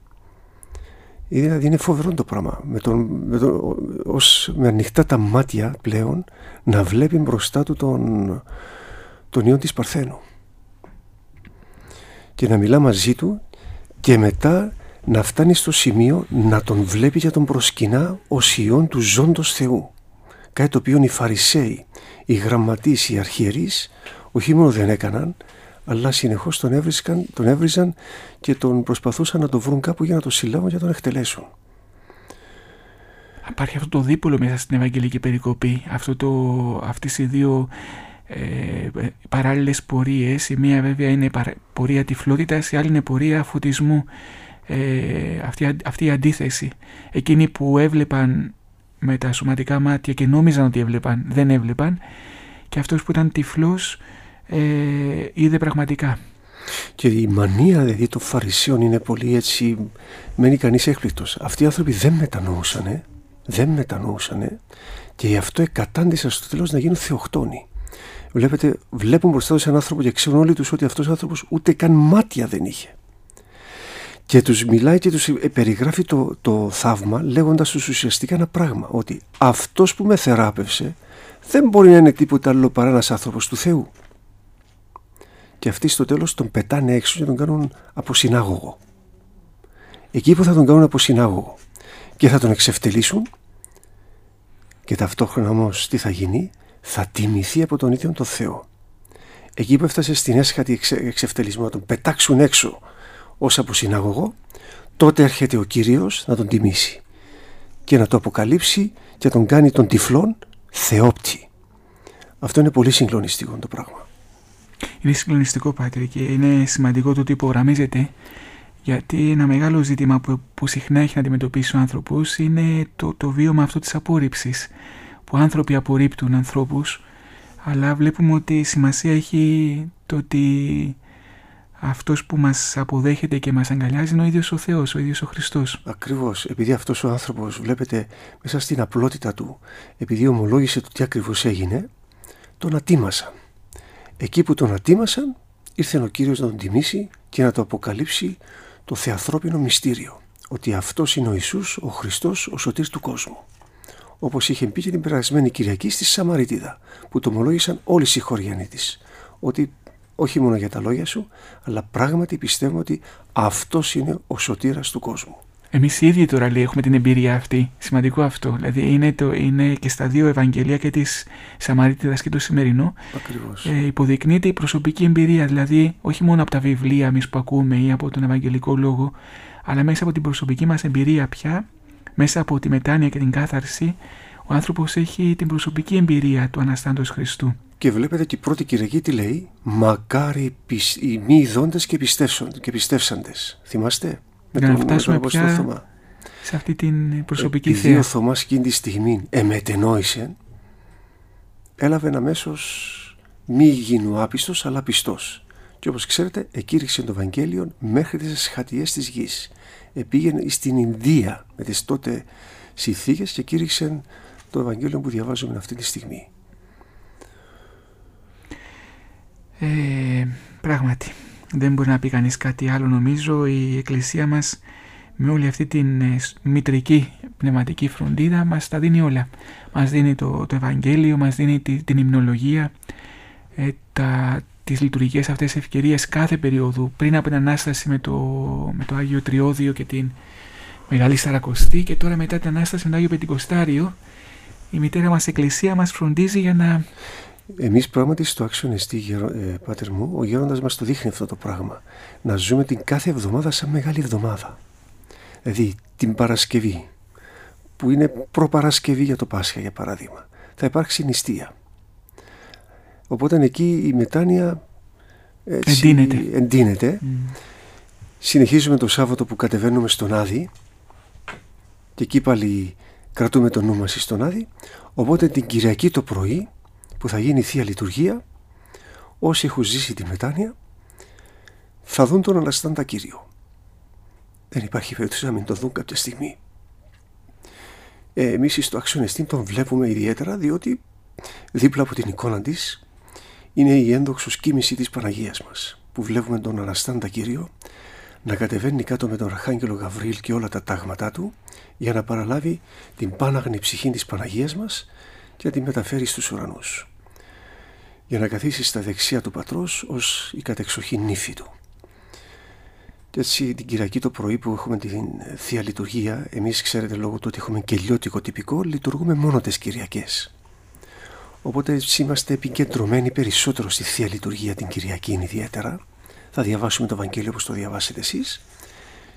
Δηλαδή είναι φοβερό το πράγμα. Με, τον, με, τον, ως, με ανοιχτά τα μάτια πλέον να βλέπει μπροστά του τον, τον ιό της Παρθένου. Και να μιλά μαζί του και μετά να φτάνει στο σημείο να τον βλέπει και τον προσκυνά ως ιόν του ζώντος Θεού. Κάτι το οποίο οι Φαρισαίοι, οι γραμματείς, οι αρχιερείς όχι μόνο δεν έκαναν, αλλά συνεχώς τον, έβρισκαν, τον έβριζαν και τον προσπαθούσαν να το βρουν κάπου για να το συλλάβουν και να τον εκτελέσουν. Υπάρχει αυτό το δίπολο μέσα στην Ευαγγελική Περικοπή, αυτό το, αυτές οι δύο ε, παράλληλες πορείες, η μία βέβαια είναι πορεία τυφλότητας, η άλλη είναι πορεία φωτισμού, ε, αυτή, αυτή η αντίθεση. Εκείνοι που έβλεπαν με τα σωματικά μάτια και νόμιζαν ότι έβλεπαν, δεν έβλεπαν και αυτός που ήταν τυφλός ε, είδε πραγματικά. Και η μανία δηλαδή των Φαρισαίων είναι πολύ έτσι, μένει κανείς έκπληκτος. Αυτοί οι άνθρωποι δεν μετανοούσαν, δεν μετανοούσαν και γι' αυτό εκατάντησαν στο τέλος να γίνουν θεοκτόνοι. Βλέπετε, βλέπουν μπροστά τους έναν άνθρωπο και ξέρουν όλοι τους ότι αυτός ο άνθρωπος ούτε καν μάτια δεν είχε. Και τους μιλάει και τους περιγράφει το, το θαύμα λέγοντας τους ουσιαστικά ένα πράγμα ότι αυτός που με θεράπευσε δεν μπορεί να είναι τίποτα άλλο παρά ένας άνθρωπος του Θεού και αυτοί στο τέλος τον πετάνε έξω και τον κάνουν από συνάγωγο. Εκεί που θα τον κάνουν από συνάγωγο και θα τον εξευτελίσουν και ταυτόχρονα όμως τι θα γίνει, θα τιμηθεί από τον ίδιο τον Θεό. Εκεί που έφτασε στην έσχατη εξευτελισμό να τον πετάξουν έξω ως από συνάγωγο, τότε έρχεται ο Κύριος να τον τιμήσει και να το αποκαλύψει και να τον κάνει τον τυφλόν θεόπτη. Αυτό είναι πολύ συγκλονιστικό το πράγμα. Είναι συγκλονιστικό, Πάτρη, και είναι σημαντικό το ότι υπογραμμίζεται γιατί ένα μεγάλο ζήτημα που, που συχνά έχει να αντιμετωπίσει ο άνθρωπος είναι το, το βίωμα αυτό της απόρριψης. Που άνθρωποι απορρίπτουν ανθρώπους, αλλά βλέπουμε ότι σημασία έχει το ότι αυτός που μας αποδέχεται και μας αγκαλιάζει είναι ο ίδιος ο Θεός, ο ίδιος ο Χριστός. Ακριβώς. Επειδή αυτός ο άνθρωπος, βλέπετε, μέσα στην απλότητα του, επειδή ομολόγησε το τι ακριβώς έγινε, τον ατίμασαν. Εκεί που τον ατίμασαν ήρθε ο Κύριος να τον τιμήσει και να το αποκαλύψει το θεαθρόπινο μυστήριο ότι αυτός είναι ο Ιησούς, ο Χριστός, ο σωτήρ του κόσμου. Όπως είχε πει και την περασμένη Κυριακή στη Σαμαρίτιδα που το ομολόγησαν όλοι οι συγχωριανοί της ότι όχι μόνο για τα λόγια σου αλλά πράγματι πιστεύω ότι αυτός είναι ο σωτήρας του κόσμου. Εμείς οι ίδιοι τώρα λέει, έχουμε την εμπειρία αυτή. Σημαντικό αυτό. Δηλαδή είναι, το, είναι και στα δύο Ευαγγελία και της Σαμαρίτιδας και το σημερινό. Ακριβώς. Ε, υποδεικνύεται η προσωπική εμπειρία. Δηλαδή όχι μόνο από τα βιβλία εμείς που ακούμε ή από τον Ευαγγελικό λόγο, αλλά μέσα από την προσωπική μας εμπειρία πια, μέσα από τη μετάνοια και την κάθαρση, ο άνθρωπος έχει την προσωπική εμπειρία του Αναστάντος Χριστού. Και βλέπετε και η πρώτη Κυριακή τι λέει, Μακάρι οι μη ειδώντες και πιστεύσαντες. Θυμάστε; Για να φτάσουμε πια σε αυτή την προσωπική θέα. Επειδή ο Θωμάς εκείνη τη στιγμή εμετενόησε, έλαβε αμέσω μη γίνου άπιστος αλλά πιστός. Και όπως ξέρετε εκήρυξε το Ευαγγέλιο μέχρι τις σχατιές της γης. Επήγαινε στην Ινδία με τις τότε συνθήκες και κήρυξε το Ευαγγέλιο που διαβάζουμε αυτή τη στιγμή. Ε, πράγματι δεν μπορεί να πει κανείς κάτι άλλο νομίζω. Η Εκκλησία μας με όλη αυτή την ε, μητρική πνευματική φροντίδα μας τα δίνει όλα. Μας δίνει το, το Ευαγγέλιο, μας δίνει τη, την υμνολογία ε, τα, τις λειτουργικές αυτές ευκαιρίες κάθε περίοδου πριν από την Ανάσταση με το, με το Άγιο Τριώδιο και την Μεγάλη Σαρακοστή και τώρα μετά την Ανάσταση με το Άγιο Πεντηκοστάριο η μητέρα μας εκκλησία μας φροντίζει για να... Εμείς πράγματι στο άξιο νεστή, ε, πάτερ μου, ο γέροντας μας το δείχνει αυτό το πράγμα. Να ζούμε την κάθε εβδομάδα σαν μεγάλη εβδομάδα. Δηλαδή την Παρασκευή, που είναι προπαρασκευή για το Πάσχα για παράδειγμα. Θα υπάρξει νηστεία. Οπότε εκεί η μετάνοια έτσι, εντείνεται. εντείνεται. Συνεχίζουμε το Σάββατο που κατεβαίνουμε στον Άδη και εκεί πάλι κρατούμε το νου μας στον Άδη. Οπότε την Κυριακή το πρωί που θα γίνει η Θεία Λειτουργία όσοι έχουν ζήσει τη μετάνοια θα δουν τον Αναστάντα Κύριο. Δεν υπάρχει περίπτωση να μην το δουν κάποια στιγμή. Ε, εμείς στο Αξιονεστήν τον βλέπουμε ιδιαίτερα διότι δίπλα από την εικόνα της είναι η ένδοξος κίνηση της Παναγίας μας που βλέπουμε τον Αναστάντα Κύριο να κατεβαίνει κάτω με τον Αρχάγγελο Γαβρίλ και όλα τα τάγματά του για να παραλάβει την πάναγνη ψυχή της Παναγίας μας και να την μεταφέρεις στους ουρανούς για να καθίσεις στα δεξιά του πατρός ως η κατεξοχή νύφη του. Και έτσι την Κυριακή το πρωί που έχουμε την Θεία Λειτουργία, εμείς ξέρετε λόγω του ότι έχουμε κελιώτικο τυπικό, λειτουργούμε μόνο τις Κυριακές. Οπότε έτσι είμαστε επικεντρωμένοι περισσότερο στη Θεία Λειτουργία την Κυριακή ιδιαίτερα. Θα διαβάσουμε το Ευαγγέλιο όπως το διαβάσετε εσείς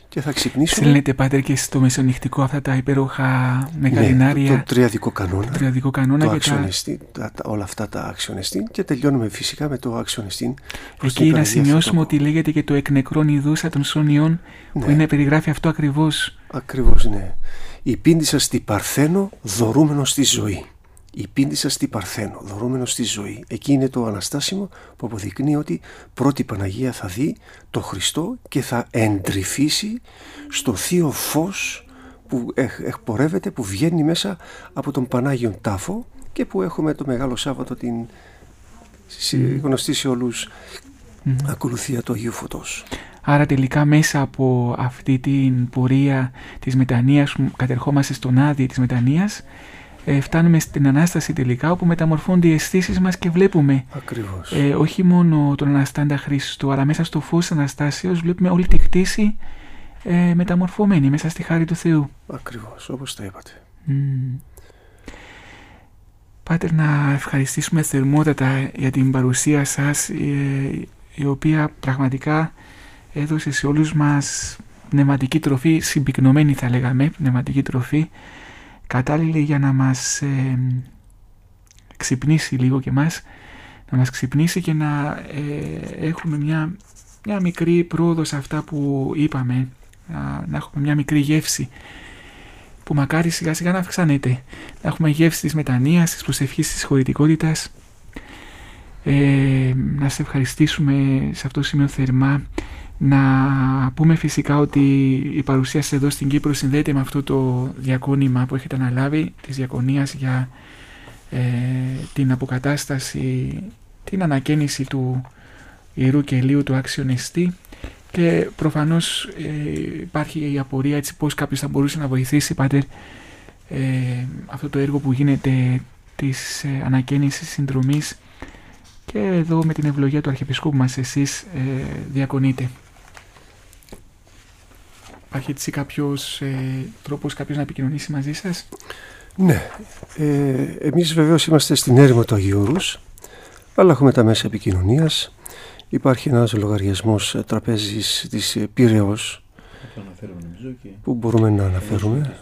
και θα ξυπνήσουμε. Στέλνετε πάτερ και στο μεσονυχτικό αυτά τα υπέροχα μεγαλινάρια. Ναι, το, το τριαδικό κανόνα. Το τριαδικό κανόνα το αξιονεστή, τα... τα, όλα αυτά τα αξιονεστή και τελειώνουμε φυσικά με το αξιονεστή. Εκεί να σημειώσουμε το... ότι λέγεται και το εκνεκρόν ιδούσα των σόνιων ναι. που είναι περιγράφει αυτό ακριβώς. Ακριβώς ναι. Η πίντησα στη Παρθένο δωρούμενο στη ζωή η πίντησα στη Παρθένο, δωρούμενο στη ζωή. Εκεί είναι το Αναστάσιμο που αποδεικνύει ότι πρώτη Παναγία θα δει το Χριστό και θα εντρυφήσει στο θείο φως που εκπορεύεται, που βγαίνει μέσα από τον Πανάγιον Τάφο και που έχουμε το Μεγάλο Σάββατο την γνωστή σε όλους ακολουθία του Αγίου Φωτός. Άρα τελικά μέσα από αυτή την πορεία της μετανοίας που κατερχόμαστε στον άδειο της μετανοίας ε, φτάνουμε στην Ανάσταση τελικά όπου μεταμορφώνται οι αισθήσεις μας και βλέπουμε Ακριβώς. Ε, όχι μόνο τον Αναστάντα Χριστού αλλά μέσα στο φως της Αναστάσεως βλέπουμε όλη τη κτήση ε, μεταμορφωμένη μέσα στη χάρη του Θεού. Ακριβώς όπως το είπατε. Mm. Πάτερ να ευχαριστήσουμε θερμότατα για την παρουσία σας ε, η οποία πραγματικά έδωσε σε όλους μας πνευματική τροφή, συμπυκνωμένη θα λέγαμε, πνευματική τροφή κατάλληλη για να μας ε, ξυπνήσει λίγο και μας, να μας ξυπνήσει και να ε, έχουμε μια, μια μικρή πρόοδο σε αυτά που είπαμε, να, να έχουμε μια μικρή γεύση που μακάρι σιγά σιγά να αυξάνεται. Να έχουμε γεύση της μετανοίας, της προσευχής, της χωρητικότητας. Ε, να σε ευχαριστήσουμε σε αυτό το σημείο θερμά να πούμε φυσικά ότι η παρουσία σας εδώ στην Κύπρο συνδέεται με αυτό το διακόνημα που έχετε αναλάβει της διακονίας για ε, την αποκατάσταση, την ανακαίνιση του Ιερού Κελίου του Αξιονεστή και προφανώς ε, υπάρχει η απορία έτσι πώς κάποιος θα μπορούσε να βοηθήσει πάτερ ε, αυτό το έργο που γίνεται της ε, ανακαίνισης συνδρομής και εδώ με την ευλογία του Αρχιεπισκόπου μας εσείς ε, διακονείτε. Υπάρχει έτσι κάποιος ε, τρόπος κάποιος να επικοινωνήσει μαζί σας; Ναι. Ε, εμείς βεβαίως είμαστε στην έρημο του Αγιώρους, αλλά έχουμε τα μέσα επικοινωνίας. Υπάρχει ένας λογαριασμός τραπέζης της Πύρεως που μπορούμε να αναφέρουμε.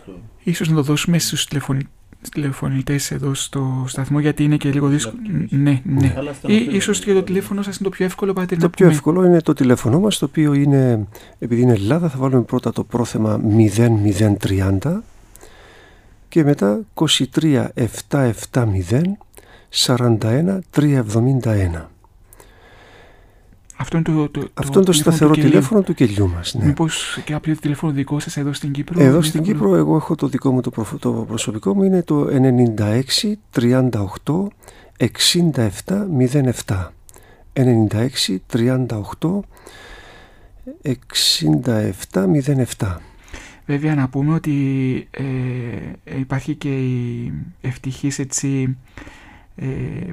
Ίσως να το δώσουμε στους τηλεφωνικούς τηλεφωνητές εδώ στο σταθμό γιατί είναι και λίγο δύσκολο. Ναι, ναι. Ή ίσως και το τηλέφωνο σας είναι το πιο εύκολο, πάτε Το πιο εύκολο είναι το τηλέφωνο μας, το οποίο είναι, επειδή είναι Ελλάδα, θα βάλουμε πρώτα το πρόθεμα 0030 και μετά 23 770 41 371. Αυτό είναι το, το, Αυτό το, το σταθερό τηλέφωνο του κελιού μας. Ναι. Μήπως και κάποιο τηλέφωνο δικό σας εδώ στην Κύπρο. Εδώ στην Κύπρο, εγώ έχω το δικό μου το, το προσωπικό μου είναι το 96 38 67 07. 96 38 67 07. Βέβαια να πούμε ότι ε, υπάρχει και η ευτυχής έτσι ε,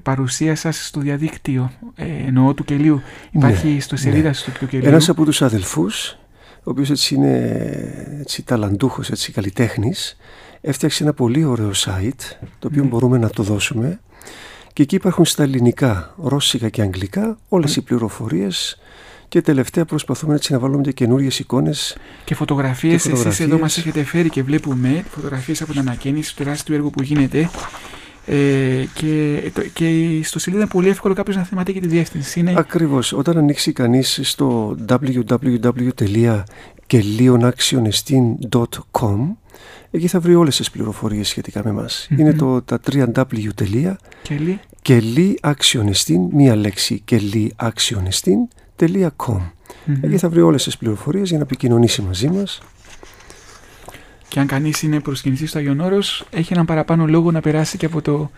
παρουσία σας στο διαδίκτυο, ε, εννοώ του κελίου. Υπάρχει ναι, στο σελίδα ναι. του κελίου. Ένας από τους αδελφούς, ο οποίος έτσι είναι έτσι, ταλαντούχος, έτσι, καλλιτέχνης, έφτιαξε ένα πολύ ωραίο site το οποίο μπορούμε να το δώσουμε και εκεί υπάρχουν στα ελληνικά, ρώσικα και αγγλικά όλες οι πληροφορίες και τελευταία προσπαθούμε έτσι να βάλουμε και καινούριες εικόνες. Και φωτογραφίες. Εσείς εδώ μας έχετε φέρει και βλέπουμε φωτογραφίες από την ανακαίνιση του τεράστιου έργου που γίνεται. Ε, και, και στο σελίδα είναι πολύ εύκολο κάποιος να θεματεί και τη διεύθυνση. Είναι... Ακριβώς. Όταν ανοίξει κανείς στο www.leonactionestin.com εκεί θα βρει όλες τις πληροφορίες σχετικά με μας. Είναι το, τα 3W. Και μία λέξη και www.com. Mm-hmm. Εκεί θα βρει όλες τις πληροφορίες για να επικοινωνήσει μαζί μας. Και αν κανείς είναι προσκυνητής στο Άγιον Όρος, έχει έναν παραπάνω λόγο να περάσει και από το,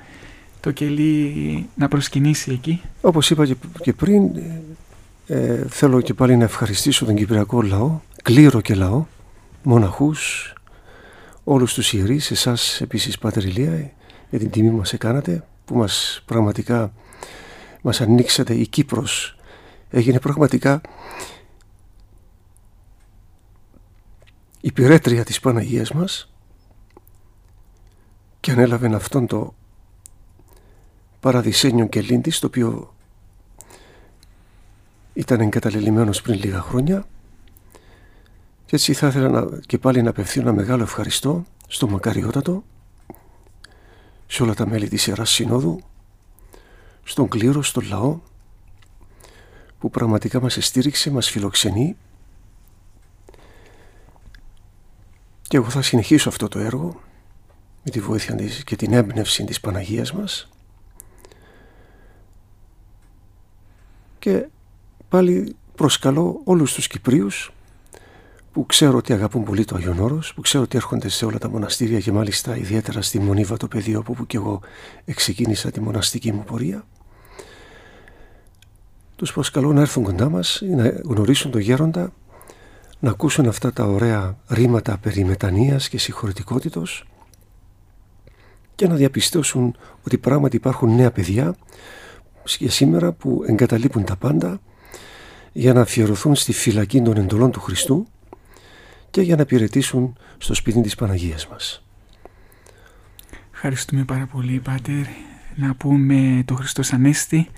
το κελί να προσκυνήσει εκεί. Όπως είπα και, πριν, ε, θέλω και πάλι να ευχαριστήσω τον Κυπριακό λαό, κλήρο και λαό, μοναχούς, όλους τους ιερείς, εσάς επίσης Πάτερ Ηλία, για την τιμή που μας έκανατε, που μας πραγματικά μας ανοίξατε η Κύπρος έγινε πραγματικά η πυρέτρια της Παναγίας μας και ανέλαβε αυτόν το παραδεισένιο κελίντης το οποίο ήταν εγκαταλελειμμένος πριν λίγα χρόνια. Και έτσι θα ήθελα να, και πάλι να απευθύνω ένα μεγάλο ευχαριστώ στο Μακαριότατο σε όλα τα μέλη της Ιεράς Συνόδου στον κλήρο, στον λαό που πραγματικά μας εστήριξε, μας φιλοξενεί και εγώ θα συνεχίσω αυτό το έργο με τη βοήθεια της και την έμπνευση της Παναγίας μας. Και πάλι προσκαλώ όλους τους Κυπρίους που ξέρω ότι αγαπούν πολύ το Άγιον Όρος, που ξέρω ότι έρχονται σε όλα τα μοναστήρια και μάλιστα ιδιαίτερα στη Μονίβα το πεδίο όπου και εγώ εξεκίνησα τη μοναστική μου πορεία. Τους προσκαλώ να έρθουν κοντά μας, να γνωρίσουν τον γέροντα, να ακούσουν αυτά τα ωραία ρήματα περί μετανοίας και συγχωρητικότητος και να διαπιστώσουν ότι πράγματι υπάρχουν νέα παιδιά για σήμερα που εγκαταλείπουν τα πάντα για να αφιερωθούν στη φυλακή των εντολών του Χριστού και για να υπηρετήσουν στο σπίτι της Παναγίας μας. Ευχαριστούμε πάρα πολύ Πάτερ να πούμε το Χριστός Ανέστη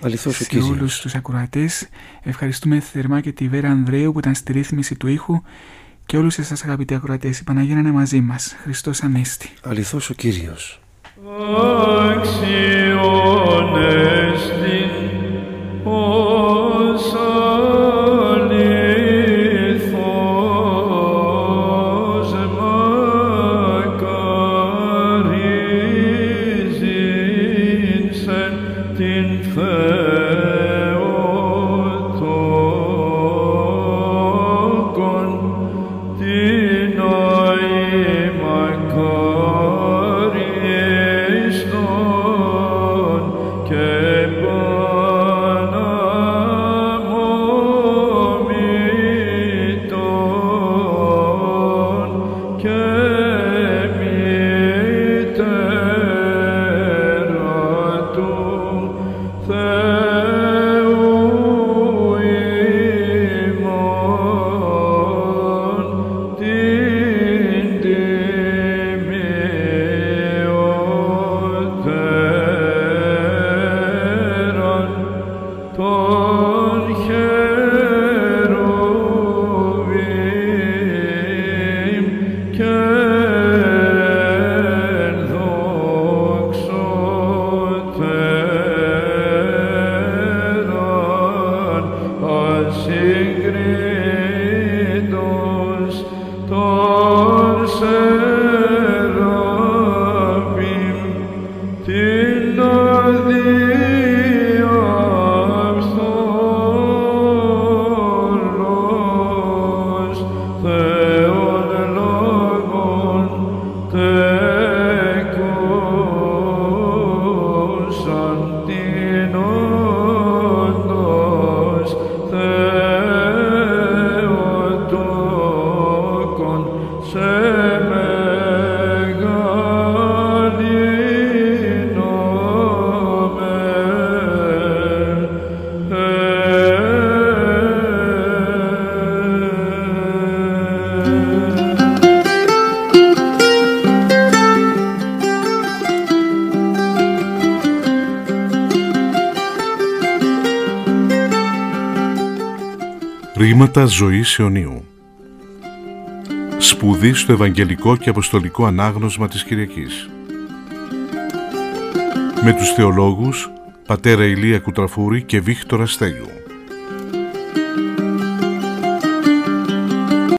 Αληθώς σε όλους τους ακροατές. Ευχαριστούμε θερμά και τη Βέρα Ανδρέου που ήταν στη ρύθμιση του ήχου και όλους εσάς αγαπητοί ακροατές. Η Παναγία είναι μαζί μας. Χριστός Ανέστη. Αληθώς ο Κύριος. Amen. Ζωής αιωνίου. Σπουδή στο Ευαγγελικό και Αποστολικό Ανάγνωσμα της Κυριακής. Με τους θεολόγους Πατέρα Ηλία Κουτραφούρη και Βίκτορα Στέλιου